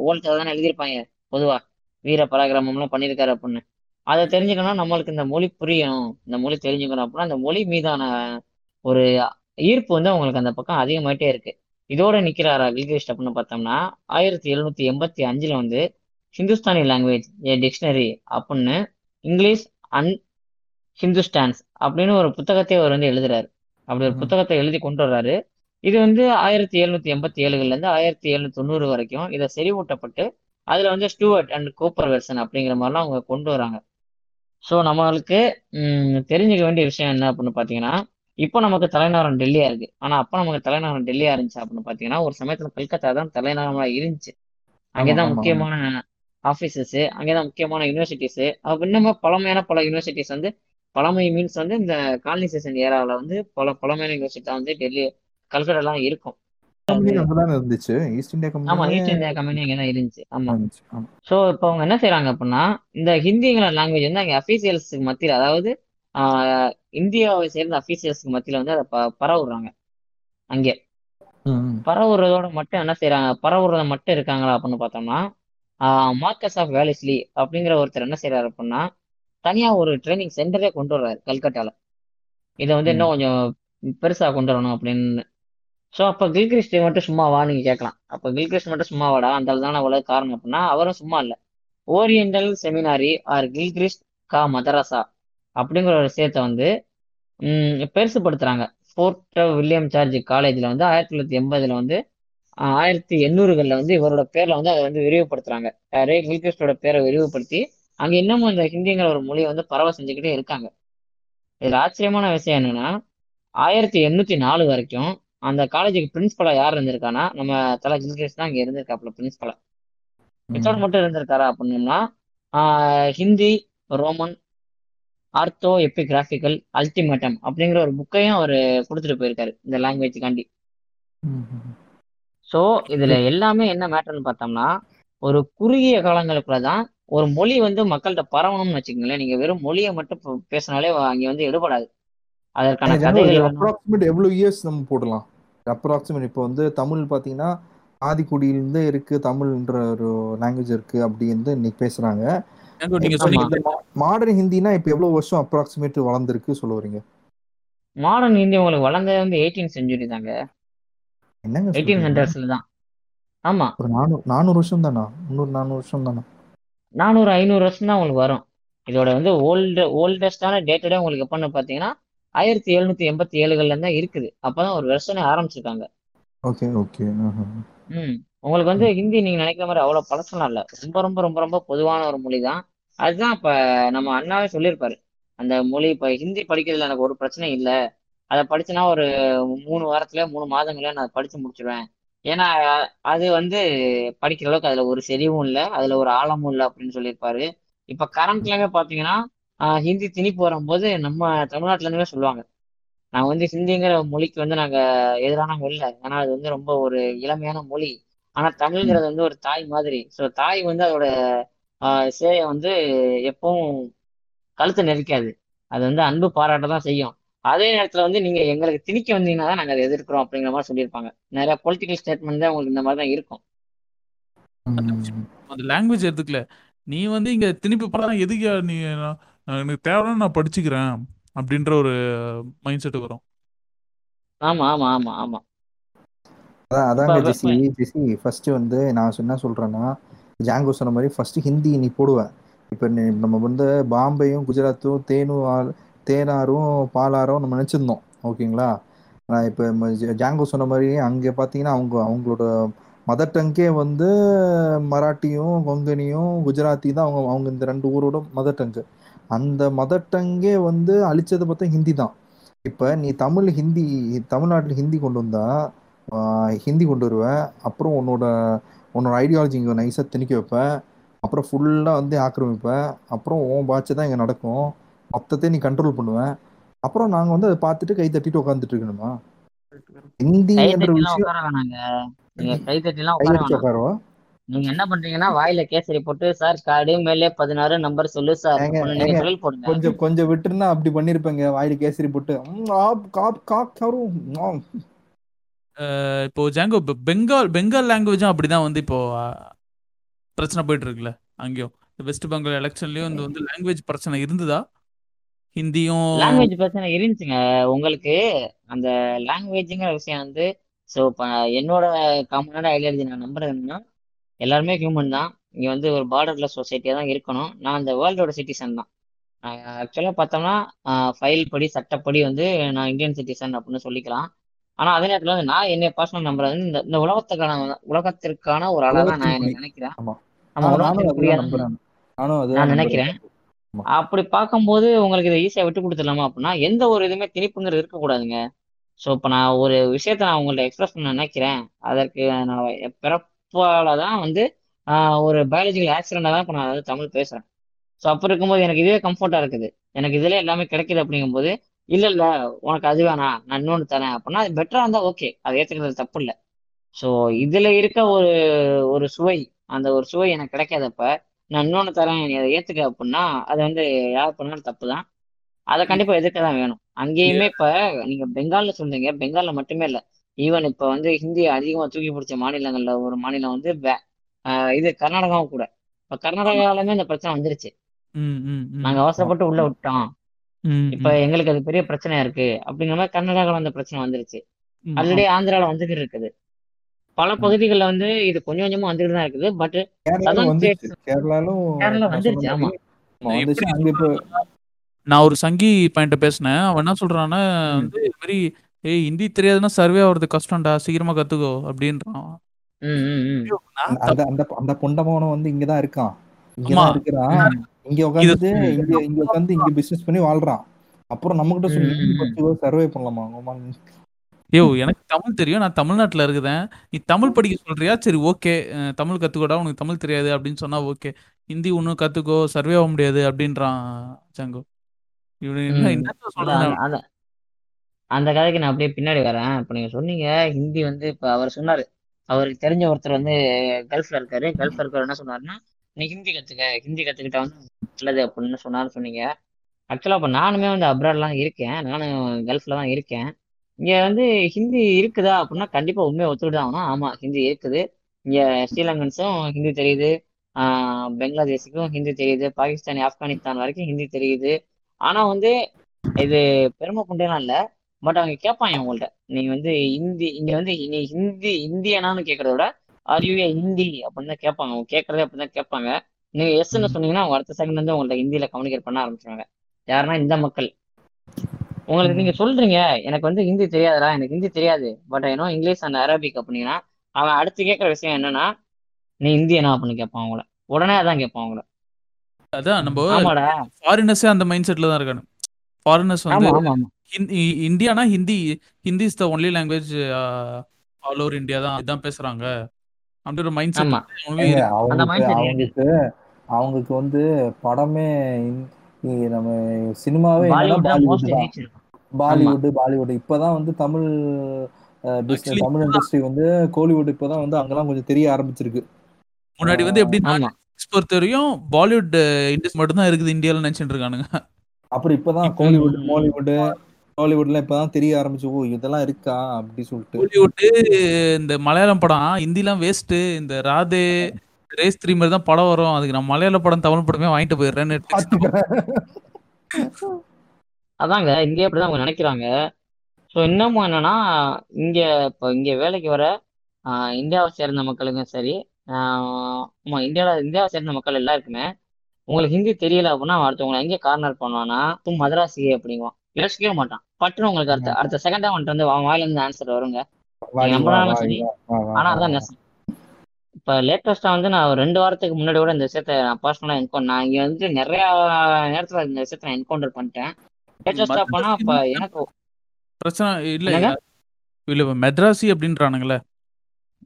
ஓல்ட்ல தானே எழுதியிருப்பாங்க பொதுவா. வீர பராக்கிரமம்லாம் பண்ணியிருக்காரு அப்படின்னு. அதை தெரிஞ்சுக்கணும் நம்மளுக்கு இந்த மொழி புரியணும் இந்த மொழி தெரிஞ்சுக்கணும் அப்படின்னா அந்த மொழி மீதான ஒரு ஈர்ப்பு வந்து அவங்களுக்கு அந்த பக்கம் அதிகமாயிட்டே இருக்கு. இதோட நிக்கிறாரா கில்கிரிஸ்ட் அப்படின்னு பார்த்தோம்னா ஆயிரத்தி எழுநூத்தி எண்பத்தி அஞ்சுல வந்து ஹிந்துஸ்தானி லாங்குவேஜ் ஏ டிக்ஷனரி அப்படின்னு இங்கிலீஷ் அண்ட் ஹிந்துஸ்டான்ஸ் அப்படின்னு ஒரு புத்தகத்தை அவர் வந்து எழுதுறாரு. அப்படி ஒரு. புத்தகத்தை எழுதி கொண்டு வர்றாரு. இது வந்து ஆயிரத்தி எழுநூத்தி எண்பத்தி ஏழுகள்ல இருந்து ஆயிரத்தி எழுநூத்தி தொண்ணூறு வரைக்கும் இதை செறிவூட்டப்பட்டு அதுல வந்து ஸ்டூவர்ட் அண்ட் கூப்பர் வெர்சன் அப்படிங்கிற மாதிரிலாம் அவங்க கொண்டு வராங்க. ஸோ நம்மளுக்கு தெரிஞ்சுக்க வேண்டிய விஷயம் என்ன அப்படின்னு பார்த்தீங்கன்னா இப்போ நமக்கு தலைநகரம் டெல்லியா இருக்கு. ஆனா அப்போ நமக்கு தலைநகரம் டெல்லியா இருந்துச்சு அப்படின்னு பார்த்தீங்கன்னா ஒரு சமயத்துல கல்கத்தா தான் தலைநகரமா இருந்துச்சு. அங்கேதான் முக்கியமான ஆஃபீஸஸ் அங்கேதான் முக்கியமான யூனிவர்சிட்டிஸ் இன்னுமே பழமையான பல யூனிவர்சிட்டிஸ் வந்து பழமை மீன்ஸ் வந்து இந்த காலனைசேஷன் ஏராவில் வந்து பல பழமையான யூனிவர்சிட்டி வந்து டெல்லி கல்கட்டாலாம் இருக்கும். கம்பெனி இருந்துச்சு. ஈஸ்ட் இந்தியா ஆமா கம்பெனியே ஈஸ்ட் இந்தியா கம்பெனி தான் இருந்துச்சு. ஆமா. ஆமா. ஸோ இப்போ அவங்க என்ன செய்றாங்க அப்படின்னா இந்த ஹிந்திங்கிற லாங்குவேஜ் வந்து அங்கே அஃபீஷியல்ஸுக்கு மத்தியில் அதாவது இந்தியாவை சேர்ந்த அஃபீஷியல்ஸ்க்கு மத்தியில் வந்து அதை ப பரவுறாங்க. அங்கே. பரவுறதோட மட்டும் என்ன செய்றாங்க? பரவுறத மட்டும் இருக்காங்களா அப்படின்னு பார்த்தோம்னா மார்க்கஸ் ஆஃப் வேலிஸ்லி அப்படிங்கிற ஒருத்தர் என்ன செய்றாரு அப்படின்னா தனியா ஒரு ட்ரைனிங் சென்டரே கொண்டு வர்றாரு கல்கட்டால. இதை வந்து. இன்னும் கொஞ்சம் பெருசா கொண்டு வரணும் அப்படின்னு. ஸோ அப்போ கில்கிரிஸ்ட் மட்டும் சும்மாவா நீங்க கேட்கலாம். அப்போ கில்கிரிஸ்ட் மட்டும் சும்மாவாடா அந்த தானே அவ்வளவு காரணம் அப்படின்னா அவரும் சும்மா இல்லை. ஓரியண்டல் செமினாரி ஆர் கில்கிரிஸ்ட் கா மதராசா அப்படிங்கிற ஒரு விஷயத்தை வந்து ம், பெருசுபடுத்துறாங்க ஃபோர்ட் வில்லியம் சார்ஜ் காலேஜில் வந்து ஆயிரத்தி தொள்ளாயிரத்தி எண்பதுல வந்து ஆயிரத்தி எண்ணூறுகளில் வந்து இவரோட பேர்ல வந்து அதை வந்து விரிவுபடுத்துறாங்க. யாரு கில்கிரிஸ்டோட பேரை விரிவுபடுத்தி அங்க இன்னமும் இந்த ஹிந்திங்கிற ஒரு மொழியை வந்து பரவ செஞ்சுக்கிட்டே இருக்காங்க இதுல ஆச்சரியமான விஷயம் என்னன்னா ஆயிரத்தி எண்ணூத்தி நாலு வரைக்கும் அந்த காலேஜுக்கு பிரின்சிபலா யார் இருந்திருக்கானா நம்ம தலை கில்கிரிஸ் தான் இங்க இருந்திருக்காப்புல பிரின்சிபலா இதோட. மட்டும் இருந்திருக்காரா அப்படின்னோம்னா Hindi Roman orthoepigraphical ultimatum அப்படிங்கிற ஒரு புக்கையும் அவர் கொடுத்துட்டு போயிருக்காரு இந்த ம். ஸோ இதுல எல்லாமே என்ன மேட்டர்னு பார்த்தோம்னா ஒரு குறுகிய காலங்களுக்குள்ள தான் ஒரு மொழி வந்து மக்கள்கிட்ட பரவணும்னு வச்சுக்கோங்களேன். நீங்க வெறும் மொழியை மட்டும் பேசினாலே அங்க வந்து எடுபடாது. அதற்கான கதைகள் அப்ராக்சிமேட் எவ்வளவு இயர்ஸ் நம்ம போடலாம்? அப்ராக்சிமேட் இப்போ வந்து தமிழ் பாத்தீங்கன்னா ஆதிக்குடியிலிருந்தே இருக்கு தமிழ்ன்ற ஒரு லாங்குவேஜ் இருக்கு அப்படி வந்து இன்னைக்கு பேசுறாங்க. மாடர்ன் ஹிந்தினா இப்ப எவ்வளவு வருஷம் அப்ராக்சிமேட் வளர்ந்துருக்கு சொல்ல வரீங்க? மாடர்ன் ஹிந்தி உங்களுக்கு வளர்ந்தது வந்து எயிட்டீன் செஞ்சுரி தாங்க. என்னங்க எயிட்டீன் ஹண்ட்ரட்ஸ்ல தான். ஆமா. ஒரு நானூறு நானூறு வருஷம் தானா? முந்நூறு நானூறு வருஷம் தானா? நானூறு ஐநூறு வருஷம் தான் உங்களுக்கு வரும். இதோட வந்து ஓல்டு ஓல்டஸ்டான டேட்டடே உங்களுக்கு எப்பன்னு பார்த்தீங்கன்னா ஆயிரத்தி எழுநூத்தி எண்பத்தி ஏழுகள்ல தான் இருக்குது. அப்பதான் ஒரு வெர்ஷனே ஆரம்பிச்சிருக்காங்க. Okay okay. ம். உங்களுக்கு வந்து ஹிந்தி நீங்க நினைக்கிற மாதிரி அவ்வளவு பழசம்லாம் இல்ல. ரொம்ப ரொம்ப ரொம்ப ரொம்ப பொதுவான ஒரு மொழி தான். அதுதான் இப்ப நம்ம அண்ணாவே சொல்லியிருப்பாரு. அந்த மொழி இப்ப ஹிந்தி படிக்கிறதுல எனக்கு ஒரு பிரச்சனை இல்லை. அதை படிச்சேன்னா ஒரு மூணு வாரத்துல மூணு மாதங்களே நான் படிச்சு முடிச்சிருவேன். ஏன்னா அது வந்து படிக்கிற அளவுக்கு அதுல ஒரு செறிவும் இல்லை. அதுல ஒரு ஆழமும் இல்லை அப்படின்னு சொல்லியிருப்பாரு. இப்ப கரண்ட்லவே பாத்தீங்கன்னா ஆஹ் ஹிந்தி திணிப்பு வரும்போது நம்ம தமிழ்நாட்டுல இருந்துமே சொல்லுவாங்க. நான் வந்து ஹிந்திங்கிற மொழிக்கு வந்து நாங்க எதிரானவங்க இல்லை. ஏன்னா அது வந்து ரொம்ப ஒரு இளமையான மொழி. ஆனா தமிழ்ங்கிறது வந்து ஒரு தாய் மாதிரி. ஸோ தாய் வந்து அதோட ஆஹ் சேயை வந்து எப்பவும் கழுத்தை நெரிக்காது. அது வந்து அன்பு பாராட்ட தான் செய்யும். அதே நேரத்துல வந்து நீங்க எங்களுக்கு திணிக்க வந்தீங்கன்னா தான் நாங்க அதை எதிர்க்கிறோம் அப்படிங்கிற மாதிரி சொல்லியிருப்பாங்க. நிறைய பொலிட்டிக்கல் ஸ்டேட்மெண்ட் தான் உங்களுக்கு இந்த மாதிரி தான் இருக்கும். அந்த லாங்குவேஜ் எடுத்துக்கல. நீ வந்து இங்க திருப்பி படம் எதுக்கு நீ எனக்கு தேவைன்னா நான் படிச்சுக்கிறேன் அப்படின்ற ஒரு மைண்ட் செட் வரும். ஆமா ஆமா ஆமா ஆமா. அதான் அதாங்க வ- ஜெசி ஜெசி. ஃபர்ஸ்ட் வந்து நான் என்ன சொல்றேன்னா ஜாங்கோ சொன்ன மாதிரி ஃபர்ஸ்ட் ஹிந்தி நீ போடுவேன் இப்போ நம்ம வந்து பாம்பேயும் குஜராத்தும் தேனும் ஆல்- தேனாரும் பாலாரும் நம்ம நினச்சிருந்தோம். ஓகேங்களா? நான் இப்போ ஜாங்கோ சொன்ன மாதிரி அங்கே பார்த்தீங்கன்னா அவங்க அவங்களோட மதர் டங்கே வந்து மராட்டியும் கொங்கனியும் குஜராத்தி தான் அவங்க அவங்க இந்த ரெண்டு ஊரோட மதர் டங்கு. அந்த மதர் டங்கே வந்து அழிச்சது பார்த்தா ஹிந்தி தான். இப்போ நீ தமிழ் ஹிந்தி தமிழ்நாட்டில் ஹிந்தி கொண்டு வந்தா ஹிந்தி கொண்டு வருவேன். அப்புறம் உன்னோட உன்னோட ஐடியாலஜி இங்கே நைஸாக திணிக்க வைப்பேன். அப்புறம் ஃபுல்லாக வந்து ஆக்கிரமிப்பேன். அப்புறம் உன் பாட்சை தான் இங்கே நடக்கும். மொத்தத்தையும் நீ கண்ட்ரோல் பண்ணுவேன். அப்புறம் நாங்கள் வந்து அதை பார்த்துட்டு கை தட்டிட்டு உட்காந்துட்டு இருக்கணுமா? ஹிந்தி என்ற விஷயம் நீங்க நீங்க என்ன பண்றீங்கன்னா வாயில கேசரி போட்டு சார் கார்டு மேலே பதினாறு நம்பர் சொல்லு சார். நீங்க கொஞ்சம் கொஞ்சம் விட்டுருந்தா அப்படி பண்ணிருப்பேங்க. வாயில கேசரி போட்டு. இப்போ ஜாங்கோ பெ- பெங்கால் பெங்கால் லாங்குவேஜும் அப்படிதான் வந்து இப்போ பிரச்சனை போயிட்டு இருக்குல்ல அங்கேயும். வெஸ்ட் பெங்கால் எலெக்ஷன்லயும் இந்த வந்து லாங்குவேஜ் பிரச்சனை இருந்ததா? ஹிந்தியும் லாங்குவேஜ் பிரச்சனை இருந்துச்சுங்க. உங்களுக்கு அந்த லாங்குவேஜுங்கிற விஷயம் வந்து ஸோ இப்போ என்னோட காமனான ஐடியாலஜி நான் நம்புறது என்னன்னா எல்லாருமே ஹியூமன் தான். இங்கே வந்து ஒரு பார்டர்லெஸ் சொசைட்டியாக தான் இருக்கணும். நான் அந்த வேர்ல்டோட சிட்டிசன் தான். ஆக்சுவலாக பார்த்தோம்னா ஃபைல் படி சட்டப்படி வந்து நான் இந்தியன் சிட்டிசன் அப்படின்னு சொல்லிக்கலாம். ஆனால் அதே நேரத்தில் வந்து நான் என்னை பர்சனல் நம்புறது வந்து இந்த இந்த உலகத்துக்கான உலகத்திற்கான ஒரு தான் நான் நினைக்கிறேன். நான் நினைக்கிறேன். அப்படி பார்க்கும்போது உங்களுக்கு இதை ஈஸியாக விட்டு கொடுத்துடலாமா அப்படின்னா எந்த ஒரு இதுவுமே திணிப்புங்கிறது இருக்கக்கூடாதுங்க ஸோ இப்போ நான் ஒரு விஷயத்த நான் உங்கள்ட்ட எக்ஸ்பிரஸ் பண்ண நினைக்கிறேன். அதற்கு நான் பிறப்பால தான் வந்து ஒரு பயாலஜிக்கல் ஆக்சிடென்டாக தான் இப்போ நான் வந்து தமிழ் பேசுகிறேன் ஸோ அப்போ இருக்கும்போது எனக்கு இதுவே கம்ஃபர்ட்டாக இருக்குது. எனக்கு இதில் எல்லாமே கிடைக்குது அப்படிங்கும்போது இல்லை இல்லை உனக்கு அது வேணாம் நான் இன்னொன்று தரேன். அப்படின்னா அது பெட்டராக இருந்தால் ஓகே அது ஏற்றுக்கிறது தப்பு இல்லை. ஸோ இதில் இருக்க ஒரு ஒரு சுவை அந்த ஒரு சுவை எனக்கு கிடைக்காதப்ப நான் இன்னொன்று தரேன் நீ அதை ஏற்றுக்க அப்படின்னா அது வந்து யார் பண்ணாலும் தப்பு தான் அதை கண்டிப்பாக எதிர்க்க தான் வேணும். அங்கேயுமே இப்போ நீங்கள் பெங்காலில் சொல்றீங்க பெங்காலில் மட்டுமே இல்லை. ஈவன் இப்போ வந்து ஹிந்தி அதிகமாக தூக்கி பிடிச்ச மாநிலங்களில் ஒரு மாநிலம் வந்து இது கர்நாடகாவும் கூட. இப்போ கர்நாடகாவிலுமே இந்த பிரச்சனை வந்துருச்சு. நாங்கள் அவசரப்பட்டு உள்ள விட்டோம். இப்போ எங்களுக்கு அது பெரிய பிரச்சனையா இருக்கு. அப்படிங்கிற மாதிரி கர்நாடகாவில் அந்த பிரச்சனை வந்துருச்சு. ஆல்ரெடி ஆந்திராவில் வந்துகிட்டு இருக்குது. பல பகுதிகளில் வந்து இது கொஞ்சம் கொஞ்சமா வந்துட்டு தான் இருக்குது. பட் கேரளாலும் கேரளா வந்துருச்சு ஆமா. நான் ஒரு சங்கி பையன்ட்ட பேசினேன். அவன் என்ன சொல்றான்னா வந்து இது மாதிரி ஏய் ஹிந்தி தெரியாதுன்னா சர்வே ஆகுறது கஷ்டம்டா. சீக்கிரமா கத்துக்கோ. அப்படின்றான். அந்த அந்த பொண்டமாவனம் வந்து இங்கதான் இருக்கான். இங்கதான் இருக்கிறான். இங்க ம் இங்க இங்க உட்காந்து இங்க பிசினஸ் பண்ணி வாழ்றான். அப்புறம் நம்ம கிட்ட சொல்லி சர்வே பண்ணலாமா ஐயோ எனக்கு தமிழ் தெரியும். நான் தமிழ்நாட்டுல இருக்குதேன் நீ தமிழ் படிக்க சொல்றியா? சரி ஓகே. தமிழ் கத்துக்கோடா. உனக்கு தமிழ் தெரியாது அப்படின்னு சொன்னா ஓகே. ஹிந்தி ஒன்றும் கத்துக்கோ. சர்வே ஆக முடியாது அப்படின்றான் ஜாங்கோ இவனு என்ன ம். என்னத்த அந்த அந்த அந்த கதைக்கு நான் அப்படியே பின்னாடி வரேன். இப்போ நீங்க சொன்னீங்க ஹிந்தி வந்து இப்போ அவர் சொன்னாரு. அவருக்கு தெரிஞ்ச ஒருத்தர் வந்து கல்ஃப்ல இருக்காரு. கல்ஃப்ல இருக்காரு என்ன சொன்னாருன்னா நீ ஹிந்தி கத்துக்க. ஹிந்தி கத்துக்கிட்டா வந்து நல்லது அப்படின்னு சொன்னாரு சொன்னீங்க. ஆக்சுவலா இப்போ நானுமே வந்து அப்ராட்லாம் இருக்கேன். நானும் கல்ஃப்ல தான் இருக்கேன். இங்க வந்து ஹிந்தி இருக்குதா அப்படின்னா கண்டிப்பா உண்மையை ஒத்துக்கிட்டு தான் ஆகணும். ஆமா ஹிந்தி இருக்குது. இங்க ஸ்ரீலங்கன்ஸும் ஹிந்தி தெரியுது. ஆஹ் பெங்களாதேஷுக்கும் ஹிந்தி தெரியுது. பாகிஸ்தானி ஆப்கானிஸ்தான் வரைக்கும் ஹிந்தி தெரியுது. ஆனா வந்து இது பெருமை கொண்டேலாம் இல்ல. பட் அவங்க கேட்பாங்க உங்கள்ட்ட. நீ வந்து ஹிந்தி இங்க வந்து நீ ஹிந்தி இந்தியனான்னு கேட்கறத விட ஆர் யூ ஏ ஹிந்தி அப்படின்னு தான் கேட்பாங்க அவங்க கேட்கறதே அப்படிதான் கேட்பாங்க. நீங்க எஸ்ன்னு சொன்னீங்கன்னா அவங்க அடுத்த செகண்ட் வந்து உங்கள்ட்ட ஹிந்தியில கம்யூனிகேட் பண்ண ஆரம்பிச்சிருவாங்க. யாருன்னா இந்த மக்கள். உங்களுக்கு நீங்க சொல்றீங்க எனக்கு வந்து ஹிந்தி தெரியாதுடா எனக்கு ஹிந்தி தெரியாது. பட் ஏன்னோ இங்கிலீஷ் அண்ட் அரபிக் அப்படின்னா அவன் அடுத்து கேட்கற விஷயம் என்னன்னா நீ இந்தியனா அப்படின்னு கேட்பான் அவங்கள உடனே அதான் கேட்பான் அவங்கள அதான் நம்ம ஆமாடா. ஃபாரினர்ஸே அந்த மைண்ட் செட்ல தான் இருக்காங்க ஃபாரினர்ஸ் வந்து Indiana Hindi Hindi is the only language all over India தான் இதான் பேசுறாங்க. அப்படின்ற மைண்ட் செட் அவங்களுக்கு. அவங்களுக்கு வந்து படமே நம்ம சினிமாவே பாலிவுட் தான் பாலிவுட் பாலிவுட் இப்பதான் வந்து தமிழ் பிசினஸ் தமிழ் இண்டஸ்ட்ரி வந்து கோலிவுட் இப்பதான் வந்து அங்கெல்லாம் கொஞ்சம் தெரிய ஆரம்பிச்சிருக்கு. முன்னாடி வந்து எப்படின்னா ஆமா. பொறுத்த வரையும் பாலிவுட் இண்டஸ்ட்ரி மட்டும் தான் இருக்குது இந்தியாவில் நினைச்சிட்டு இருக்கானுங்க. அப்புறம் இப்பதான் இப்போ கோலிவுட் மாலிவுட் ஹாலிவுட்லாம் இப்பதான் தெரிய ஆரம்பிச்சு ஓ இதெல்லாம் இருக்கா அப்படி சொல்லிட்டு. பாலிவுட் இந்த மலையாளம் படம் ஹிந்திலாம் வேஸ்ட் இந்த ராதே ரேஸ் த்ரீ மாதிரி தான் படம் வரும். அதுக்கு நான் மலையாள படம் தமிழ் படமே வாங்கிட்டு போயிடுறேன் நெட்ஃபிளிக்ஸ் அதாங்க இங்கே அப்படிதான் அவங்க நினைக்கிறாங்க. ஸோ இன்னமும் என்னன்னா இங்க இப்போ இங்க வேலைக்கு வர ஆஹ், இந்தியாவை சேர்ந்த மக்களுக்கும் சரி ஆஹ், ஆமா இந்தியாவில் இந்தியாவை சேர்ந்த மக்கள் எல்லாருக்குமே உங்களுக்கு ஹிந்தி தெரியல அப்படின்னா அடுத்தவங்களை எங்கே கார்னர் பண்ணுவான்னா தூ மதராசி அப்படிங்குவான். யோசிக்கவே மாட்டான். பட்டுன்னு உங்களுக்கு அடுத்த அடுத்த செகண்டா வந்துட்டு வந்து அவன் வாயில இருந்து ஆன்சர் வருங்க. நம்பினாலும் சரி. ஆனா அதான். நெசம் இப்போ லேட்டஸ்டா வந்து நான் ஒரு ரெண்டு வாரத்துக்கு முன்னாடி கூட இந்த விஷயத்த நான் பர்சனலாக என்கவுண்டர் நான் இங்க வந்து நிறைய நேரத்துல இந்த விஷயத்த நான் என்கவுண்டர் பண்ணிட்டேன். பிரச்சனை இல்ல? இல்ல மெட்ராசி அப்படின்றானுங்களே.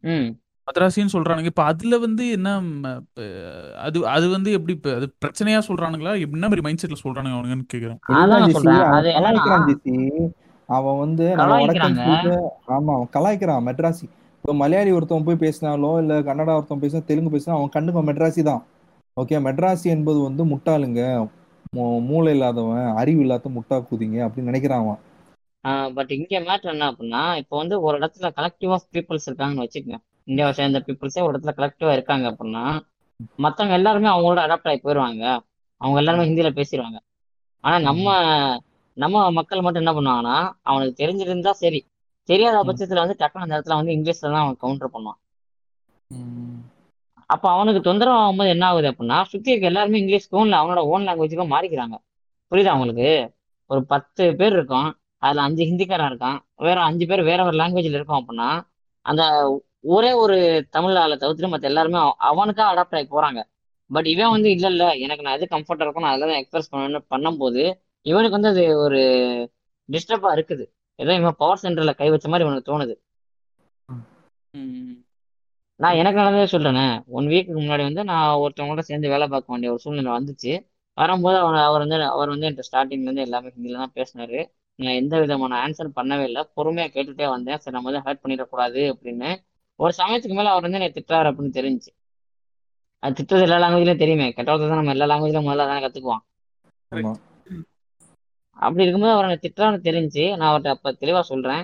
ம். மദ്രാசின்னு சொல்றானுங்க. இப்ப அதுல வந்து என்ன அது அது வந்து எப்படி அது பிரச்சனையா சொல்றானுங்களா? என்ன மாதிரி மைண்ட் செட்ல சொல்றானுங்க அவனுங்கன்னு கேக்குறேன். அவன் வந்து ஆமா அவன் கலாய்க்கிறான் மெட்ராசி இப்போ மலையாளி ஒருத்தவன் போய் பேசினாலோ இல்ல கன்னடா ஒருத்தவன் பேசினா தெலுங்கு பேசினா அவன் கண்ணுக்கு மெட்ராசி தான். ஓகே மெட்ராசி என்பது வந்து முட்டாளுங்க. மூளை இல்லாதவன் அறிவு இல்லாத முட்டா கூதிங்க அப்படின்னு நினைக்கிறான் அவன். பட் இங்க மேட்டர் என்ன அப்படின்னா இப்போ வந்து ஒரு இடத்துல கலெக்டிவ் ஆஃப் பீப்புள்ஸ் இருக்காங்கன்னு வச்சுக்கோங்க. இந்தியாவை சேர்ந்த பீப்புள்ஸே ஒரு இடத்துல கலெக்டிவா இருக்காங்க அப்படின்னா மத்தவங்க எல்லாருமே அவங்களோட அடாப்ட் ஆகி போயிடுவாங்க அவங்க எல்லாருமே ஹிந்தியில பேசிடுவாங்க ஆனா நம்ம நம்ம மக்கள் மட்டும் என்ன பண்ணுவாங்கன்னா அவனுக்கு தெரிஞ்சிருந்தா சரி. தெரியாத பட்சத்துல வந்து டக்குனு அந்த இடத்துல வந்து இங்கிலீஷ்ல தான் அவன் கவுண்டர் பண்ணுவான். அப்ப அவனுக்கு தொந்தரவு ஆகும்போது என்ன ஆகுது அப்படின்னா சுத்தி இருக்க எல்லாருமே இங்கிலீஷ்க்கும் இல்ல அவனோட ஓன் லாங்குவேஜுக்கும் மாறிக்கிறாங்க. புரியுதா அவங்களுக்கு ஒரு பத்து பேர் இருக்கும் அதுல அஞ்சு ஹிந்திக்காரன் இருக்கான் வேற அஞ்சு பேர் வேற ஒரு லாங்குவேஜ்ல இருக்கும் அப்படின்னா அந்த ஒரே ஒரு தமிழ் ஆளை தவிர்த்துட்டு மத்த எல்லாருமே அவனுக்கா அடாப்ட் ஆகி போறாங்க. பட் இவன் வந்து இல்ல இல்ல எனக்கு நான் எது கம்ஃபர்டா இருக்கும் நான் அதெல்லாம் எக்ஸ்பிரஸ் பண்ணணும் பண்ணும்போது இவனுக்கு வந்து அது ஒரு டிஸ்டர்பா இருக்குது. ஏதோ இவன் பவர் சென்டர்ல கை வச்ச மாதிரி இவனுக்கு தோணுது. நான் எனக்கு நடந்ததே சொல்றேனே. ஒன் வீக்கு முன்னாடி வந்து நான் ஒருத்தவங்களோட சேர்ந்து வேலை பார்க்க வேண்டிய ஒரு சூழ்நிலை வந்துச்சு. வரும்போது அவர் அவர் வந்து அவர் வந்து என்கிட்ட ஸ்டார்டிங்ல இருந்து எல்லாமே ஹிந்தியில தான் பேசினாரு. நான் எந்த விதமான ஆன்சர் பண்ணவே இல்லை. பொறுமையா கேட்டுட்டே வந்தேன். சரி நம்ம வந்து ஹர்ட் பண்ணிடக்கூடாது அப்படின்னு. ஒரு சமயத்துக்கு மேல அவர் வந்து என்னை திட்டுறாரு அப்படின்னு தெரிஞ்சுச்சு அது திட்டுறது எல்லா லாங்குவேஜ்லயும் தெரியுமே. கெட்டவர்த்தை தான் நம்ம எல்லா லாங்குவேஜ்லயும் முதல்ல தானே கத்துக்குவோம். அப்படி இருக்கும்போது அவர் என்னை திட்டுறான்னு தெரிஞ்சு நான் அவர்கிட்ட அப்ப தெளிவா சொல்றேன்.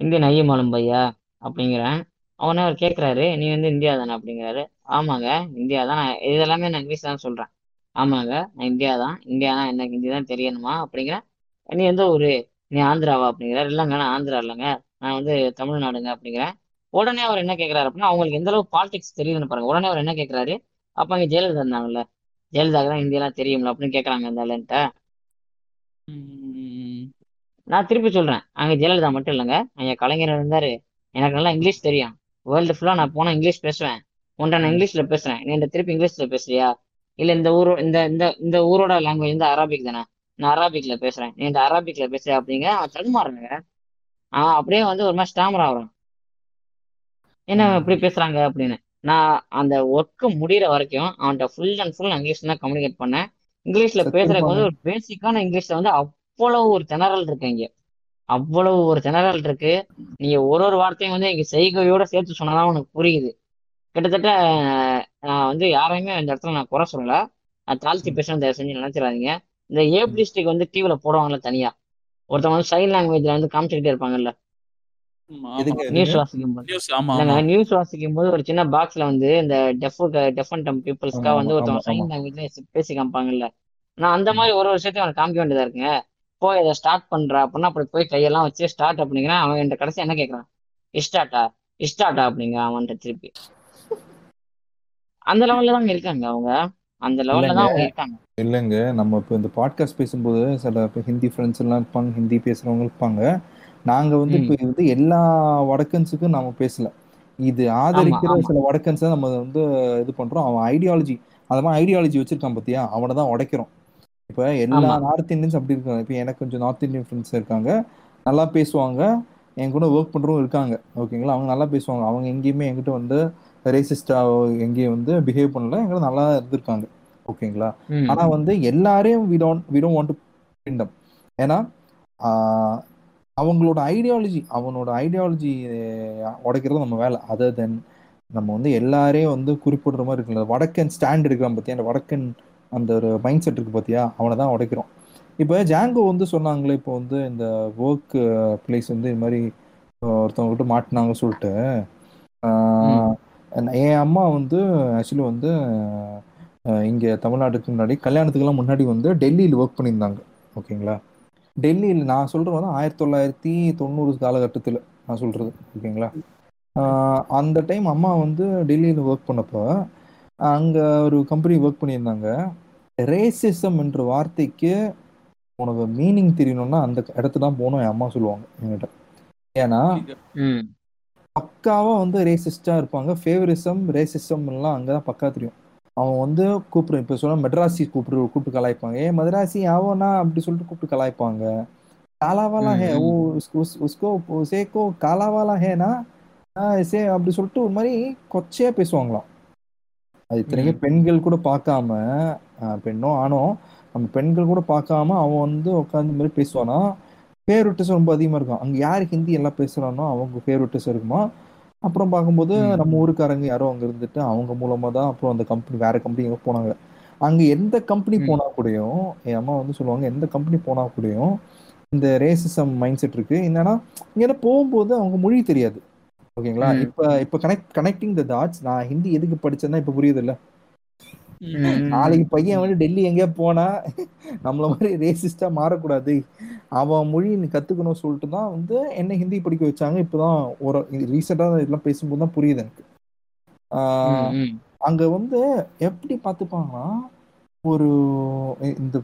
இந்தியன் ஐயமாலும் பையா. அப்படிங்கிறேன். அவனே அவர் கேட்குறாரு நீ வந்து இந்தியா தானே? அப்படிங்கிறாரு. ஆமாங்க இந்தியா தான் நான் இது எல்லாமே நான் இங்கிலீஷ் தான் சொல்றேன். ஆமாங்க நான் இந்தியா தான் இந்தியா தான் எனக்கு ஹிந்தி தான் தெரியணுமா அப்படிங்கிறேன் நீ எந்த ஊரு? நீ ஆந்திராவா? அப்படிங்கிறாரு. இல்லைங்க நான் ஆந்திரா இல்லைங்க நான் வந்து தமிழ்நாடுங்க அப்படிங்கிறேன் உடனே அவர் என்ன கேட்குறாரு அப்படின்னா அவங்களுக்கு எந்த அளவு பாலிடிக்ஸ் தெரியுதுன்னு பாருங்க. உடனே அவர் என்ன கேட்குறாரு அப்ப அங்க ஜெயலலிதா இருந்தாங்கல்ல ஜெயலலிதாக்கு தான் ஹிந்தியெல்லாம் தெரியும்ல அப்படின்னு கேட்குறாங்க அந்த ஆளுன்ட்ட நான் திருப்பி சொல்றேன் அங்க ஜெயலலிதா மட்டும் இல்லைங்க அங்க கலைஞர் இருந்தாரு எனக்கு நல்லா இங்கிலீஷ் தெரியும். வேர்ல்டு ஃபுல்லா நான் போனா இங்கிலீஷ் பேசுவேன். உன்ட்ட நான் இங்கிலீஷ்ல பேசுறேன். நீ என்கிட்ட திருப்பி இங்கிலீஷ்ல பேசுறியா? இல்ல இந்த ஊர் இந்த இந்த இந்த ஊரோட லாங்குவேஜ் வந்து அரபிக் தானே? நான் அரபிக்ல பேசுறேன். நீ இந்த அரபிக்ல பேசுற அப்படிங்க அவன் தடுமாறுங்க அவன் அப்படியே வந்து ஒரு மாதிரி ஸ்டாமர் ஆகுறான். என்ன இப்படி பேசுறாங்க அப்படின்னு. நான் அந்த ஒர்க்கு முடியிற வரைக்கும் அவன்கிட்ட ஃபுல் அண்ட் ஃபுல் இங்கிலீஷ் தான் கம்யூனிகேட் பண்ணேன். இங்கிலீஷ்ல பேசுறதுக்கு வந்து ஒரு பேசிக்கான இங்கிலீஷ்ல வந்து அவ்வளவு ஒரு திணறல் இருக்கு இங்க. அவ்வளவு ஒரு திணறல் இருக்கு. நீங்க ஒரு ஒரு வார்த்தையும் வந்து இங்க செய்கையோட சேர்த்து சொன்னாதான் உனக்கு புரியுது. கிட்டத்தட்ட நான் வந்து யாரையுமே இந்த இடத்துல நான் குறை சொல்லல. நான் தாழ்த்தி பேசுறேன் தயவு செஞ்சு நினைச்சிடாதீங்க. இந்த ஏப் டிஸ்ட்ரிக் வந்து டிவில போடுவாங்கல்ல தனியா. ஒருத்தவங்க வந்து சைன் லாங்குவேஜ்ல வந்து காமிச்சுக்கிட்டே இருப்பாங்கல்ல. நியூஸ் வாசிக்கும் போது நியூஸ் வாசிக்கும் போது ஒரு சின்ன பாக்ஸ்ல வந்து இந்த டெஃப் டெஃப் அண்ட் டம் பீப்புள்ஸ்க்காக வந்து ஒருத்தவங்க சைன் லாங்குவேஜ்ல பேசி காமிப்பாங்கல்ல. நான் அந்த. மாதிரி ஒரு விஷயத்தையும் அவனுக்கு காமிக்க வேண்டியதா இருக்குங்க. போய் இதை ஸ்டார்ட் பண்றா அப்படின்னா அப்படி போய் கையெல்லாம் வச்சு ஸ்டார்ட் அப்படிங்கிறான் அவன் என்கிட்ட கடைசி என்ன கேட்கறான் இஷ்டாட்டா? இஷ்டாட்டா அப்படிங்க அவன்கிட்ட திருப்பி. அந்த லெவல்ல தாங்க இருக்காங்க அவங்க. அந்த லெவல்ல தான் அவங்க இருக்காங்க. இல்லைங்க. நம்ம இப்போ இந்த பாட்காஸ்ட் பேசும்போது சில இப்போ ஹிந்தி ஃப்ரெண்ட்ஸ் எல்லாம் இருப்பாங்க ஹிந்தி பேசுறவங்க இருப்பாங்க. நாங்க வந்து இப்போ வந்து எல்லா வடக்கன்ஸுக்கும் நாம பேசல. இது ஆதரிக்கிற சில வடக்கன்ஸை நம்ம வந்து இது பண்றோம். அவன் ஐடியாலஜி அந்த மாதிரி ஐடியாலஜி வச்சிருக்கான் பார்த்தியா அவனை தான் உடைக்கிறோம். இப்போ எல்லா நார்த் இந்தியன்ஸ் அப்படி இருக்காங்க. இப்போ எனக்கு கொஞ்சம் நார்த் இந்தியன் ஃப்ரெண்ட்ஸ் இருக்காங்க. நல்லா பேசுவாங்க. என் கூட ஒர்க் பண்ணுறவங்க இருக்காங்க. ஓகேங்களா அவங்க நல்லா பேசுவாங்க. அவங்க எங்கேயுமே என்கிட்ட வந்து ரேசிஸ்டாக எங்கேயும் வந்து பிஹேவ் பண்ணல. எங்கிட்ட நல்லா இருந்திருக்காங்க. ஓகேங்களா ஆனா வந்து எல்லாரையும் we don't we don't want to பிண்டம் ஏன்னா அவங்களோட ஐடியாலஜி அவனோட ஐடியாலஜி உடைக்கிறது நம்ம வேலை. அதர் தென் நம்ம வந்து எல்லாரையும் வந்து குறிப்பிடுற மாதிரி இருக்குல்ல. வடக்கன் ஸ்டாண்ட் எடுக்கிறான் பார்த்தியா அந்த வடக்கன் அந்த ஒரு மைண்ட் செட் இருக்கு பார்த்தியா அவனை தான் உடைக்கிறோம். இப்போ ஜாங்கோ வந்து சொன்னாங்களே இப்போ வந்து இந்த ஒர்க் பிளேஸ் வந்து இது மாதிரி ஒருத்தவங்க விட்டு மாட்டினாங்க சொல்லிட்டு என் அம்மா வந்து ஆக்சுவலி வந்து இங்க தமிழ்நாட்டுக்கு முன்னாடி கல்யாணத்துக்கெல்லாம் முன்னாடி வந்து டெல்லியில் ஒர்க் பண்ணியிருந்தாங்க. ஓகேங்களா? டெல்லியில் நான் சொல்றது வந்து ஆயிரத்தி தொள்ளாயிரத்தி தொண்ணூறு காலகட்டத்தில் நான் சொல்றது. ஓகேங்களா? அந்த டைம் அம்மா வந்து டெல்லியில் ஒர்க் பண்ணப்போ அங்கே ஒரு கம்பெனி ஒர்க் பண்ணியிருந்தாங்க. ரேசிசம் என்ற வார்த்தைக்கு உனக்கு மீனிங் தெரியணும்னா அந்த இடத்துல தான் போகணும் என் அம்மா சொல்லுவாங்க என்கிட்ட. ஏன்னா பக்காவா வந்து ரேசிஸ்டா இருப்பாங்க. ஃபேவரிசம் ரேசிசம் எல்லாம் அங்கதான் பக்கா தெரியும். அவன் வந்து கூப்பிடு இப்ப சொன்னா மெட்ராசி கூப்பிடு கூப்பிட்டு கலாய்ப்பாங்க. ஏ மதராசி அவனா அப்படி சொல்லிட்டு கூப்பிட்டு கலாய்ப்பாங்க. காலாவாலா ஹே ஓ உஸ்கோ உசேக்கோ காலாவாலா ஹேனா? சே அப்படி சொல்லிட்டு ஒரு மாதிரி கொச்சையா பேசுவாங்களாம். அது இத்தனைக்கும் பெண்கள் கூட பார்க்காம பெண்ணோ ஆணோ நம்ம பெண்கள் கூட பார்க்காம அவன் வந்து உட்காந்து மாதிரி பேசுவானா? ஃபேவரட்டிஸ் ரொம்ப அதிகமா இருக்கும். அங்க யார் ஹிந்தி எல்லாம் பேசுறானோ அவங்க ஃபேவரட்டிஸ் இருக்குமா? அப்புறம் பார்க்கும்போது நம்ம ஊருக்காரங்க யாரோ அங்க இருந்துட்டு அவங்க மூலமா தான் அப்புறம் அந்த கம்பெனி வேற கம்பெனி எங்க போனாங்க. அங்க எந்த கம்பெனி ம். போனா கூடயும் என் அம்மா வந்து சொல்லுவாங்க எந்த கம்பெனி போனா கூடயும் இந்த ரேசிசம் மைண்ட் செட் இருக்கு. என்னன்னா இங்க போகும்போது அவங்க மொழி தெரியாது. ஓகேங்களா? இப்ப இப்ப கனெக்ட் கனெக்டிங் த டாட்ஸ் நான் ஹிந்தி எதுக்கு படிச்சேன்னா இப்ப புரியுது இல்ல நாளைக்கு பையன் வந்து டெல்லி எங்கேயா போனா நம்மள மாதிரி ரேசிஸ்டா மாறக்கூடாது. அவன் மொழி கத்துக்கணும் சொல்லிட்டு தான் வந்து என்ன ஹிந்தி படிக்க வச்சாங்க. இப்பதான் ஒரு ரீசெண்டா இதெல்லாம் பேசும்போது தான் புரியுது எனக்கு. அங்க வந்து எப்படி பார்த்துப்பாங்கன்னா ஒரு இந்த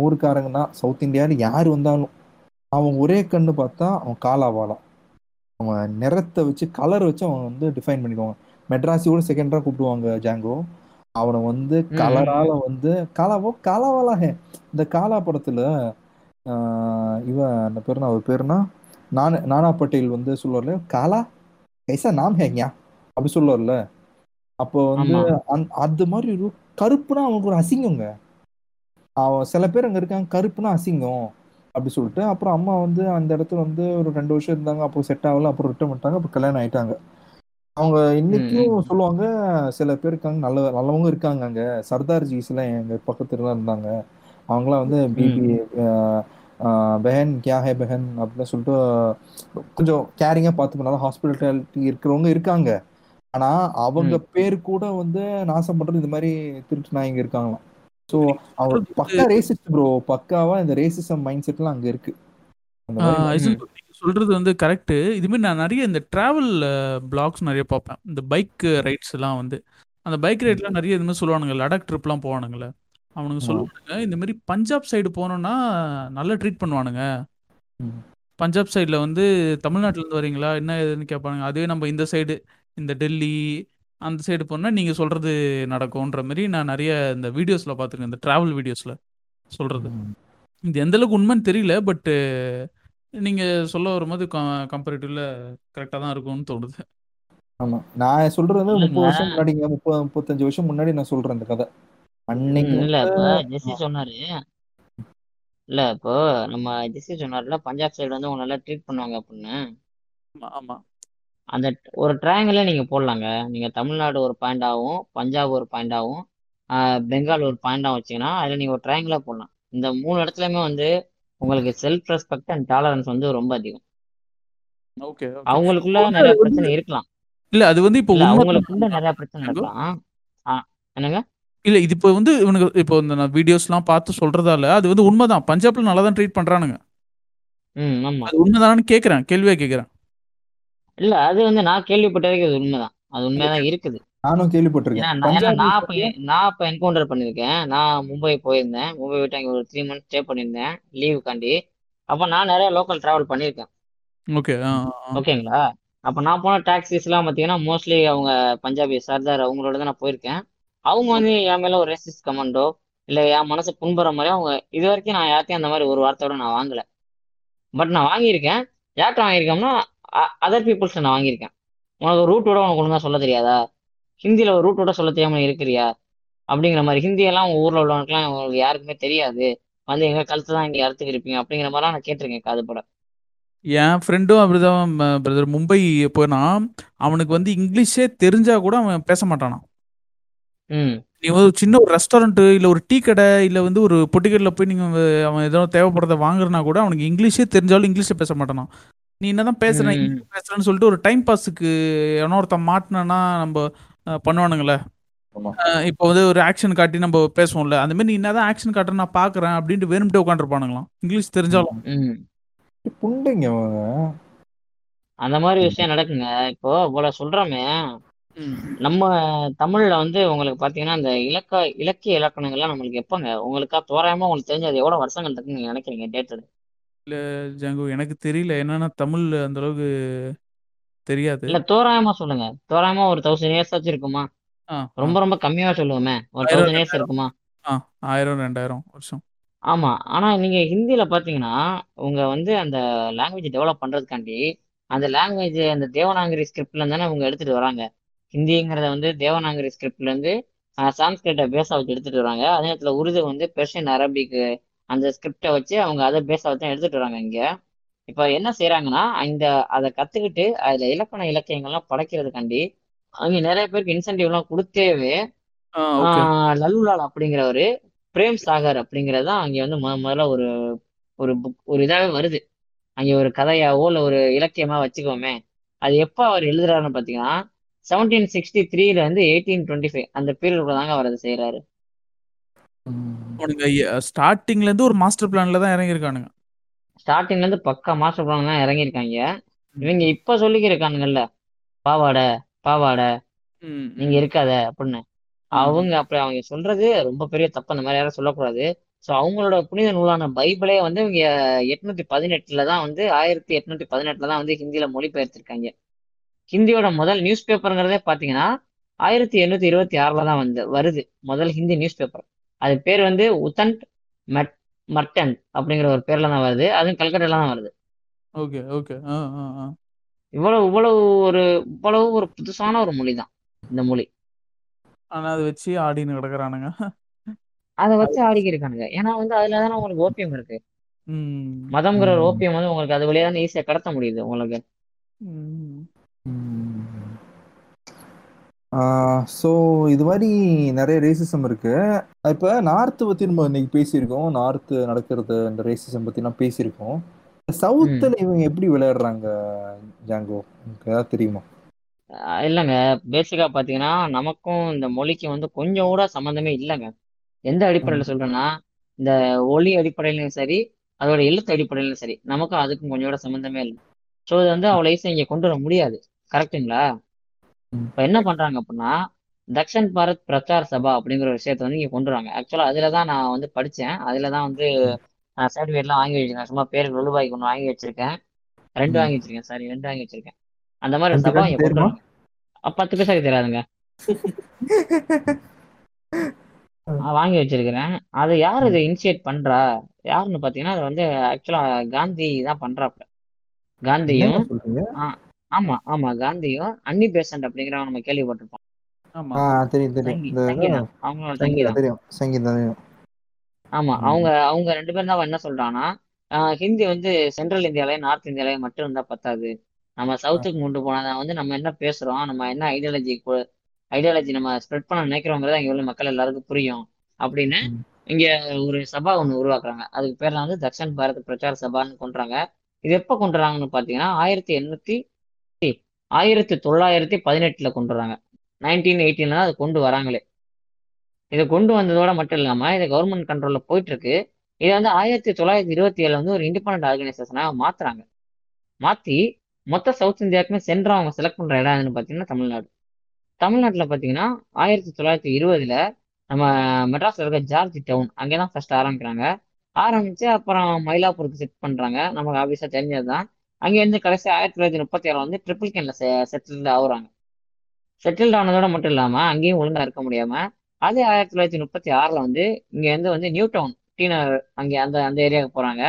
ஊருக்காரங்கன்னா சவுத் இந்தியாவில் யார் வந்தாலும் அவன் ஒரே கண்ணு பார்த்தா அவன் காலாவாலாம். அவன் நிறத்தை வச்சு கலர் வச்சு அவன் வந்து டிஃபைன் பண்ணிடுவாங்க மெட்ராஸி கூட செகண்டரா கூப்பிடுவாங்க ஜாங்கோ. அவனை வந்து கலரால வந்து காலாவோ காலாவாலாக. இந்த காலா படத்துல இவன் அந்த பேருனா அவர் பேருனா நான நானா பட்டேல் வந்து சொல்லுவார்ல காலா கைசா நாம் ஹேங்யா அப்படி சொல்லுவார்ல. அப்போ வந்து அந் அது மாதிரி ஒரு கருப்புனா அவனுக்கு ஒரு அசிங்கங்க. அவன் சில பேர் அங்க இருக்காங்க கருப்புனா அசிங்கம். அப்படி சொல்லிட்டு அப்புறம் அம்மா வந்து அந்த இடத்துல வந்து ஒரு ரெண்டு வருஷம் இருந்தாங்க அப்புறம் செட் ஆகல அப்புறம் ரிட்டர்ன் பண்ணிட்டாங்க அப்புறம் கல்யாணம் ஆயிட்டாங்க. அவங்க இன்னைக்கும் சொல்லுவாங்க சில பேர் இருக்காங்க நல்ல நல்லவங்க இருக்காங்க அங்க. சர்தார் ஜீஸ் எல்லாம் எங்க பக்கத்துல இருந்தாங்க. அவங்களாம் வந்து பிபி பெஹன் கியா ஹே பெஹன் அப்படின்னு சொல்லிட்டு கொஞ்சம் கேரிங்கா பார்த்துக்கணும். நல்லா ஹாஸ்பிட்டாலிட்டி இருக்கிறவங்க இருக்காங்க. ஆனா அவங்க பேர் கூட வந்து நாசம் பண்றது இந்த மாதிரி திருட்டு நாய்ங்க இருக்காங்களாம். ஸோ வந்து பக்கா ரேசிஸ்ட் ப்ரோ பக்காவா இந்த ரேசிசம் மைண்ட் செட்லாம் அங்க இருக்கு. சொல்றது வந்து கரெக்ட் இதுமாரி நான் நிறைய இந்த டிராவல் பிளாக்ஸ் நிறைய பார்ப்பேன். இந்த பைக் ரைட்ஸ் எல்லாம் வந்து. அந்த பைக் ரைட்லாம் நிறைய இது மாதிரி சொல்லுவானுங்க. லடாக் ட்ரிப்லாம் போவானுங்களே அவனுங்க. சொல்லுவானுங்க இந்த மாதிரி பஞ்சாப் சைடு போனோம்னா நல்லா ட்ரீட் பண்ணுவானுங்க. பஞ்சாப் சைடில் வந்து தமிழ்நாட்டுல இருந்து வரீங்களா என்ன ஏதுன்னு கேட்பானுங்க. அதுவே நம்ம இந்த சைடு இந்த டெல்லி அந்த சைடு போனால் நீங்கள் சொல்கிறது நடக்கும்ன்ற மாதிரி நான் நிறைய இந்த வீடியோஸில் பார்த்துருக்கேன். இந்த ட்ராவல் வீடியோஸில் சொல்கிறது. இது எந்த அளவுக்கு உண்மைன்னு தெரியல பட்டு நீங்கள் சொல்ல வரும்போது கம்பேரிட்டிவ்ல கரெக்டாக தான் இருக்கும்னு தோணுது. ஆமா. நான் சொல்றது வந்து முப்பது வருஷம் முன்னாடிங்க முப்பது முப்பத்தஞ்சு வருஷம் முன்னாடி நான் சொல்றேன் இந்த கதை. அன்னைக்கு இல்ல இப்ப ஜெஸ்ஸி சொன்னாரு. இல்ல இப்போ நம்ம ஜெஸ்ஸி சொன்னார்ல பஞ்சாப் சைடு வந்து உங்க நல்லா ட்ரீட் பண்ணுவாங்க அப்படின்னு. ஆமாம் ஆமாம் அந்த ஒரு ட்ரையாங்கிளே நீங்க போடலாங்க. நீங்க தமிழ்நாடு ஒரு பாயிண்டாவும் பஞ்சாப் ஒரு பாயிண்டாவும் பெங்கால் ஒரு பாயிண்டாவும் வச்சீங்கன்னா அதுல நீங்க ஒரு ட்ரையாங்கிளா போடலாம். இந்த மூணு இடத்துலயுமே வந்து உங்களுக்கு செல்ஃப் ரெஸ்பெக்ட் அண்ட் டாலரன்ஸ் வந்து ரொம்ப அதிகம். ஓகே ஓகே அவங்களுக்குள்ள அவங்க நிறைய பிரச்சனை இருக்கலாம். இல்ல அது வந்து இப்போ அவங்களுக்குள்ள நிறைய பிரச்சனை இருக்கலாம். ஆ என்னங்க? இல்ல இது இப்போ வந்து இவனுக்கு இப்போ இந்த நான் வீடியோஸ்லாம் பார்த்து சொல்றதால அது வந்து உண்மைதான். பஞ்சாப்ல நல்லா தான் ட்ரீட் பண்றானுங்க. ம் ஆமா. அது உண்மைதானு கேட்குறேன் கேள்வியா கேட்குறேன் இல்ல அது வந்து நான் கேள்விப்பட்ட வரைக்கும் அது உண்மைதான். அது உண்மையாதான் இருக்குது. நானும் கேள்விப்பட்டிருக்கேன். நான் இப்போ நான் இப்போ என்கவுண்டர் பண்ணியிருக்கேன். நான் மும்பை போயிருந்தேன். மும்பை விட்டு அங்கே ஒரு த்ரீ மந்த்ஸ் ஸ்டே பண்ணியிருந்தேன் லீவுக்காண்டி அப்போ நான் நிறைய லோக்கல் டிராவல் பண்ணியிருக்கேன். ஓகே ஓகேங்களா? அப்போ நான் போன டாக்ஸிஸ்லாம் பார்த்தீங்கன்னா மோஸ்ட்லி அவங்க பஞ்சாபி சர்தார் அவங்களோட தான் நான் போயிருக்கேன். அவங்க வந்து என் மேலே ஒரு ரெசிஸ்ட் கமெண்டோ இல்லை என் மனசு புண்படுற மாதிரி அவங்க இது வரைக்கும் நான் யார்ட்டையும் அந்த மாதிரி ஒரு வார்த்தையோட நான் வாங்கலை. பட் நான் வாங்கியிருக்கேன். யார்கிட்ட வாங்கியிருக்கேன்னா அதர் பீப்புள்ஸ் நான் வாங்கியிருக்கேன். உனக்கு ரூட்டோட உனக்கு ஒழுங்கா சொல்ல தெரியாதா? ஹிந்தியில் ஒரு ரூட்டோட சொல்ல தெரியாம நீ இருக்கிறியா? அப்படிங்கிற மாதிரி. ஹிந்தியெல்லாம் ஊரில் உள்ளவனுக்குலாம் உங்களுக்கு யாருக்குமே தெரியாது. வந்து எங்க கழுத்து தான் இங்கே அறுத்துக்கு இருப்பீங்க அப்படிங்கிற மாதிரிலாம் நான் கேட்டிருக்கேன் காது பட. என் ஃப்ரெண்டும் அப்படிதான் பிரதர் மும்பை போனா அவனுக்கு வந்து இங்கிலீஷே தெரிஞ்சா கூட அவன் பேச மாட்டானா? ம். நீ ஒரு சின்ன ஒரு ரெஸ்டாரண்ட் இல்ல ஒரு டீ கடை இல்ல வந்து ஒரு பொட்டிக்கடையில் போய் நீங்க வ- அவன் ஏதோ தேவைப்படுறத வாங்குறனா கூட அவனுக்கு இங்கிலீஷே தெரிஞ்சாலும் இங்கிலீஷ்ல பேச மாட்டானா? நீ என்னதான் பேசுற பேசுறேன்னு சொல்லிட்டு ஒரு டைம் பாஸுக்கு எவனோ ஒருத்தன் மாட்டினா நம்ம பண்ணுவானுங்களே. இப்போ வந்து ஒரு ஆக்ஷன் காட்டி நம்ம பேசுவோம்ல அந்த மாதிரி நீ என்னதான் ஆக்ஷன் காட்டுற நான் பாக்குறேன் அப்படின்ட்டு வேணும்ட்டே உட்காந்துருப்பானுங்களாம் இங்கிலீஷ் தெரிஞ்சாலும். புண்டைங்க அந்த மாதிரி விஷயம் நடக்குங்க. இப்போ இவ்வளவு சொல்றோமே. நம்ம தமிழ்ல வந்து உங்களுக்கு பாத்தீங்கன்னா இந்த இலக்க இலக்கிய இலக்கணங்கள்லாம் நம்மளுக்கு எப்பங்க? உங்களுக்கா தோராயமா உங்களுக்கு தெரிஞ்சு அது எவ்வளவு வருஷங்கள் இருக்குன்னு நினைக்கிறீங்க டேட்டட் ஜாங்கோ எனக்கு தெரியல. என்னன்னா தமிழ் அந்த அளவுக்கு தெரியாது. இல்ல தோராயமா சொல்லுங்க. தோராயமா ஒரு தௌசண்ட் இயர்ஸ் ஆச்சு இருக்குமா? ஆ, ரொம்ப ரொம்ப கம்மியா சொல்லுவோமே. ஒரு ஆயிரம் தௌசண்ட் இயர்ஸ் இருக்குமா? ஆ ஆயிரம் ரெண்டாயிரம் வருஷம். ஆமா. ஆனா நீங்க ஹிந்தில பாத்தீங்கன்னா உங்க வந்து அந்த லாங்குவேஜ் டெவலப் பண்றதுக்காண்டி அந்த லாங்குவேஜ் அந்த தேவநாகரி ஸ்கிரிப்ட்ல தானே அவங்க எடுத்துட்டு வராங்க. ஹிந்திங்கிறத வந்து தேவநாகரி ஸ்கிரிப்ட்ல இருந்து சான்ஸ்கிரிட்ட பேஸா வச்சு எடுத்துட்டு வராங்க. அதே நேரத்துல உருது வந்து பெர்ஷியன் அரபிக் அந்த ஸ்கிரிப்டை வச்சு அவங்க அதை பேஸா வச்சு எடுத்துட்டு வராங்க இங்க. இப்ப என்ன செய்யறாங்கன்னா இந்த அதை கத்துக்கிட்டு அதுல இலக்கண இலக்கியங்கள்லாம் படைக்கிறதுக்காண்டி அவங்க நிறைய பேருக்கு இன்சென்டிவ் எல்லாம் கொடுத்தேவே லல்லுலால் அப்படிங்கிறவரு பிரேம் சாகர் அப்படிங்கிறது தான் அங்கே வந்து முத முதல்ல ஒரு ஒரு புக் ஒரு இதாகவே வருது. அங்கே ஒரு கதையாவோ இல்லை ஒரு இலக்கியமா வச்சுக்கோமே. அது எப்போ அவர் எழுதுறாருன்னு பார்த்தீங்கன்னா செவன்டீன் சிக்ஸ்டி த்ரீல இருந்து எயிட்டீன் டுவெண்ட்டி ஃபைவ் அந்த பீரியட் தாங்க அவர் அதை செய்கிறாரு அவனுங்க ஸ்டார்டிங்ல இருந்து ஒரு மாஸ்டர் பிளான்ல தான் இறங்கியிருக்கானுங்க. ஸ்டார்டிங்ல இருந்து பக்கா மாஸ்டர் பிளான் தான் இறங்கியிருக்காங்க. இவங்க இப்போ சொல்லிக்கிருக்கானுங்கல்ல பாவாடை பாவாடை நீங்க இருக்காத அப்படின்னு. அவங்க அப்படி அவங்க சொல்றது ரொம்ப பெரிய தப்பு அந்த மாதிரி யாரும் சொல்லக்கூடாது. ஸோ அவங்களோட புனித நூலான பைபிளே வந்து இவங்க எட்நூத்தி பதினெட்டுல தான் வந்து ஆயிரத்தி எட்நூத்தி பதினெட்டுல தான் வந்து ஹிந்தியில மொழிபெயர்த்திருக்காங்க. ஹிந்தியோட முதல் நியூஸ் பேப்பருங்கிறதே பார்த்தீங்கன்னா ஆயிரத்தி எண்ணூத்தி இருபத்தி ஆறுல தான் வந்து வருது முதல் ஹிந்தி நியூஸ் பேப்பர். அது பேர் வந்து உத்தன்ட் மெட் மர்டன்ட் அப்படிங்கிற ஒரு பேர்ல தான் வருது. அதுவும் கல்கட்டால தான் வருது. Okay okay. இவ்வளவு இவ்வளவு ஒரு இவ்வளவு ஒரு புதுசான ஒரு மொழி தான் இந்த மொழி. ஆனா அதை வச்சு ஆடின்னு கிடக்குறானுங்க. அதை வச்சு ஆடிக்கி இருக்கானுங்க. ஏன்னா வந்து அதுல தானே உங்களுக்கு ஓபியம் இருக்கு. ம், மதம்ங்கிற ஒரு. ஓபியம் வந்து உங்களுக்கு அது வழியா தானே ஈஸியா கடத்த முடியுது உங்களுக்கு. ம். ஸோ இது மாதிரி நிறைய ரேசிசம் இருக்கு. இப்போ நார்த்து பற்றி நம்ம இன்னைக்கு பேசியிருக்கோம். நார்த்து நடக்கிறது இந்த ரேசிசம் பற்றிலாம் பேசியிருக்கோம். சவுத்தில் இவங்க எப்படி விளையாடுறாங்க ஜாங்கோ? உங்களுக்கு ஏதாவது தெரியுமா? இல்லைங்க. பேசிக்கா பாத்தீங்கன்னா நமக்கும் இந்த மொழிக்கு வந்து கொஞ்சம் கூட சம்மந்தமே இல்லைங்க. எந்த அடிப்படையில சொல்றேன்னா இந்த ஒலி அடிப்படையிலும் சரி அதோட எழுத்து அடிப்படையிலும் சரி நமக்கும் அதுக்கும் கொஞ்சம் கூட சம்மந்தமே இல்லை. ஸோ இது வந்து அவ்வளோ ஈஸியாக இங்கே கொண்டு வர முடியாது. கரெக்ட்டுங்களா ம். இப்போ என்ன பண்றாங்க அப்படின்னா தக்ஷன் பாரத் பிரச்சார் சபா அப்படிங்கிற ஒரு விஷயத்தை வந்து இங்கே கொண்டு வராங்க. ஆக்சுவலாக அதில் தான் நான் வந்து படித்தேன் அதில் தான் வந்து நான் சர்டிஃபிகேட்லாம் வாங்கி வச்சிருக்கேன். சும்மா பேருக்கு ரூபாய்க்கு ஒன்று வாங்கி வச்சிருக்கேன். ரெண்டு. வாங்கி வச்சிருக்கேன். சாரி ரெண்டு வாங்கி வச்சிருக்கேன். அந்த மாதிரி ஒரு சபா இங்கே கொண்டு? வராங்க. அப்ப பத்து பைசாக்கு தெரியாதுங்க. நான் வாங்கி வச்சிருக்கிறேன். அது யார் இதை இனிஷியேட் பண்றா? யாருன்னு பாத்தீங்கன்னா அது வந்து ஆக்சுவலா காந்தி தான் பண்றாப்ல. காந்தியும் ஆமா ஆமா. காந்தியும் அன்னி பேசன்ட் அப்படிங்கிறவங்க நம்ம கேள்விப்பட்டிருப்போம். ஆமா. ஆ தெரியும் தெரியும். சங்கி இந்த சங்கீதம் அவங்களோட சங்கீதம் சங்கீதம் தெரியும். சங்கீதம் தெரியும். ஆமா ம். அவங்க அவங்க ரெண்டு பேரும் தான் என்ன சொல்றாங்கன்னா ஹிந்தி வந்து சென்ட்ரல் இந்தியாலயும் நார்த் இந்தியாலயும் மட்டும் இருந்தா பத்தாது. நம்ம சவுத்துக்கு கொண்டு போனாதான் வந்து நம்ம என்ன பேசுறோம் நம்ம என்ன ஐடியாலஜி ஐடியாலஜி நம்ம ஸ்ப்ரெட் பண்ண நினைக்கிறோங்கிறத இங்க உள்ள மக்கள் எல்லாருக்கும் புரியும். அப்படின்னு. இங்க ஒரு சபா ஒண்ணு உருவாக்குறாங்க. அதுக்கு பேர்ல வந்து தக்ஷன் பாரத் பிரச்சார சபான்னு கொண்டுறாங்க. இது எப்போ கொண்டு வராங்கன்னு பார்த்தீங்கன்னா ஆயிரத்தி எண்ணூற்றி ஆயிரத்தி தொள்ளாயிரத்தி பதினெட்டுல கொண்டு வராங்க நைன்டீன் எயிட்டீன்ல தான் கொண்டு வராங்களே. இதை கொண்டு வந்ததோட மட்டும் இல்லாம இது கவர்மெண்ட் கண்ட்ரோல்ல போயிட்டு இருக்கு இதை வந்து ஆயிரத்தி தொள்ளாயிரத்தி இருபத்தி ஏழுல வந்து ஒரு இண்டிபெண்ட் ஆர்கனைசேஷனாக மாத்துறாங்க. மாத்தி மொத்த சவுத் இந்தியாவுக்குமே சென்டர் அவங்க செலக்ட் பண்ற இடம் எதுன்னு பார்த்தீங்கன்னா தமிழ்நாடு. தமிழ்நாட்டில் பார்த்தீங்கன்னா ஆயிரத்தி தொள்ளாயிரத்தி இருபதுல நம்ம மெட்ராஸ்ல இருக்க ஜார்ஜ் டவுன் அங்கே தான் ஃபர்ஸ்ட் ஆரம்பிக்கிறாங்க. ஆரம்பிச்சு அப்புறம் மயிலாப்பூருக்கு செட் பண்றாங்க. நமக்கு ஆஃபீஸாக தெரிஞ்சது தான் அங்கேருந்து கடைசி ஆயிரத்தி தொள்ளாயிரத்தி முப்பத்தி ஏழுல வந்து ட்ரிபிள் கேன்ல செட்டில்டு ஆகுறாங்க. செட்டில்டு ஆனதோட மட்டும் இல்லாமல் அங்கேயும் ஒழுங்காக இருக்க முடியாமல் அதே ஆயிரத்தி தொள்ளாயிரத்தி முப்பத்தி ஆறில் வந்து இங்கேருந்து வந்து நியூ டவுன் டீனர் அங்கே அந்த அந்த ஏரியாவுக்கு போகிறாங்க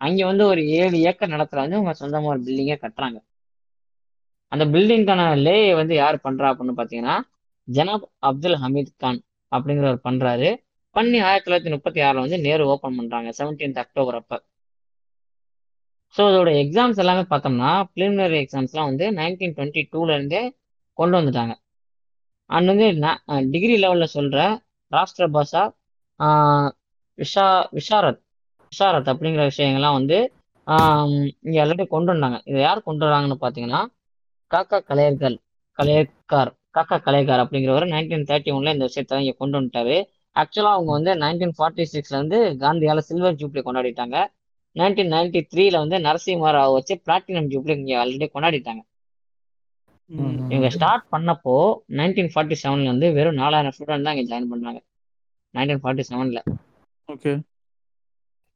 அங்கே வந்து ஒரு ஏழு ஏக்கர் நிலத்துல வந்து உங்கள் சொந்தமாக ஒரு பில்டிங்கே கட்டுறாங்க. அந்த பில்டிங்கான லே வந்து யார் பண்ணுறா அப்படின்னு பார்த்தீங்கன்னா ஜனாப் அப்துல் ஹமீத் கான் அப்படிங்கிறவர் பண்ணுறாரு பண்ணி ஆயிரத்தி தொள்ளாயிரத்தி முப்பத்தி ஆறில் வந்து நேரு ஓப்பன் பண்ணுறாங்க செவன்டீன்த் அக்டோபர் அப்போ. ஸோ அதோட எக்ஸாம்ஸ் எல்லாமே பார்த்தோம்னா ப்ரிலிமினரி எக்ஸாம்ஸ்லாம் வந்து நைன்டீன் டுவெண்ட்டி டூலேருந்தே கொண்டு வந்துட்டாங்க. அண்ட் வந்து டிகிரி லெவலில் சொல்கிற ராஷ்டிர பாஷா விஷா விஷாரத் விஷாரத் அப்படிங்கிற விஷயங்கள்லாம் வந்து இங்கே இங்க ஆல்ரெடி கொண்டு வந்தாங்க. இதை யார் கொண்டு வராங்கன்னு பார்த்தீங்கன்னா காக்கா கலையர்கள் கலையக்கார் காக்கா கலையக்கார் அப்படிங்கிறவர் நைன்டீன் தேர்ட்டி ஒன்ல இந்த விஷயத்த இங்கே கொண்டு வந்துட்டாரு. ஆக்சுவலாக அவங்க வந்து நைன்டீன் ஃபார்ட்டி சிக்ஸ்ல வந்து சில்வர் ஜூப்ளி கொண்டாடிட்டாங்க. நைன்டீன் நைன்டி த்ரீல வந்து நரசிம்ம ராவ் வச்சு பிளாட்டினம் ஜூப்ளி இங்க ஆல்ரெடி கொண்டாடிட்டாங்க. இவங்க ஸ்டார்ட் பண்ணப்போ நைன்டீன் ஃபார்ட்டி செவன்ல வந்து வெறும் நாலாயிரம் ஸ்டூடெண்ட் தான் இங்க ஜாயின் பண்ணாங்க. நைன்டீன் ஃபார்ட்டி செவன்ல ஓகே.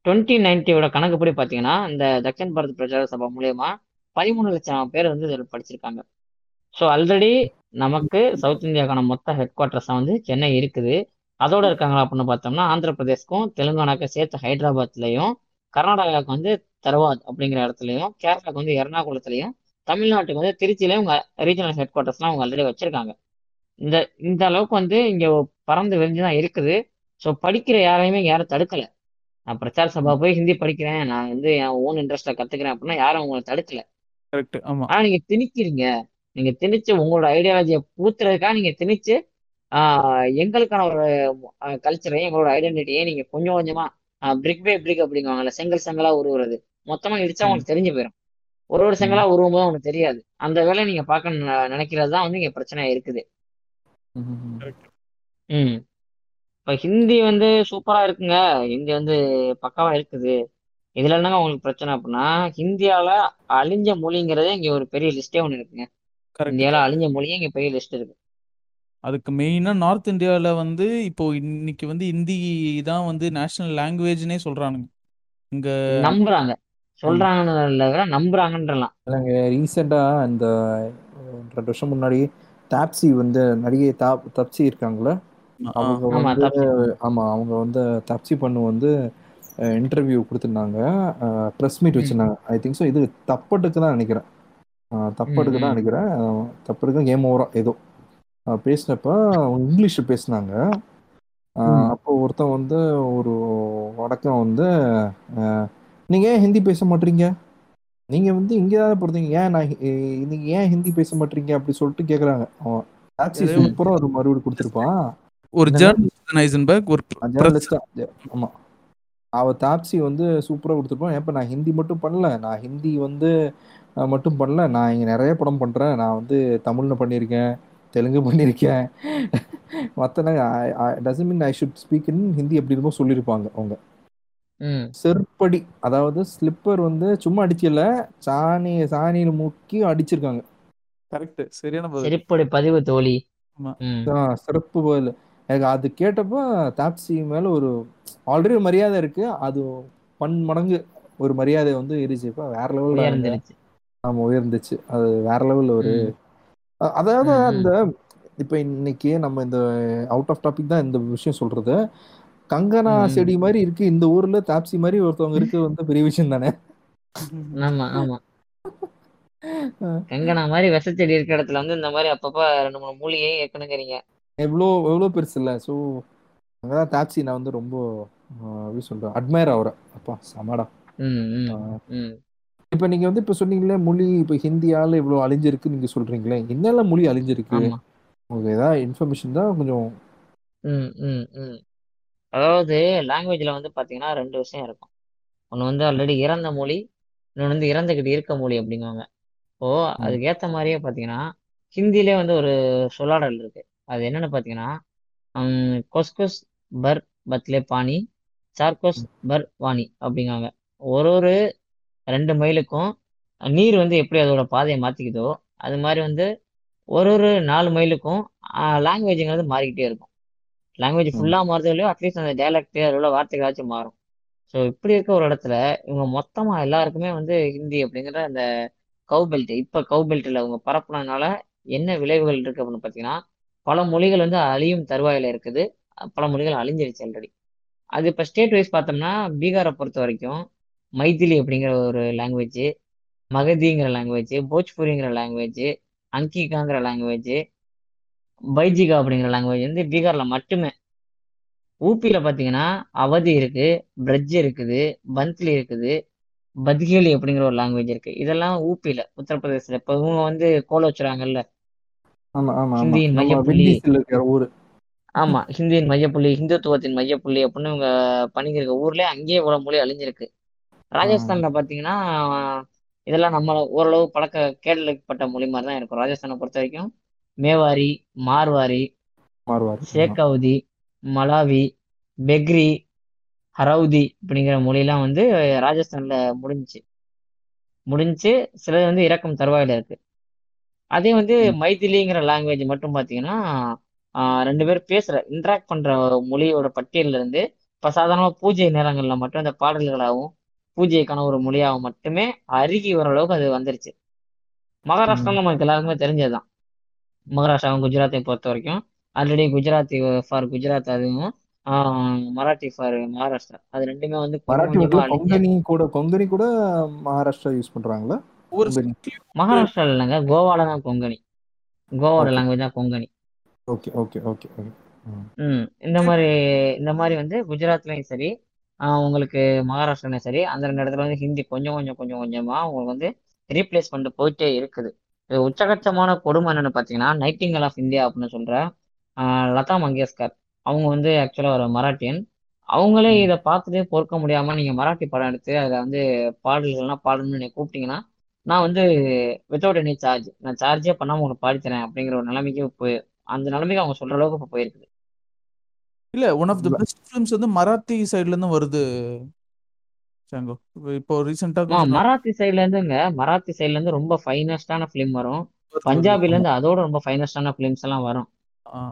டுவெண்ட்டி நைன்ட்டியோட கணக்குப்படி பார்த்தீங்கன்னா இந்த தக்ஷன் பாரத் பிரச்சார சபா மூலியமா பதிமூணு லட்சம் பேர் வந்து இதில் படிச்சிருக்காங்க. ஸோ ஆல்ரெடி நமக்கு சவுத் இந்தியாவுக்கான மொத்த ஹெட் குவார்ட்டர்ஸாக வந்து சென்னை இருக்குது. அதோட இருக்காங்களா அப்படின்னு பார்த்தோம்னா ஆந்திர பிரதேஷ்க்கும் தெலுங்கானாக்கும் சேர்த்து ஹைதராபாத்லையும் கர்நாடகாவுக்கு வந்து தர்வாத் அப்படிங்கிற இடத்துலையும் கேரளாவுக்கு வந்து எர்ணாகுளத்துலையும் தமிழ்நாட்டுக்கு வந்து திருச்சியிலையும் உங்க ரீஜனல் ஹெட் குவார்ட்டர்ஸ்லாம் அவங்க ஆல்ரெடி வச்சிருக்காங்க. இந்த இந்த அளவுக்கு வந்து இங்க பறந்து விரிஞ்சு தான் இருக்குது. ஸோ படிக்கிற யாரையுமே யாரும் தடுக்கல. நான் பிரச்சார சபா போய் ஹிந்தி படிக்கிறேன். நான் வந்து என் ஓன் இன்ட்ரெஸ்ட்ல கத்துக்கிறேன் அப்படின்னா யாரும் உங்களை தடுக்கல. ஆனா நீங்க திணிக்கிறீங்க. நீங்க திணிச்சு உங்களோட ஐடியாலஜியை பூத்துறதுக்காக நீங்க திணிச்சு எங்களுக்கான ஒரு கல்ச்சரையும் எங்களோட ஐடென்டிட்டியை நீங்க கொஞ்சம் கொஞ்சமா பிரிக் பை பிரிக் அப்படிங்குவாங்கல்ல செங்கல் செங்கலா உருவுறது. மொத்தமா இடிச்சா உங்களுக்கு தெரிஞ்சு போயிடும் ஒரு ஒரு செங்கலா உருவும் போது உங்களுக்கு தெரியாது. அந்த வேலையை நீங்க பார்க்க ந- நினைக்கிறது தான் வந்து இங்க பிரச்சனையா இருக்குது. ம். இப்ப ஹிந்தி வந்து சூப்பரா இருக்குங்க. ஹிந்தி வந்து பக்காவா இருக்குது. இதுல என்னங்க உங்களுக்கு பிரச்சனை அப்படின்னா ஹிந்தியால அழிஞ்ச மொழிங்கிறதே இங்க ஒரு பெரிய லிஸ்டே ஒண்ணு இருக்குங்க. இந்தியால அழிஞ்ச மொழியே இங்க பெரிய லிஸ்ட் இருக்கு. அதுக்கு மெயினாக நார்த் இந்தியாவில் வந்து இப்போ இன்னைக்கு வந்து ஹிந்தி தான் வந்து நேஷனல் லாங்குவேஜ்னே சொல்கிறானுங்க இங்கே நம்புறாங்க. சொல்றாங்கன்னு விட நம்புறாங்கன்றலாம். இல்லைங்க ரீசெண்டாக இந்த ரெண்டு வருஷம் முன்னாடி டாப்ஸி வந்து நடிகை தாப் தப்சி இருக்காங்களே அவங்க ஆமா வந்து தப்பு ஆமாம் அவங்க வந்து தப்சி பண்ணு வந்து இன்டர்வியூ கொடுத்துருந்தாங்க. ப்ரெஸ் மீட் ம். வச்சுருந்தாங்க. ஐ திங்க் ஸோ இது தப்பட்டுக்கு தான் நினைக்கிறேன் அஹ் ம் தப்பட்டுக்கு தான் ம். நினைக்கிறேன். அஹ் தப்பட்டுக்கு கேம் ஓவரா ஏதோ. பேசினப்ப இங்கிலீஷ் பேசினாங்க. அப்போ ஒருத்தன் வந்து ஒரு வடக்கம் வந்து நீங்க ஏன் ஹிந்தி பேச மாட்டீங்க? நீங்க வந்து இங்கே தான் பிறந்தீங்க? ஏன் நான் நீங்க ஏன் ஹிந்தி பேச மாட்டீங்க? அப்படி சொல்லிட்டு கேக்குறாங்க. அவன் டாக்ஸி சூப்பரா ஒரு மறுபடி கொடுத்துருப்பான். ஒரு ஜேர்னலிஸ்ட் ஒரு ஜேர்னலிஸ்டா ஆமா. அவ தாப்சி வந்து சூப்பரா கொடுத்துருப்பான். ஏப்ப நான் ஹிந்தி மட்டும் பண்ணல. நான் ஹிந்தி வந்து மட்டும் பண்ணல. நான் இங்க நிறைய படம் பண்றேன். நான் வந்து தமிழ்ல பண்ணியிருக்கேன். தெலுங்கு பண்ணியிருக்கேன் மற்ற doesn't mean I should speak in Hindi அப்படி இருக்கும் சொல்லியிருப்பாங்க அவங்க. ம். செருப்படி அதாவது ஸ்லிப்பர் வந்து சும்மா அடிக்கல சாணி சாணியில முக்கி அடிச்சிருக்காங்க. கரெக்ட் சரியான பதில். செருப்படி பதிவு தோழி. சிறப்பு பதில். எனக்கு அது கேட்டப்போ தாப்சி மேல ஒரு ஆல்ரெடி மரியாதை இருக்கு. அது பன் மடங்கு ஒரு மரியாதை வந்து இருந்துச்சுப்பா வேற லெவல்ல உயர்ந்துருச்சு. ஆமா உயர்ந்துச்சு. அது வேற லெவல்ல ஒரு அதாவது அந்த இப்ப இன்னைக்கு நம்ம இந்த அவுட் ஆஃப் டாபிக் தான் இந்த விஷயம் சொல்றது. கங்கனா செடி மாதிரி இருக்கு. இந்த ஊர்ல தாப்சி மாதிரி ஒருத்தவங்க இருக்கு வந்து பெரிய விஷயம் தானே? ஆமா ஆமா. கங்கனா மாதிரி விசச்செடி இருக்கிற இடத்துல வந்து இந்த மாதிரி அப்பப்ப ரெண்டு மூணு மூலிகையும் இருக்கணுங்கிறீங்க எவ்வளோ எவ்வளோ பெருசு இல்லை. ஸோ அங்கதான் தாப்சி நான் வந்து ரொம்ப எப்படி சொல்றேன் அட்மையர் ஆகுறேன். அப்பா சமாடா. இப்ப நீங்க வந்து இப்ப சொன்னீங்களே மொழி இப்ப ஹிந்தியால இவ்வளவு அழிஞ்சிருக்கு நீங்க சொல்றீங்களே என்னெல்லாம் மொழி அழிஞ்சிருக்கு? உங்களுக்கு ஏதாவது இன்ஃபர்மேஷன் தான் கொஞ்சம் ம் ம் ம். அதாவது லாங்குவேஜ்ல வந்து பாத்தீங்கன்னா ரெண்டு விஷயம் இருக்கும். ஒன்று வந்து ஆல்ரெடி இறந்த மொழி இன்னொன்று வந்து இறந்துகிட்டு இருக்க மொழி அப்படிங்குவாங்க. இப்போ அதுக்கு ஏத்த மாதிரியே பாத்தீங்கன்னா ஹிந்திலே வந்து ஒரு சொல்லாடல் இருக்கு. அது என்னன்னு பாத்தீங்கன்னா ஹம், கொஸ்கொஸ் பர் பத்லே பானி சார்கோஸ் பர் வாணி அப்படிங்காங்க ஒரு ஒரு ரெண்டு மைலுக்கும் நீர் வந்து எப்படி அதோட பாதையை மாத்திக்குதோ அது மாதிரி வந்து ஒரு ஒரு நாலு மைலுக்கும் லாங்குவேஜுங்கிறது மாறிக்கிட்டே இருக்கும். லாங்குவேஜ் ம். ஃபுல்லா மாறுதோ இல்லையோ அட்லீஸ்ட் அந்த டயலாக்ட் அதில் உள்ள வார்த்தைகளாச்சும் மாறும். ஸோ இப்படி இருக்க ஒரு இடத்துல இவங்க மொத்தமா எல்லாருக்குமே வந்து ஹிந்தி அப்படிங்கிற அந்த கவு பெல்ட் இப்ப கவு பெல்ட்ல அவங்க பரப்புனதுனால என்ன விளைவுகள் இருக்கு அப்படின்னு பார்த்தீங்கன்னா பல மொழிகள் வந்து அழியும் தருவாயில இருக்குது. பல மொழிகள் அழிஞ்சிருச்சு ஆல்ரெடி அது இப்போ ஸ்டேட் வைஸ் பார்த்தோம்னா பீகாரை பொறுத்த வரைக்கும் மைதிலி அப்படிங்கிற ஒரு லாங்குவேஜ் மகதிங்கிற லாங்குவேஜ் போஜ்பூரிங்கிற லாங்குவேஜ் அங்கிகாங்கிற லாங்குவேஜ் பைஜிகா அப்படிங்கிற லாங்குவேஜ் வந்து பீகார்ல மட்டுமே. ஊபியில பாத்தீங்கன்னா அவதி இருக்கு பிரஜ் இருக்குது பந்த்லி இருக்குது பத்கேலி அப்படிங்கிற ஒரு லாங்குவேஜ் இருக்கு. இதெல்லாம் ஊபியில உத்தரப்பிரதேசல இப்ப இவங்க வந்து கோல வச்சுறாங்கல்ல? ஹிந்தியின் மையப்புள்ளி. ஆமா ஹிந்தியின் மையப்புள்ளி இந்துத்துவத்தின் மையப்புள்ளி அப்படின்னு இவங்க பண்ணிக்கிருக்க ஊர்லயே அங்கேயே இவ்வளவு மொழி அழிஞ்சிருக்கு. ராஜஸ்தான்ல பாத்தீங்கன்னா இதெல்லாம் நம்ம ஓரளவு பழக்க கேள்விப்பட்ட மொழி மாதிரி தான் இருக்கும். ராஜஸ்தானை பொறுத்த வரைக்கும் மேவாரி மார்வாரி ஷேக்கவுதி மலாவி பெக்ரி ஹரவுதி அப்படிங்கிற மொழியெல்லாம் வந்து ராஜஸ்தான்ல முடிஞ்சுச்சு. முடிஞ்சு சிலது வந்து இறக்கும் தருவாயில இருக்கு. அதே வந்து. மைதிலிங்கிற லாங்குவேஜ் மட்டும் பார்த்தீங்கன்னா ரெண்டு பேர் பேசுற இன்டராக்ட் பண்ற மொழியோட பட்டியல்ல இருந்து இப்ப சாதாரணமா பூஜை நேரங்கள்ல மட்டும் அந்த பாடல்களாகவும் பூஜைக்கான ஒரு மொழியாகவும் மட்டுமே அருகி வர அளவுக்கு அது வந்துருச்சு. மகாராஷ்டிரா நமக்கு எல்லாருக்குமே தெரிஞ்சதுதான். மகாராஷ்டிராவும் குஜராத்தையும் பொறுத்த வரைக்கும். ஆல்ரெடி குஜராத்தி ஃபார் குஜராத் அதுவும் ஆஹ் மராட்டி ஃபார் மகாராஷ்டிரா அது ரெண்டுமே வந்து கொங்கனி கூட கொங்கனி கூட மகாராஷ்டிரா யூஸ் பண்றாங்களா? ஒரு கொங்கனி மகாராஷ்டிரா இல்லைங்க கோவால தான் கொங்கணி. கோவாவோட லாங்குவேஜ் தான் Konkani. Okay okay okay okay ம் இந்த மாதிரி இந்த மாதிரி வந்து குஜராத்லயும் சரி உங்களுக்கு மகாராஷ்டிராலையும் சரி அந்த ரெண்டு இடத்துல வந்து ஹிந்தி கொஞ்சம் கொஞ்சம் கொஞ்சம் கொஞ்சமா உங்களுக்கு வந்து ரீப்ளேஸ் பண்ணிட்டு போயிட்டே இருக்குது. இது உச்சகட்டமான கொடுமை என்னன்னு பார்த்தீங்கன்னா நைட்டிங்கல் ஆஃப் இந்தியா அப்படின்னு சொல்ற ஆஹ் லதா மங்கேஷ்கர். அவங்க வந்து ஆக்சுவலா ஒரு மராட்டியன். அவங்களே. இதை பார்த்துட்டு பொறுக்க முடியாம நீங்க மராட்டி படம் எடுத்து அதில் வந்து பாடல்கள்லாம் பாடணும்னு நீங்க கூப்பிட்டீங்கன்னா நான் வந்து வித்தவுட் எனி சார்ஜ் நான் சார்ஜே பண்ணாம உங்களுக்கு பாடித்தரேன் அப்படிங்கிற ஒரு நிலைமைக்கு போய் அந்த நிலைமைக்கு அவங்க சொல்ற அளவுக்கு இப்போ போயிருக்குது. இல்ல one of the best films வந்து மராத்தி சைடுல இருந்து வருது சாங்கோ இப்போ ரீசெண்டா மராத்தி சைட்ல இருந்துங்க. மராத்தி சைட்ல இருந்து ரொம்ப ஃபைனஸ்டான ஃபிலிம் வரும். பஞ்சாபில இருந்து அதோட ரொம்ப ஃபைனஸ்டான ஃபிலிம்ஸ் எல்லாம் வரும்.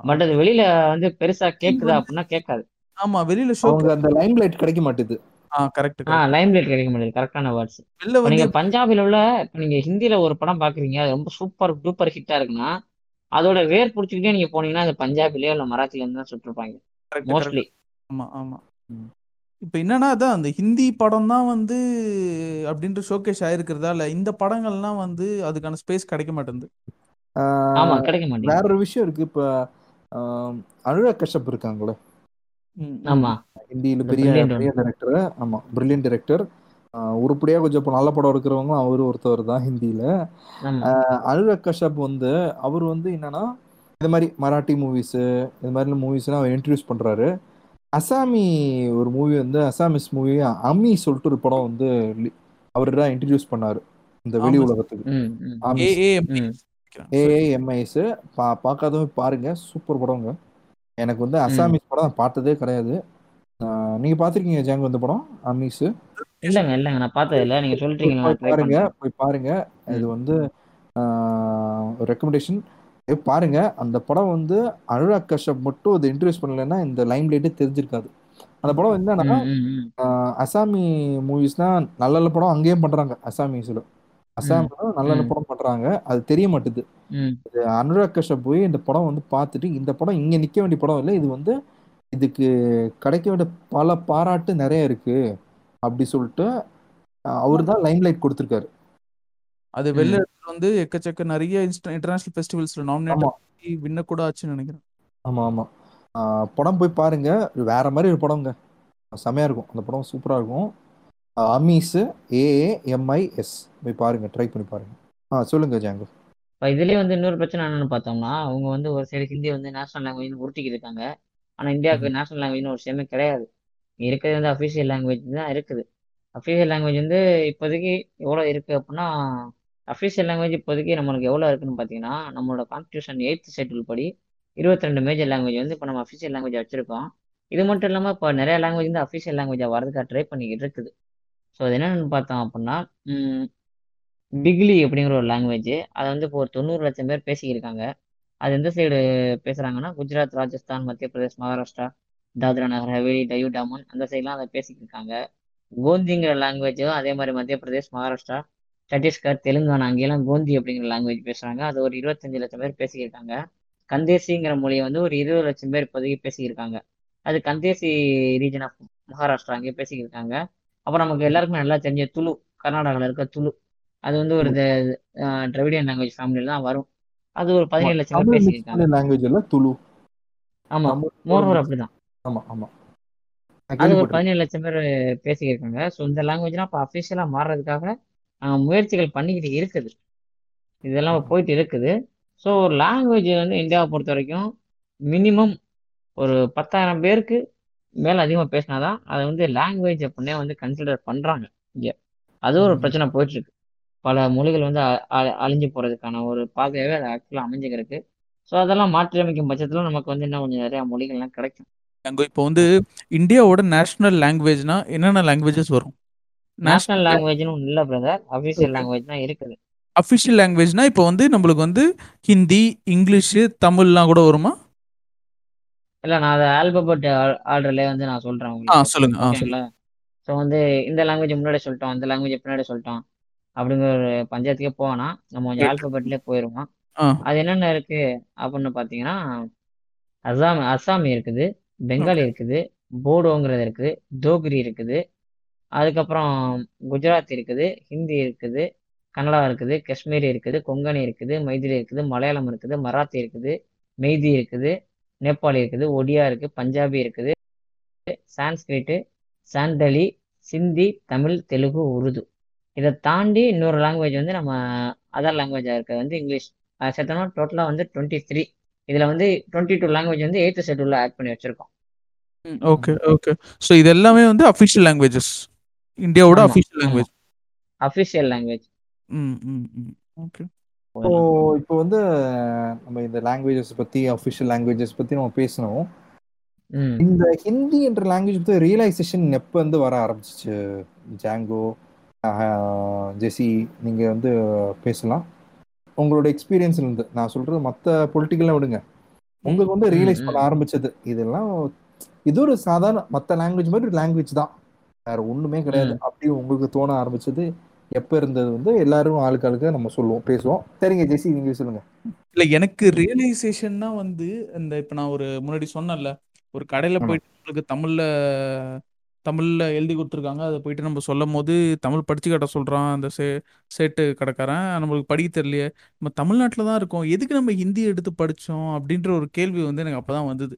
பட் அது வெளியில வந்து பெருசா கேக்குதா அப்படின்னா கேட்காது. ஆமா வெளியில ஷோ அந்த லைம் லைட் கிடைக்க மாட்டேது. ஆ கரெக்ட் ஆ லைம் லைட் கிடைக்க மாட்டேங்குது. கரெக்டான வேர்ட்ஸ் நீங்க பஞ்சாபில உள்ள இப்ப நீங்க ஹிந்தில ஒரு படம் பாக்குறீங்க அது ரொம்ப சூப்பர் டூப்பர் ஹிட்டா இருக்குன்னா அதோட வேர் பிடிச்சிக்கிட்டே நீங்க போனீங்கன்னா அது பஞ்சாபிலயோ இல்ல மராத்தில இருந்து தான் சுட்டிருப்பாங்க. மோஸ்ட்லி. ஆமா ஆமா. இப்போ என்னன்னா அதான் அந்த ஹிந்தி படம் தான் வந்து அப்படின்ற ஷோகேஸ் ஆயிருக்கிறதால இந்த படங்கள்லாம் வந்து அதுக்கான ஸ்பேஸ் கிடைக்க மாட்டேங்குது. ஆமா கிடைக்க வேற ஒரு விஷயம் இருக்கு இப்ப அனுராக் கஷ்யப் இருக்காங்களே. ஆமா. ஹிந்தியில பெரிய பெரிய டைரக்டர் ஆமா பிரில்லியன் டைரக்டர் உருப்படியா கொஞ்சம் நல்ல படம் எடுக்கிறவங்க அவரு ஒருத்தவர் தான் ஹிந்தியில. அனுராக் கஷ்யப் வந்து அவர் வந்து என்னன்னா இந்த மாதிரி மராட்டி மூவிஸ் இது மாதிரி மூவிஸ்லாம் அவர் இன்ட்ரடியூஸ் பண்றாரு. அசாமி ஒரு மூவி வந்து அசாமிஸ் மூவி அம்மி சொல்லிட்டு ஒரு படம் வந்து அவர் தான் இன்ட்ரடியூஸ் பண்ணாரு. இந்த வெளி. உலகத்துக்கு. ஏஏஎம்ஐஎஸ் பா பார்க்காதவங்க பாருங்க. சூப்பர் படங்க. எனக்கு வந்து அசாமிஸ் படம் பார்த்ததே கிடையாது. நீங்க பார்த்திருக்கீங்க ஜாங் இந்த படம்? அம்மீஸ் இல்லைங்க இல்லைங்க. நான் பார்த்தது இல்லை. நீங்க சொல்லிட்டீங்க ட்ரை பாருங்க போய் பாருங்க. இது வந்து ரெக்கமெண்டேஷன் பாருங்க அந்த படம் வந்து அனுராக் கஷ்யப் மட்டும் அதை இன்ட்ரடியூஸ் பண்ணலைன்னா இந்த லைம் லைட்டே தெரிஞ்சிருக்காது. அந்த படம் என்னன்னா அசாமி மூவிஸ்னா நல்ல நல்ல படம் அங்கேயும் பண்றாங்க அசாமீஸ்ல அசாம்ல நல்ல நல்ல. படம் பண்றாங்க அது தெரிய மாட்டுது. அனுராக் கஷ்யப் போய் இந்த படம் வந்து பார்த்துட்டு இந்த படம் இங்க நிக்க வேண்டிய படம் இல்லை இது வந்து இதுக்கு கிடைக்க வேண்டிய பல பாராட்டு நிறைய இருக்கு அப்படி சொல்லிட்டு அவர் தான் லைம் லைட் கொடுத்துருக்காரு. அது வெளில வந்து எக்கச்சக்க நிறைய இன்டர்நேஷனல் ஃபெஸ்டிவல்ஸ்ல நாமினேட் ஆகி வின்ன கூட ஆச்சுன்னு நினைக்கிறேன். ஆமா ஆமா. ஆஹ் படம் போய் பாருங்க. வேற மாதிரி ஒரு படங்க செமையா இருக்கும். அந்த படம் சூப்பரா இருக்கும். அமீஸ் ஏஏஎம்ஐஎஸ் போய் பாருங்க. ட்ரை பண்ணி பாருங்க. ஆ சொல்லுங்க ஜாங்கோ இப்போ இதுலயே வந்து இன்னொரு பிரச்சனை என்னன்னு பார்த்தோம்னா அவங்க வந்து ஒரு சைடு ஹிந்தி வந்து நேஷனல் லாங்குவேஜ் உருட்டிக்கிட்டு இருக்காங்க. ஆனா இந்தியாவுக்கு நேஷனல் லாங்குவேஜ்னு ஒரு விஷயமே கிடையாது. இருக்கிறது வந்து அஃபிஷியல் லாங்குவேஜ் தான் இருக்குது. அஃபீஷியல் லாங்குவேஜ் வந்து இப்போதைக்கு எவ்வளோ இருக்குது அப்படின்னா அஃபீஷியல் லாங்குவேஜ் இப்போதைக்கு நம்மளுக்கு எவ்வளோ இருக்குன்னு பார்த்தீங்கன்னா நம்மளோட கான்ஸ்டியூஷன் எயித் ஷெட்யூல் படி இருபத்தி ரெண்டு மேஜர் லாங்குவேஜ் வந்து இப்போ நம்ம அஃபிஷியல் லாங்குவேஜ் வச்சிருக்கோம். இது மட்டும் இல்லாமல் இப்போ நிறைய லாங்குவேஜ் வந்து அஃபிஷியல் லாங்குவேஜாக வரதுக்காக ட்ரை பண்ணிக்கிட்டு இருக்குது. ஸோ அது என்னென்னு பார்த்தோம் அப்படின்னா பிக்லி அப்படிங்கிற ஒரு லாங்குவேஜ் அதை வந்து இப்போ ஒரு தொண்ணூறு லட்சம் பேர் பேசிக்கிருக்காங்க. அது எந்த சைடு பேசுகிறாங்கன்னா குஜராத் ராஜஸ்தான் மத்திய பிரதேஷ் மகாராஷ்டிரா தாத்ரா நகர் ஹவேலி டயூ டாமன் அந்த சைட்லாம் அதை பேசிக்கிட்டு இருக்காங்க கோந்திங்கிற லாங்குவேஜும் அதே மாதிரி மத்திய பிரதேஷ் மகாராஷ்டிரா சத்தீஸ்கர் தெலுங்கானா அங்கெல்லாம் கோந்தி அப்படிங்கிற லாங்குவேஜ் பேசுகிறாங்க அது ஒரு இருபத்தஞ்சு லட்சம் பேர் பேசிக்கிருக்காங்க கந்தேசிங்கிற மொழியை வந்து ஒரு இருபது லட்சம் பேர் இப்போதைக்கு பேசிக்கிருக்காங்க அது கந்தேசி ரீஜன் ஆஃப் மகாராஷ்டிரா அங்கே பேசிக்கிருக்காங்க அப்புறம் நமக்கு எல்லாருக்குமே நல்லா தெரிஞ்ச துளு கர்நாடகாவில் இருக்க துளு. அது வந்து ஒரு திராவிடியன் லாங்குவேஜ் ஃபேமிலியில் தான் வரும். அது ஒரு பதினேழு லட்சம் பேர் பேசியிருக்காங்க. லாங்குவேஜ் இல்ல துளு. ஆமா மோர்வர் அப்படிதான். ஆமா ஆமா. அது ஒரு பதினேழு லட்சம் பேர் பேசிக்கிருக்காங்க ஸோ இந்த லாங்குவேஜ்லாம் இப்போ அஃபிஷியலாக மாறுறதுக்காக முயற்சிகள் பண்ணிக்கிட்டு இருக்குது. இதெல்லாம் போயிட்டு இருக்குது. ஸோ ஒரு லாங்குவேஜ் வந்து இந்தியாவை பொறுத்த வரைக்கும் மினிமம் ஒரு பத்தாயிரம் பேருக்கு மேலே அதிகமாக பேசினாதான் அதை வந்து லாங்குவேஜ் அப்படின்னே வந்து கன்சிடர் பண்ணுறாங்க இங்கே. அது ஒரு. பிரச்சனை போயிட்டு இருக்கு பல மொழிகள் வந்து அழிஞ்சு போகிறதுக்கான ஒரு பாதையாகவே அது ஆக்சுவலாக அமைஞ்சுக்கிருக்கு ஸோ அதெல்லாம் மாற்றி அமைக்கும் பட்சத்தில் நமக்கு வந்து இன்னும் கொஞ்சம் நிறையா மொழிகள்லாம் கிடைக்கும். அங்க இப்போ வந்து இந்தியாவோட நேஷனல் லாங்குவேஜ்னா என்னென்ன லாங்குவேஜஸ் வரும்? நேஷனல் லாங்குவேஜ்னு ஒன்றும் இல்லை பிரதர் அஃபிஷியல். லாங்குவேஜ் தான் இருக்குது. அஃபிஷியல் லாங்குவேஜ்னா இப்போ வந்து நம்மளுக்கு வந்து ஹிந்தி இங்கிலீஷு தமிழ்லாம் கூட வருமா? இல்லை நான் அதை ஆல்பபெட் ஆர்டர்லேயே வந்து நான் சொல்கிறேன் ஆ சொல்லுங்க. ஆ சொல்லுங்க. ஸோ வந்து இந்த லாங்குவேஜ் முன்னாடி சொல்லிட்டோம் இந்த லாங்குவேஜ் பின்னாடி சொல்லிட்டோம் அப்படிங்கிற ஒரு பஞ்சாயத்துக்கே போவோம்னா நம்ம கொஞ்சம். ஆல்பபெட்லேயே போயிடுவோம் அது என்னென்ன இருக்கு அப்படின்னு பார்த்தீங்கன்னா அசாம் அசாமி இருக்குது பெங்காலி இருக்குது போடோங்கிறது இருக்குது தோக்ரி இருக்குது அதுக்கப்புறம் குஜராத் இருக்குது ஹிந்தி இருக்குது கன்னடா இருக்குது காஷ்மீரி இருக்குது கொங்கணி இருக்குது மைதிலி இருக்குது மலையாளம் இருக்குது மராத்தி இருக்குது மெய்தி இருக்குது நேபாளி இருக்குது ஒடியா இருக்குது பஞ்சாபி இருக்குது சான்ஸ்கிரிட்டு சாண்டலி சிந்தி தமிழ் தெலுங்கு உருது. இதை தாண்டி இன்னொரு லாங்குவேஜ் வந்து நம்ம அதர் லாங்குவேஜாக இருக்கிறது வந்து இங்கிலீஷ். சேர்த்தோம்னா டோட்டலாக வந்து டுவெண்ட்டி த்ரீ இதில் வந்து டுவெண்ட்டி டூ லாங்குவேஜ் வந்து எயித்து ஷெட்யூலில் ஆட் பண்ணி வச்சுருக்கோம். ஓகே ஓகே ஸோ இது எல்லாமே வந்து அஃபிஷியல் லாங்குவேஜஸ் இந்தியாவோட அஃபிஷியல் லாங்குவேஜ் அஃபிஷியல் லாங்குவேஜ் ம் ம் ஓகே ஸோ இப்போ வந்து நம்ம இந்த லாங்குவேஜஸ் பத்தி அஃபிஷியல் லாங்குவேஜஸ் பத்தி நம்ம பேசணும். இந்த ஹிந்தி என்ற லாங்குவேஜ் பத்தி ரியலைசேஷன் எப்போ வந்து வர ஆரம்பிச்சிச்சு? ஜாங்கோ ஜெசி நீங்க வந்து பேசலாம். உங்களோட எக்ஸ்பீரியன்ஸ்ல இருந்து. நான் சொல்றது மற்ற பொலிட்டிக்கல்லாம் விடுங்க. உங்களுக்கு வந்து ரியலைஸ். பண்ண ஆரம்பிச்சது. இதெல்லாம் இது ஒரு சாதாரண மற்ற லாங்குவேஜ் மாதிரி ஒரு லாங்குவேஜ் தான். வேற ஒண்ணுமே கிடையாது. அப்படி உங்களுக்கு தோண ஆரம்பிச்சது. எப்ப இருந்தது வந்து எல்லாரும் ஆளுக்கு ஆளுக்கு நம்ம சொல்லுவோம் பேசுவோம். சரிங்க ஜெசி நீங்க சொல்லுங்க. இல்லை எனக்கு ரியலைசேஷன்னா வந்து இந்த இப்போ நான் ஒரு முன்னாடி சொன்னேன்ல ஒரு கடையில். போயிட்டு உங்களுக்கு தமிழில் தமிழில் எழுதி கொடுத்துருக்காங்க. அதை போயிட்டு நம்ம சொல்லும் போது தமிழ் படிச்சு காட்ட சொல்கிறான் அந்த சே சேட்டு கடைக்காரன். நம்மளுக்கு படிக்க தெரியலையே. நம்ம தமிழ்நாட்டில் தான் இருக்கோம். எதுக்கு நம்ம ஹிந்தி எடுத்து படித்தோம் அப்படின்ற ஒரு கேள்வி வந்து எனக்கு அப்போ தான் வந்தது.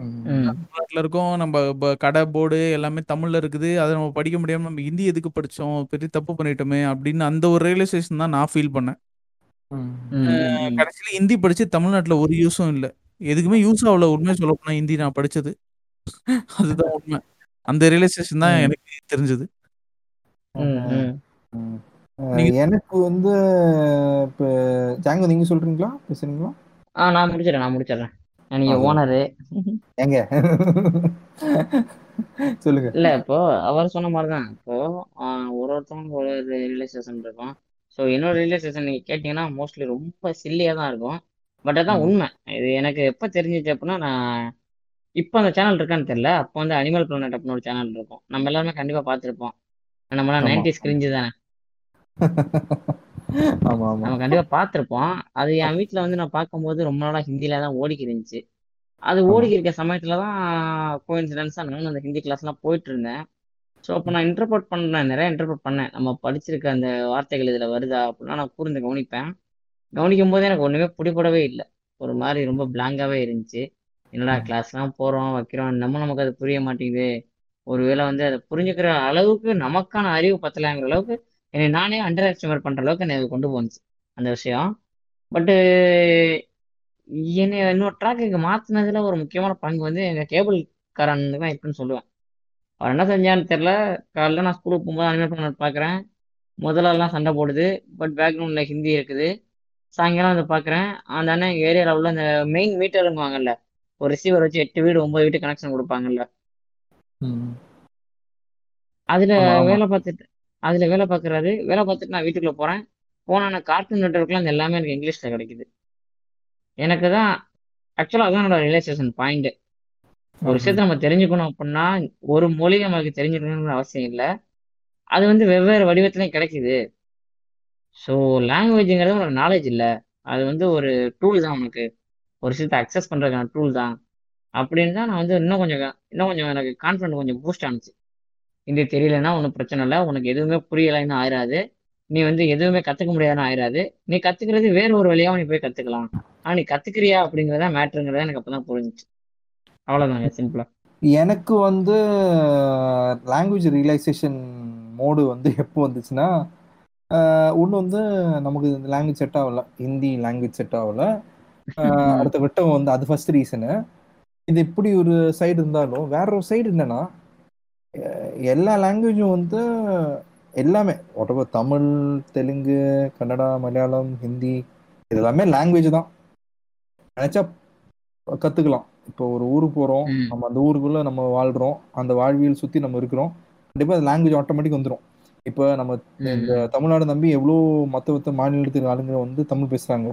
தமிழ்நாட்டில் இருக்கோம் நம்ம ப- கடை போர்டு எல்லாமே தமிழில் இருக்குது. அதை நம்ம படிக்க முடியாமல் நம்ம ஹிந்தி எதுக்கு படித்தோம் பெரிய தப்பு பண்ணிட்டோமே அப்படின்னு அந்த ஒரு ரியலைசேஷன் தான் நான் ஃபீல் பண்ணேன். கடைசியில் ஹிந்தி படிச்சு தமிழ்நாட்டில் ஒரு யூஸும் இல்லை. எதுக்குமே யூஸ் ஆகல. உண்மையை சொல்ல போனா ஹிந்தி நான் படிச்சது. அதுதான் உண்மை. அந்த ரியலைசேஷன் தான். எனக்கு தெரிஞ்சது. நீங்க- எனக்கு வந்து இப்போ ஜாங்கோ நீங்க சொல்றீங்களா? பேசுறீங்களா? ஆ நான் முடிச்சிடறேன் நான் முடிச்சிடறேன். நீங்க ஓனரு. எங்க சொல்லுங்க. இல்ல இப்போ அவர் சொன்ன மாதிரி தான் இப்போ ஒரு ஒருத்தவங்க ஒரு ஒரு ரியலைசேஷன் இருக்கும். ஸோ என்னோட ரியலைசேஷன் நீங்க கேட்டீங்கன்னா மோஸ்ட்லி ரொம்ப சில்லியா தான் இருக்கும். பட் அதான். உண்மை. இது எனக்கு எப்போ தெரிஞ்சிச்சு அப்படின்னா நான் இப்போ அந்த சேனல் இருக்கான்னு தெரியல. அப்போ வந்து அனிமல் பிளானட் அப்படின்னு ஒரு சேனல் இருக்கும். நம்ம எல்லாருமே கண்டிப்பா பார்த்துருப்போம். நம்மளாம். நைன்டி ஸ்கிரிஞ்சு தானே? நம்ம கண்டிப்பா பார்த்துருப்போம் அது என் வீட்டில் வந்து நான் பார்க்கும்போது ரொம்ப நாளா ஹிந்தியில தான் ஓடிக்கி இருந்துச்சு. அது. ஓடிக்கி இருக்க சமயத்துல தான் கோயின்சிடன்ஸாக நானும் அந்த ஹிந்தி கிளாஸ்லாம் போயிட்டு இருந்தேன். ஸோ அப்போ நான் இன்டர்பிரட் பண்ணேன் நிறைய இன்டர்பிரட் பண்ணேன். நம்ம படிச்சிருக்க அந்த வார்த்தைகள் இதில் வருதா அப்படின்னா நான் கூர்ந்து கவனிப்பேன். கவனிக்கும் போது எனக்கு ஒன்றுமே பிடிபடவே இல்லை. ஒரு மாதிரி ரொம்ப பிளாங்காகவே இருந்துச்சு. என்னடா. கிளாஸ்லாம் போகிறோம் வைக்கிறோம். நம்ம நமக்கு அது புரிய மாட்டேங்குது. ஒருவேளை வந்து அதை புரிஞ்சுக்கிற அளவுக்கு நமக்கான அறிவு பத்தலைங்கிற அளவுக்கு என்னை நானே அண்டர் எஸ்டிமேட் பண்ணுற அளவுக்கு என்னை கொண்டு போணுச்சு அந்த விஷயம். பட்டு என்னை இன்னொரு ட்ராக்குக்கு மாற்றினதுல ஒரு முக்கியமான பங்கு வந்து எங்கள் கேபிள் காரன் தான் இப்படின்னு சொல்லுவேன். அவர் என்ன செஞ்சான்னு தெரில காலைல நான் ஸ்கூலுக்கு போகும்போது அனிமே பிளானட் பார்க்குறேன் முதல்லலாம் சண்டை போடுது பட் பேக்ரவுண்டில் ஹிந்தி இருக்குது. சாயங்காலம் வந்து பார்க்குறேன் அந்த அண்ணன் எங்கள் ஏரியாவில் உள்ள அந்த மெயின் மீட்டருங்குவாங்கல்ல ஒரு ரிசீவர் வச்சு எட்டு வீடு ஒன்பது வீட்டு கனெக்ஷன் கொடுப்பாங்கல்ல. அதில். வேலை பார்த்துட்டு அதில் வேலை பார்க்குறாரு வேலை பார்த்துட்டு நான் வீட்டுக்குள்ளே போகிறேன் போன கார்ட்டூன் நெட்ஒர்க்லாம் அந்த எல்லாமே எனக்கு இங்கிலீஷில் கிடைக்குது. எனக்கு தான் ஆக்சுவலாக அதான் என்னோட ரியலைசேஷன் பாயிண்ட் ஒரு விஷயத்த நம்ம தெரிஞ்சுக்கணும் அப்படின்னா ஒரு மொழி நமக்கு தெரிஞ்சுக்கணுங்கிற அவசியம் இல்லை. அது வந்து வெவ்வேறு வடிவத்துலையும் கிடைக்குது. ஸோ லாங்குவேஜுங்கிறது உனக்கு நாலேஜ் இல்லை. அது வந்து ஒரு டூல் தான் உனக்கு. ஒரு விஷயத்தை அக்சஸ் பண்ணுறதுக்கான டூல் தான். அப்படின்னு தான் நான் வந்து இன்னும் கொஞ்சம் இன்னும் கொஞ்சம் எனக்கு கான்ஃபிடன்ட் கொஞ்சம் பூஸ்ட் ஆனிச்சு ஹிந்தி தெரியலன்னா ஒன்றும் பிரச்சனை இல்லை. உனக்கு எதுவுமே புரியலைன்னு ஆயிராது. நீ வந்து எதுவுமே கற்றுக்க முடியாதுன்னு ஆயிராது. நீ கற்றுக்கிறது வேற ஒரு வழியாக நீ போய் கற்றுக்கலாம் ஆனால் நீ கற்றுக்கிறியா அப்படிங்கிறத மேட்ருங்கிறத எனக்கு அப்போ தான் புரிஞ்சிச்சு அவ்வளோதாங்க சிம்பிளாக எனக்கு வந்து லாங்குவேஜ் ரியலைசேஷன் மோடு வந்து எப்போ வந்துச்சுன்னா ஒன்று வந்து நமக்கு இந்த லாங்குவேஜ் செட் ஆகல. ஹிந்தி லாங்குவேஜ் செட் ஆகல. அடுத்த விட்டம் வந்து அது ஃபர்ஸ்ட் ரீசனு இது இப்படி ஒரு சைடு இருந்தாலும் வேற ஒரு சைடு என்னன்னா எல்லா லாங்குவேஜும் வந்து எல்லாமே. Whatever தமிழ் தெலுங்கு கன்னடா மலையாளம் ஹிந்தி இது எல்லாமே லாங்குவேஜ் தான். நினைச்சா கத்துக்கலாம். இப்போ ஒரு ஊருக்கு போறோம். நம்ம அந்த ஊருக்குள்ள நம்ம வாழ்றோம் அந்த வாழ்வியல் சுத்தி நம்ம இருக்கிறோம் கண்டிப்பா அது லாங்குவேஜ் ஆட்டோமேட்டிக் வந்துடும் இப்போ நம்ம இந்த தமிழ்நாடு நம்பி எவ்வளோ மற்ற மற்ற மாநிலத்துக்கு ஆளுங்க வந்து தமிழ் பேசுறாங்க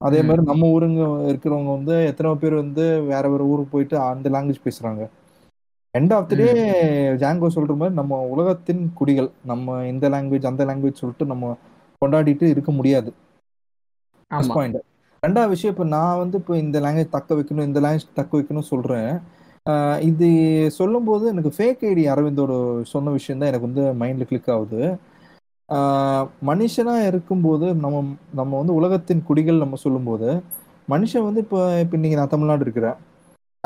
அதே. மாதிரி நம்ம ஊருங்க இருக்கிறவங்க வந்து எத்தனை பேர் வந்து வேற வேற ஊருக்கு போயிட்டு அந்த லாங்குவேஜ் பேசுறாங்க. End of the day Django சொல்ற மாதிரி நம்ம உலகத்தின் குடிகள் நம்ம இந்த லாங்குவேஜ் அந்த லாங்குவேஜ் சொல்லிட்டு நம்ம கொண்டாடிட்டு இருக்க முடியாது. பாயிண்ட் ரெண்டாவது விஷயம் இப்போ நான் வந்து இப்போ இந்த லாங்குவேஜ் தக்க வைக்கணும் இந்த லாங்குவேஜ் தக்க வைக்கணும் சொல்றேன். இது சொல்லும்போது எனக்கு ஃபேக் ஐடி அரவிந்தோட சொன்ன விஷயம் தான் எனக்கு வந்து மைண்ட்ல கிளிக் ஆகுது. ஆஹ் மனுஷனா இருக்கும்போது நம்ம நம்ம வந்து உலகத்தின் குடிகள் நம்ம சொல்லும்போது மனுஷன் வந்து இப்போ இப்போ இன்னைக்கு நான் தமிழ்நாடு இருக்கிறேன்.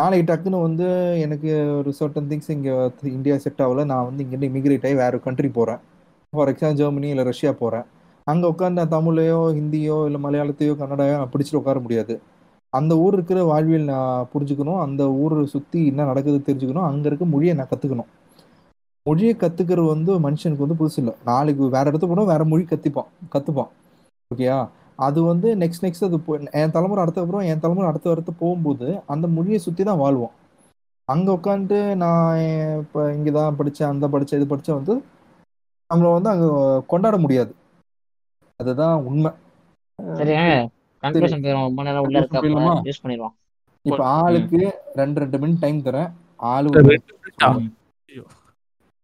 நாளைக்கு டக்குன்னு வந்து எனக்கு ஒரு சர்டன் திங்ஸ் இங்கே இந்தியா செட் ஆகல. நான் வந்து இங்கேருந்து இமிகிரேட் ஆகி வேற கண்ட்ரி போகிறேன் ஃபார் எக்ஸாம்பிள் ஜெர்மனி இல்லை ரஷ்யா போகிறேன் அங்கே உட்காந்து நான் தமிழையோ ஹிந்தியோ இல்லை மலையாளத்தையோ கன்னடாயோ நான் பிடிச்சிட்டு உட்கார முடியாது. அந்த ஊர் இருக்கிற வாழ்வியல் நான் புரிஞ்சுக்கணும். அந்த ஊரை சுற்றி என்ன நடக்குது தெரிஞ்சுக்கணும். அங்கே இருக்க மொழியை நான் கற்றுக்கணும் மொழியை கற்றுக்கிறது வந்து மனுஷனுக்கு வந்து புதுசு இல்லை. நாளைக்கு வேறு இடத்துக்கு போனால் வேறு மொழி கற்றுப்பான் கற்றுப்பான் ஓகேயா அது வந்து நெக்ஸ்ட் நெக்ஸ்ட் அது என் தலைமுறை அடுத்த அப்புறம் என் தலைமுறை அடுத்த அடுத்து போகும்போது அந்த மொழியை சுற்றி தான் வாழ்வோம். அங்கே உட்காந்துட்டு நான் இப்போ இங்கே தான் படித்தேன் அந்த படித்தேன் இது படித்தேன் வந்து நம்மளை வந்து அங்கே கொண்டாட முடியாது. அதுதான் உண்மை. இப்போ ஆளுக்கு ரெண்டு ரெண்டு மினிட் டைம் தரேன். ஆளு.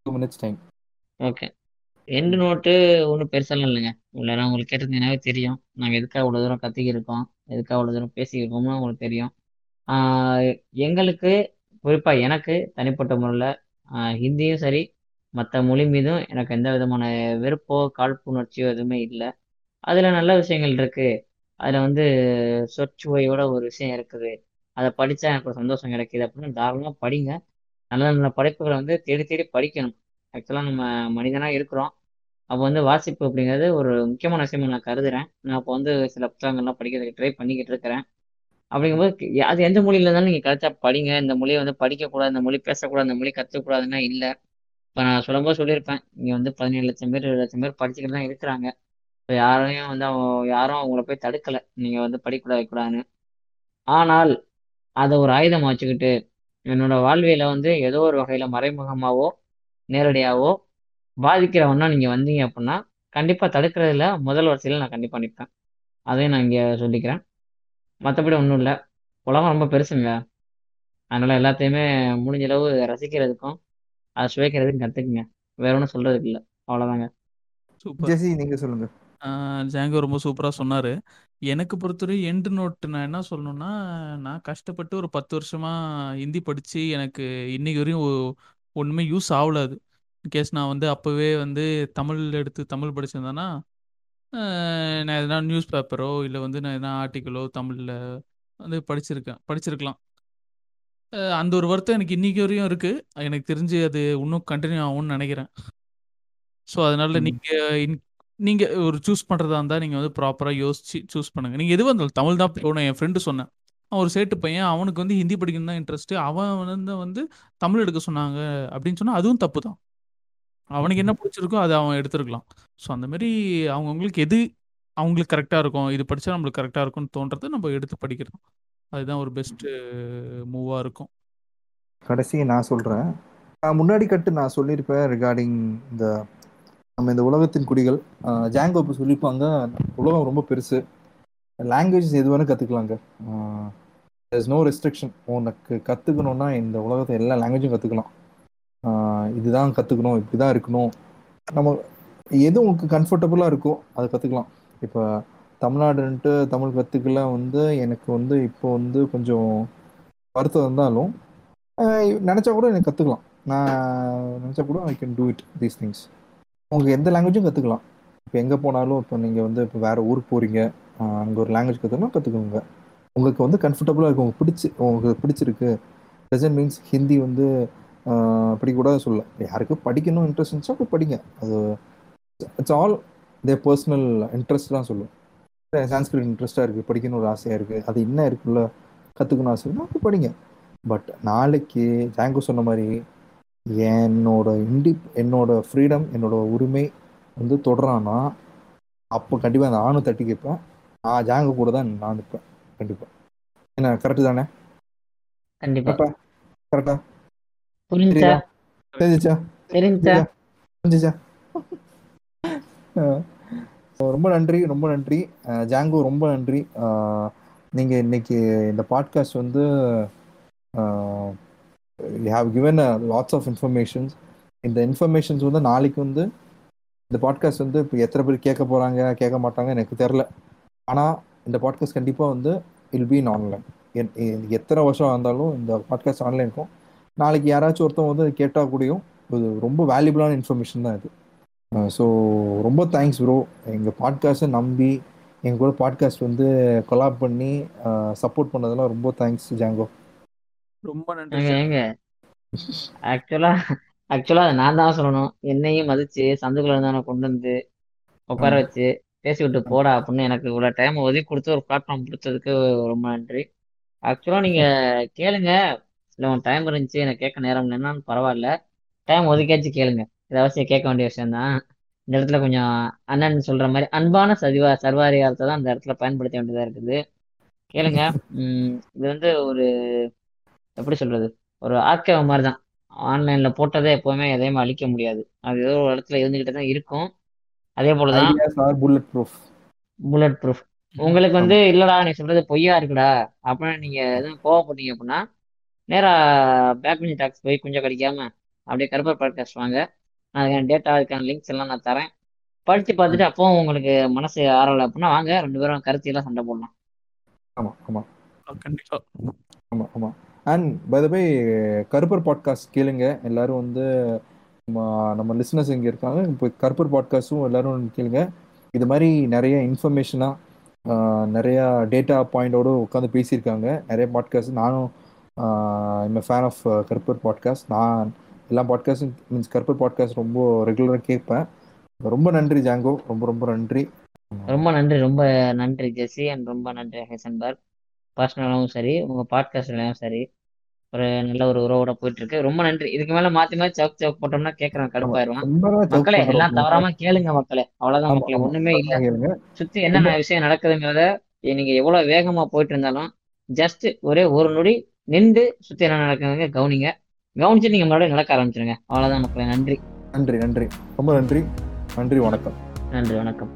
Two minutes time okay end note ஒன்றும் பெருசாலாம் இல்லைங்க. உள்ள உங்களுக்கு கேட்டிருந்தீங்கன்னாவே தெரியும். நாங்கள் எதுக்காக இவ்வளோ தூரம் கத்திக்கிருக்கோம்? எதுக்காக இவ்வளோ தூரம் பேசிக்கிருக்கோம்னு உங்களுக்கு தெரியும். எங்களுக்கு குறிப்பாக எனக்கு தனிப்பட்ட முறையில் ஹிந்தியும் சரி மற்ற மொழி மீதும் எனக்கு எந்த விதமான வெறுப்போ காழ்ப்புணர்ச்சியோ எதுவுமே இல்லை. அதில் நல்ல விஷயங்கள் இருக்குது அதில் வந்து சொற்சுவையோட ஒரு விஷயம் இருக்குது. அதை படித்தா எனக்கு ஒரு சந்தோஷம் கிடைக்குது அப்படின்னு தாராளமாக படிங்க. நல்ல நல்ல படைப்புகளை வந்து தேடி தேடி படிக்கணும். ஆக்சுவலாக நம்ம மனிதனாக இருக்கிறோம். அப்போ வந்து வாசிப்பு அப்படிங்கிறது ஒரு முக்கியமான விஷயமா நான் கருதுறேன். நான் இப்போ வந்து சில புத்தகங்கள்லாம் படிக்கிறதுக்கு ட்ரை பண்ணிக்கிட்டு இருக்கிறேன். அப்படிங்கும்போது அது எந்த மொழியில இருந்தாலும் நீங்கள் கிடைச்சா படிங்க. இந்த மொழியை வந்து படிக்கக்கூடாது. இந்த மொழி பேசக்கூடாது. இந்த மொழி கற்றுக்கூடாதுன்னா இல்லை. இப்போ நான் சொல்லும்போது சொல்லியிருப்பேன். இங்கே வந்து பதினேழு லட்சம் பேர் இருபது லட்சம் பேர் படிச்சுக்கிட்டு தான் இருக்கிறாங்க. இப்போ யாரையும் வந்து அவங்க யாரும் அவங்கள போய் தடுக்கலை. நீங்கள் வந்து படிக்கூடாது வைக்கூடாதுன்னு. ஆனால் அதை ஒரு ஆயுதம் வச்சுக்கிட்டு என்னோட வாழ்வியல வந்து ஏதோ ஒரு வகையில் மறைமுகமாவோ நேரடியாவோ பாதிக்கிறவனா நீங்கள் வந்தீங்க அப்படின்னா கண்டிப்பாக தடுக்கிறதுல முதல் வரிசையில் நான் கண்டிப்பாக நிற்பேன் அதையும் நான் இங்கே சொல்லிக்கிறேன். மற்றபடி ஒன்றும் இல்லை. உலகம் ரொம்ப பெருசுங்க. அதனால எல்லாத்தையுமே முடிஞ்ச அளவு ரசிக்கிறதுக்கும் அதை சுவைக்கிறதுக்கும் கற்றுக்குங்க வேற ஒன்றும் சொல்றதுக்கு இல்லை. அவ்வளோதாங்க சூப்பர். ஜெசி நீங்க சொல்லுங்க. ஜாங்கோ ரொம்ப சூப்பராக சொன்னார். எனக்கு பொறுத்தவரை எண்டு நோட்டு நான் என்ன சொல்லணும்னா நான் கஷ்டப்பட்டு ஒரு பத்து வருஷமா ஹிந்தி படித்து எனக்கு இன்னைக்கு வரையும் ஒ- ஒண்ணுமே யூஸ் ஆகல கேஸ் நான் வந்து அப்போவே வந்து தமிழ் எடுத்து தமிழ் படிச்சிருந்தேன்னா நான் எதனா நியூஸ் பேப்பரோ இல்லை வந்து நான் எதனா ஆர்டிக்கலோ தமிழில் வந்து படிச்சிருக்கேன் படிச்சிருக்கலாம். அந்த ஒரு வருத்தம் எனக்கு இன்னைக்கு வரையும் இருக்குது எனக்கு தெரிஞ்சு அது இன்னும் கண்டினியூ ஆகும்னு நினைக்கிறேன். ஸோ அதனால ம். நீங்கள் நீங்கள் ஒரு சூஸ் பண்ணுறதா இருந்தால் நீங்கள் வந்து ப்ராப்பராக யோசிச்சு சூஸ் பண்ணுங்கள் நீங்கள் எது வந்தாலும் தமிழ் தான் போகணும் என் ஃப்ரெண்டு சொன்னேன். அவன் ஒரு சேட்டு பையன் அவனுக்கு வந்து ஹிந்தி படிக்கணும் தான் இன்ட்ரெஸ்ட் அவன் வந்து வந்து தமிழ் எடுக்க சொன்னாங்க அப்படின்னு சொன்னா அதுவும் தப்பு தான். அவனுக்கு என்ன பிடிச்சிருக்கோ அதை அவன் எடுத்துருக்கலாம். ஸோ அந்த மாதிரி அவங்கவுங்களுக்கு எது அவங்களுக்கு கரெக்டாக இருக்கும் இது படித்தா நம்மளுக்கு கரெக்டாக இருக்கும்னு தோன்றதை நம்ம எடுத்து படிக்கிறோம். அதுதான் ஒரு பெஸ்ட்டு மூவாக இருக்கும். கடைசி நான் சொல்கிறேன் முன்னாடி கட்டு நான் சொல்லியிருப்பேன் ரிகார்டிங் இந்த நம்ம இந்த உலகத்தின் குடிகள். ஜாங்கோ இப்போ சொல்லியிருப்பாங்க உலகம் ரொம்ப பெருசு. லாங்குவேஜஸ் எது வேணும் கற்றுக்கலாங்க இஸ் நோ ரெஸ்ட்ரிக்ஷன் உனக்கு கற்றுக்கணுன்னா இந்த உலகத்தை எல்லா லாங்குவேஜும் கற்றுக்கலாம் இதுதான் கற்றுக்கணும் இப்படி தான் இருக்கணும். நம்ம எது உங்களுக்கு கம்ஃபர்டபுளாக இருக்கோ அதை கற்றுக்கலாம் இப்போ தமிழ்நாடுன்ட்டு தமிழ் கற்றுக்கல வந்து எனக்கு வந்து இப்போ வந்து கொஞ்சம் வருத்தம் இருந்தாலும் நினச்சா கூட எனக்கு கற்றுக்கலாம் நான் நினச்சா கூட I can do it these things உங்களுக்கு எந்த லாங்குவேஜும் கற்றுக்கலாம் இப்போ எங்கே போனாலும் இப்போ நீங்கள் வந்து இப்போ வேறு ஊருக்கு போகிறீங்க அங்கே ஒரு லாங்குவேஜ் கற்றுக்கணும் கற்றுக்கோங்க உங்களுக்கு வந்து கம்ஃபர்டபுளாக இருக்கும் உங்களுக்கு பிடிச்சி உங்களுக்கு பிடிச்சிருக்கு. ப்ரெசன்ட் மீன்ஸ் ஹிந்தி வந்து படிக்கூடாது சொல்ல யாருக்கு படிக்கணும் இன்ட்ரெஸ்ட் இருந்துச்சா போய் படிங்க. அது it's all the personal interest தான் சொல்லும். சான்ஸ்கிரிட் இன்ட்ரெஸ்ட்டாக இருக்குது படிக்கணும் ஒரு ஆசையாக இருக்குது அது என்ன இருக்குல்ல கற்றுக்கணும் ஆசை அப்போ படிங்க. பட் நாளைக்கு ஜாங்கோ சொன்ன மாதிரி என்னோட இண்டி என்னோட ஃப்ரீடம் என்னோட உரிமை வந்து தொடரானா அப்போ கண்டிப்பாக அந்த ஆணும் தட்டி கேட்பேன். நான் ஜாங்கோ கூட தான் நான் நிற்பேன் கண்டிப்பாக என்ன கரெக்டு தானே? கண்டிப்பா. கரெக்டா கரெக்டா புரிஞ்சா தெரிஞ்சிச்சா? தெரிஞ்சா புரிஞ்சிச்சா? ரொம்ப நன்றி ரொம்ப நன்றி. ஜாங்கோ ரொம்ப நன்றி. நீங்கள் இன்னைக்கு இந்த பாட்காஸ்ட் வந்து you have given lots of informations இந்த இன்ஃபர்மேஷன்ஸ் வந்து நாளைக்கு வந்து இந்த பாட்காஸ்ட் வந்து இப்போ எத்தனை பேர் கேட்க போகிறாங்க கேட்க மாட்டாங்க எனக்கு தெரில ஆனால் இந்த பாட்காஸ்ட் கண்டிப்பாக வந்து இல் பீன் ஆன்லைன் எத்தனை வருஷம் இருந்தாலும் இந்த பாட்காஸ்ட் ஆன்லைன் இருக்கும் நாளைக்கு யாராச்சும் ஒருத்தவங்க வந்து கேட்டால் கூடயும் இது ரொம்ப வேல்யூபிளான இன்ஃபர்மேஷன் தான் இது. ஸோ ரொம்ப தேங்க்ஸ் ப்ரோ எங்கள் பாட்காஸ்ட்டை நம்பி எங்கள் கூட பாட்காஸ்ட் வந்து கொலாப் பண்ணி சப்போர்ட் பண்ணதெல்லாம் ரொம்ப தேங்க்ஸ் ஜாங்கோ ரொம்ப நன்றி ஆக்சுவலா ஆக்சுவலா நான் தான் சொல்லணும். என்னையும் மதிச்சு சந்துக்குள்ள இருந்தான கொண்டு வந்து உட்கார வச்சு பேசி விட்டு போடா அப்படின்னு எனக்கு இவ்வளவு டைம் ஒதுக்கி கொடுத்து ஒரு பிளாட்ஃபார்ம் கொடுத்ததுக்கு ரொம்ப நன்றி. ஆக்சுவலா நீங்க கேளுங்க. இல்லை உன் டைம் இருந்துச்சு எனக்கு கேட்க நேரம் இல்லைன்னாலும் பரவாயில்ல. டைம் ஒதுக்கியாச்சு கேளுங்க. இது அவசியம் கேட்க வேண்டிய விஷயம் தான் இந்த இடத்துல கொஞ்சம் அண்ணன் சொல்ற மாதிரி அன்பான சதிவா சர்வாதிகாரத்தை தான் அந்த இடத்துல பயன்படுத்த வேண்டியதா இருக்குது. கேளுங்க. இது வந்து ஒரு எப்படி சொல்றது? ஒரு ஆர்கேவ மாதிரி தான் ஆன்லைன்ல போட்டதை எப்பவுமே எதையுமே அழிக்க முடியாது. அது ஏதோ ஒரு இடத்துல இருந்துகிட்டே தான் இருக்கும். அதே போலதான் புல்லட் ப்ரூஃப் புல்லட் ப்ரூஃப் உங்களுக்கு வந்து இல்லடா நீ சொல்றது பொய்யா இருக்குடா. அப்படின்னு நீங்க எதுவும் கோவப்பட்டீங்க அப்படின்னா நேரா பேக் பெஞ்ச் டாக்ஸ் போய் கொஞ்சம் கடிக்காம அப்படியே கருப்பர் பாட்காஸ்ட் வாங்க. நான் அதுக்கான டேட்டா அதுக்கான லிங்க்ஸ் எல்லாம் நான் தரேன். படிச்சு பார்த்துட்டு அப்பவும் உங்களுக்கு மனசு ஆறல அப்படின்னா வாங்க. ரெண்டு பேரும் கருத்தியெல்லாம் சண்டை போடலாம். ஆமாம் ஆமாம் கண்டிப்பா. ஆமாம் ஆமாம் and by the by Karuppar podcast கேளுங்க. எல்லாரும் வந்து நம்ம நம்ம லிஸ்னஸ் இங்கே இருக்காங்க இப்போ கருப்பர் பாட்காஸ்ட்டும் எல்லாரும் கேளுங்க. இது மாதிரி நிறைய இன்ஃபர்மேஷனாக நிறையா டேட்டா பாயிண்டோடு உட்காந்து பேசியிருக்காங்க. நிறைய பாட்காஸ்ட் நானும் I'm fan of Karuppar podcast நான் எல்லா பாட்காஸ்டும் மீன்ஸ் கருப்பர் பாட்காஸ்ட் ரொம்ப ரெகுலராக கேட்பேன். ரொம்ப நன்றி ஜாங்கோ. ரொம்ப ரொம்ப நன்றி. ரொம்ப நன்றி ரொம்ப நன்றி ஜெசி அண்ட் ரொம்ப நன்றி ஹெசன்பர்க். பர்சனலாகவும் சரி உங்க பாட்காஸ்ட்லயும் சரி ஒரு நல்ல ஒரு உறவோட போயிட்டு இருக்கு ரொம்ப நன்றி. இதுக்கு மேல மாத்தி மாத்தி சவுக் சவுக் போட்டோம்னா கேட்கறவன் கடுப்பாயிருவான். ரொம்ப மக்களே எல்லாம் தவறாம கேளுங்க மக்களே. அவ்வளவுதான் மக்களே. ஒண்ணுமே இல்ல. சுத்தி என்னென்ன விஷயம் நடக்குதுங்கிறத நீங்க எவ்வளவு வேகமா போயிட்டு இருந்தாலும் ஜஸ்ட் ஒரே ஒரு நொடி நின்று சுத்தி என்ன நடக்குதுங்க? கவனிங்க. கவனிச்சு நீங்க மறுபடியும் நடக்க ஆரம்பிச்சிருங்க. அவ்வளவுதான் மக்களே. நன்றி. நன்றி நன்றி. ரொம்ப நன்றி. நன்றி வணக்கம். நன்றி வணக்கம்.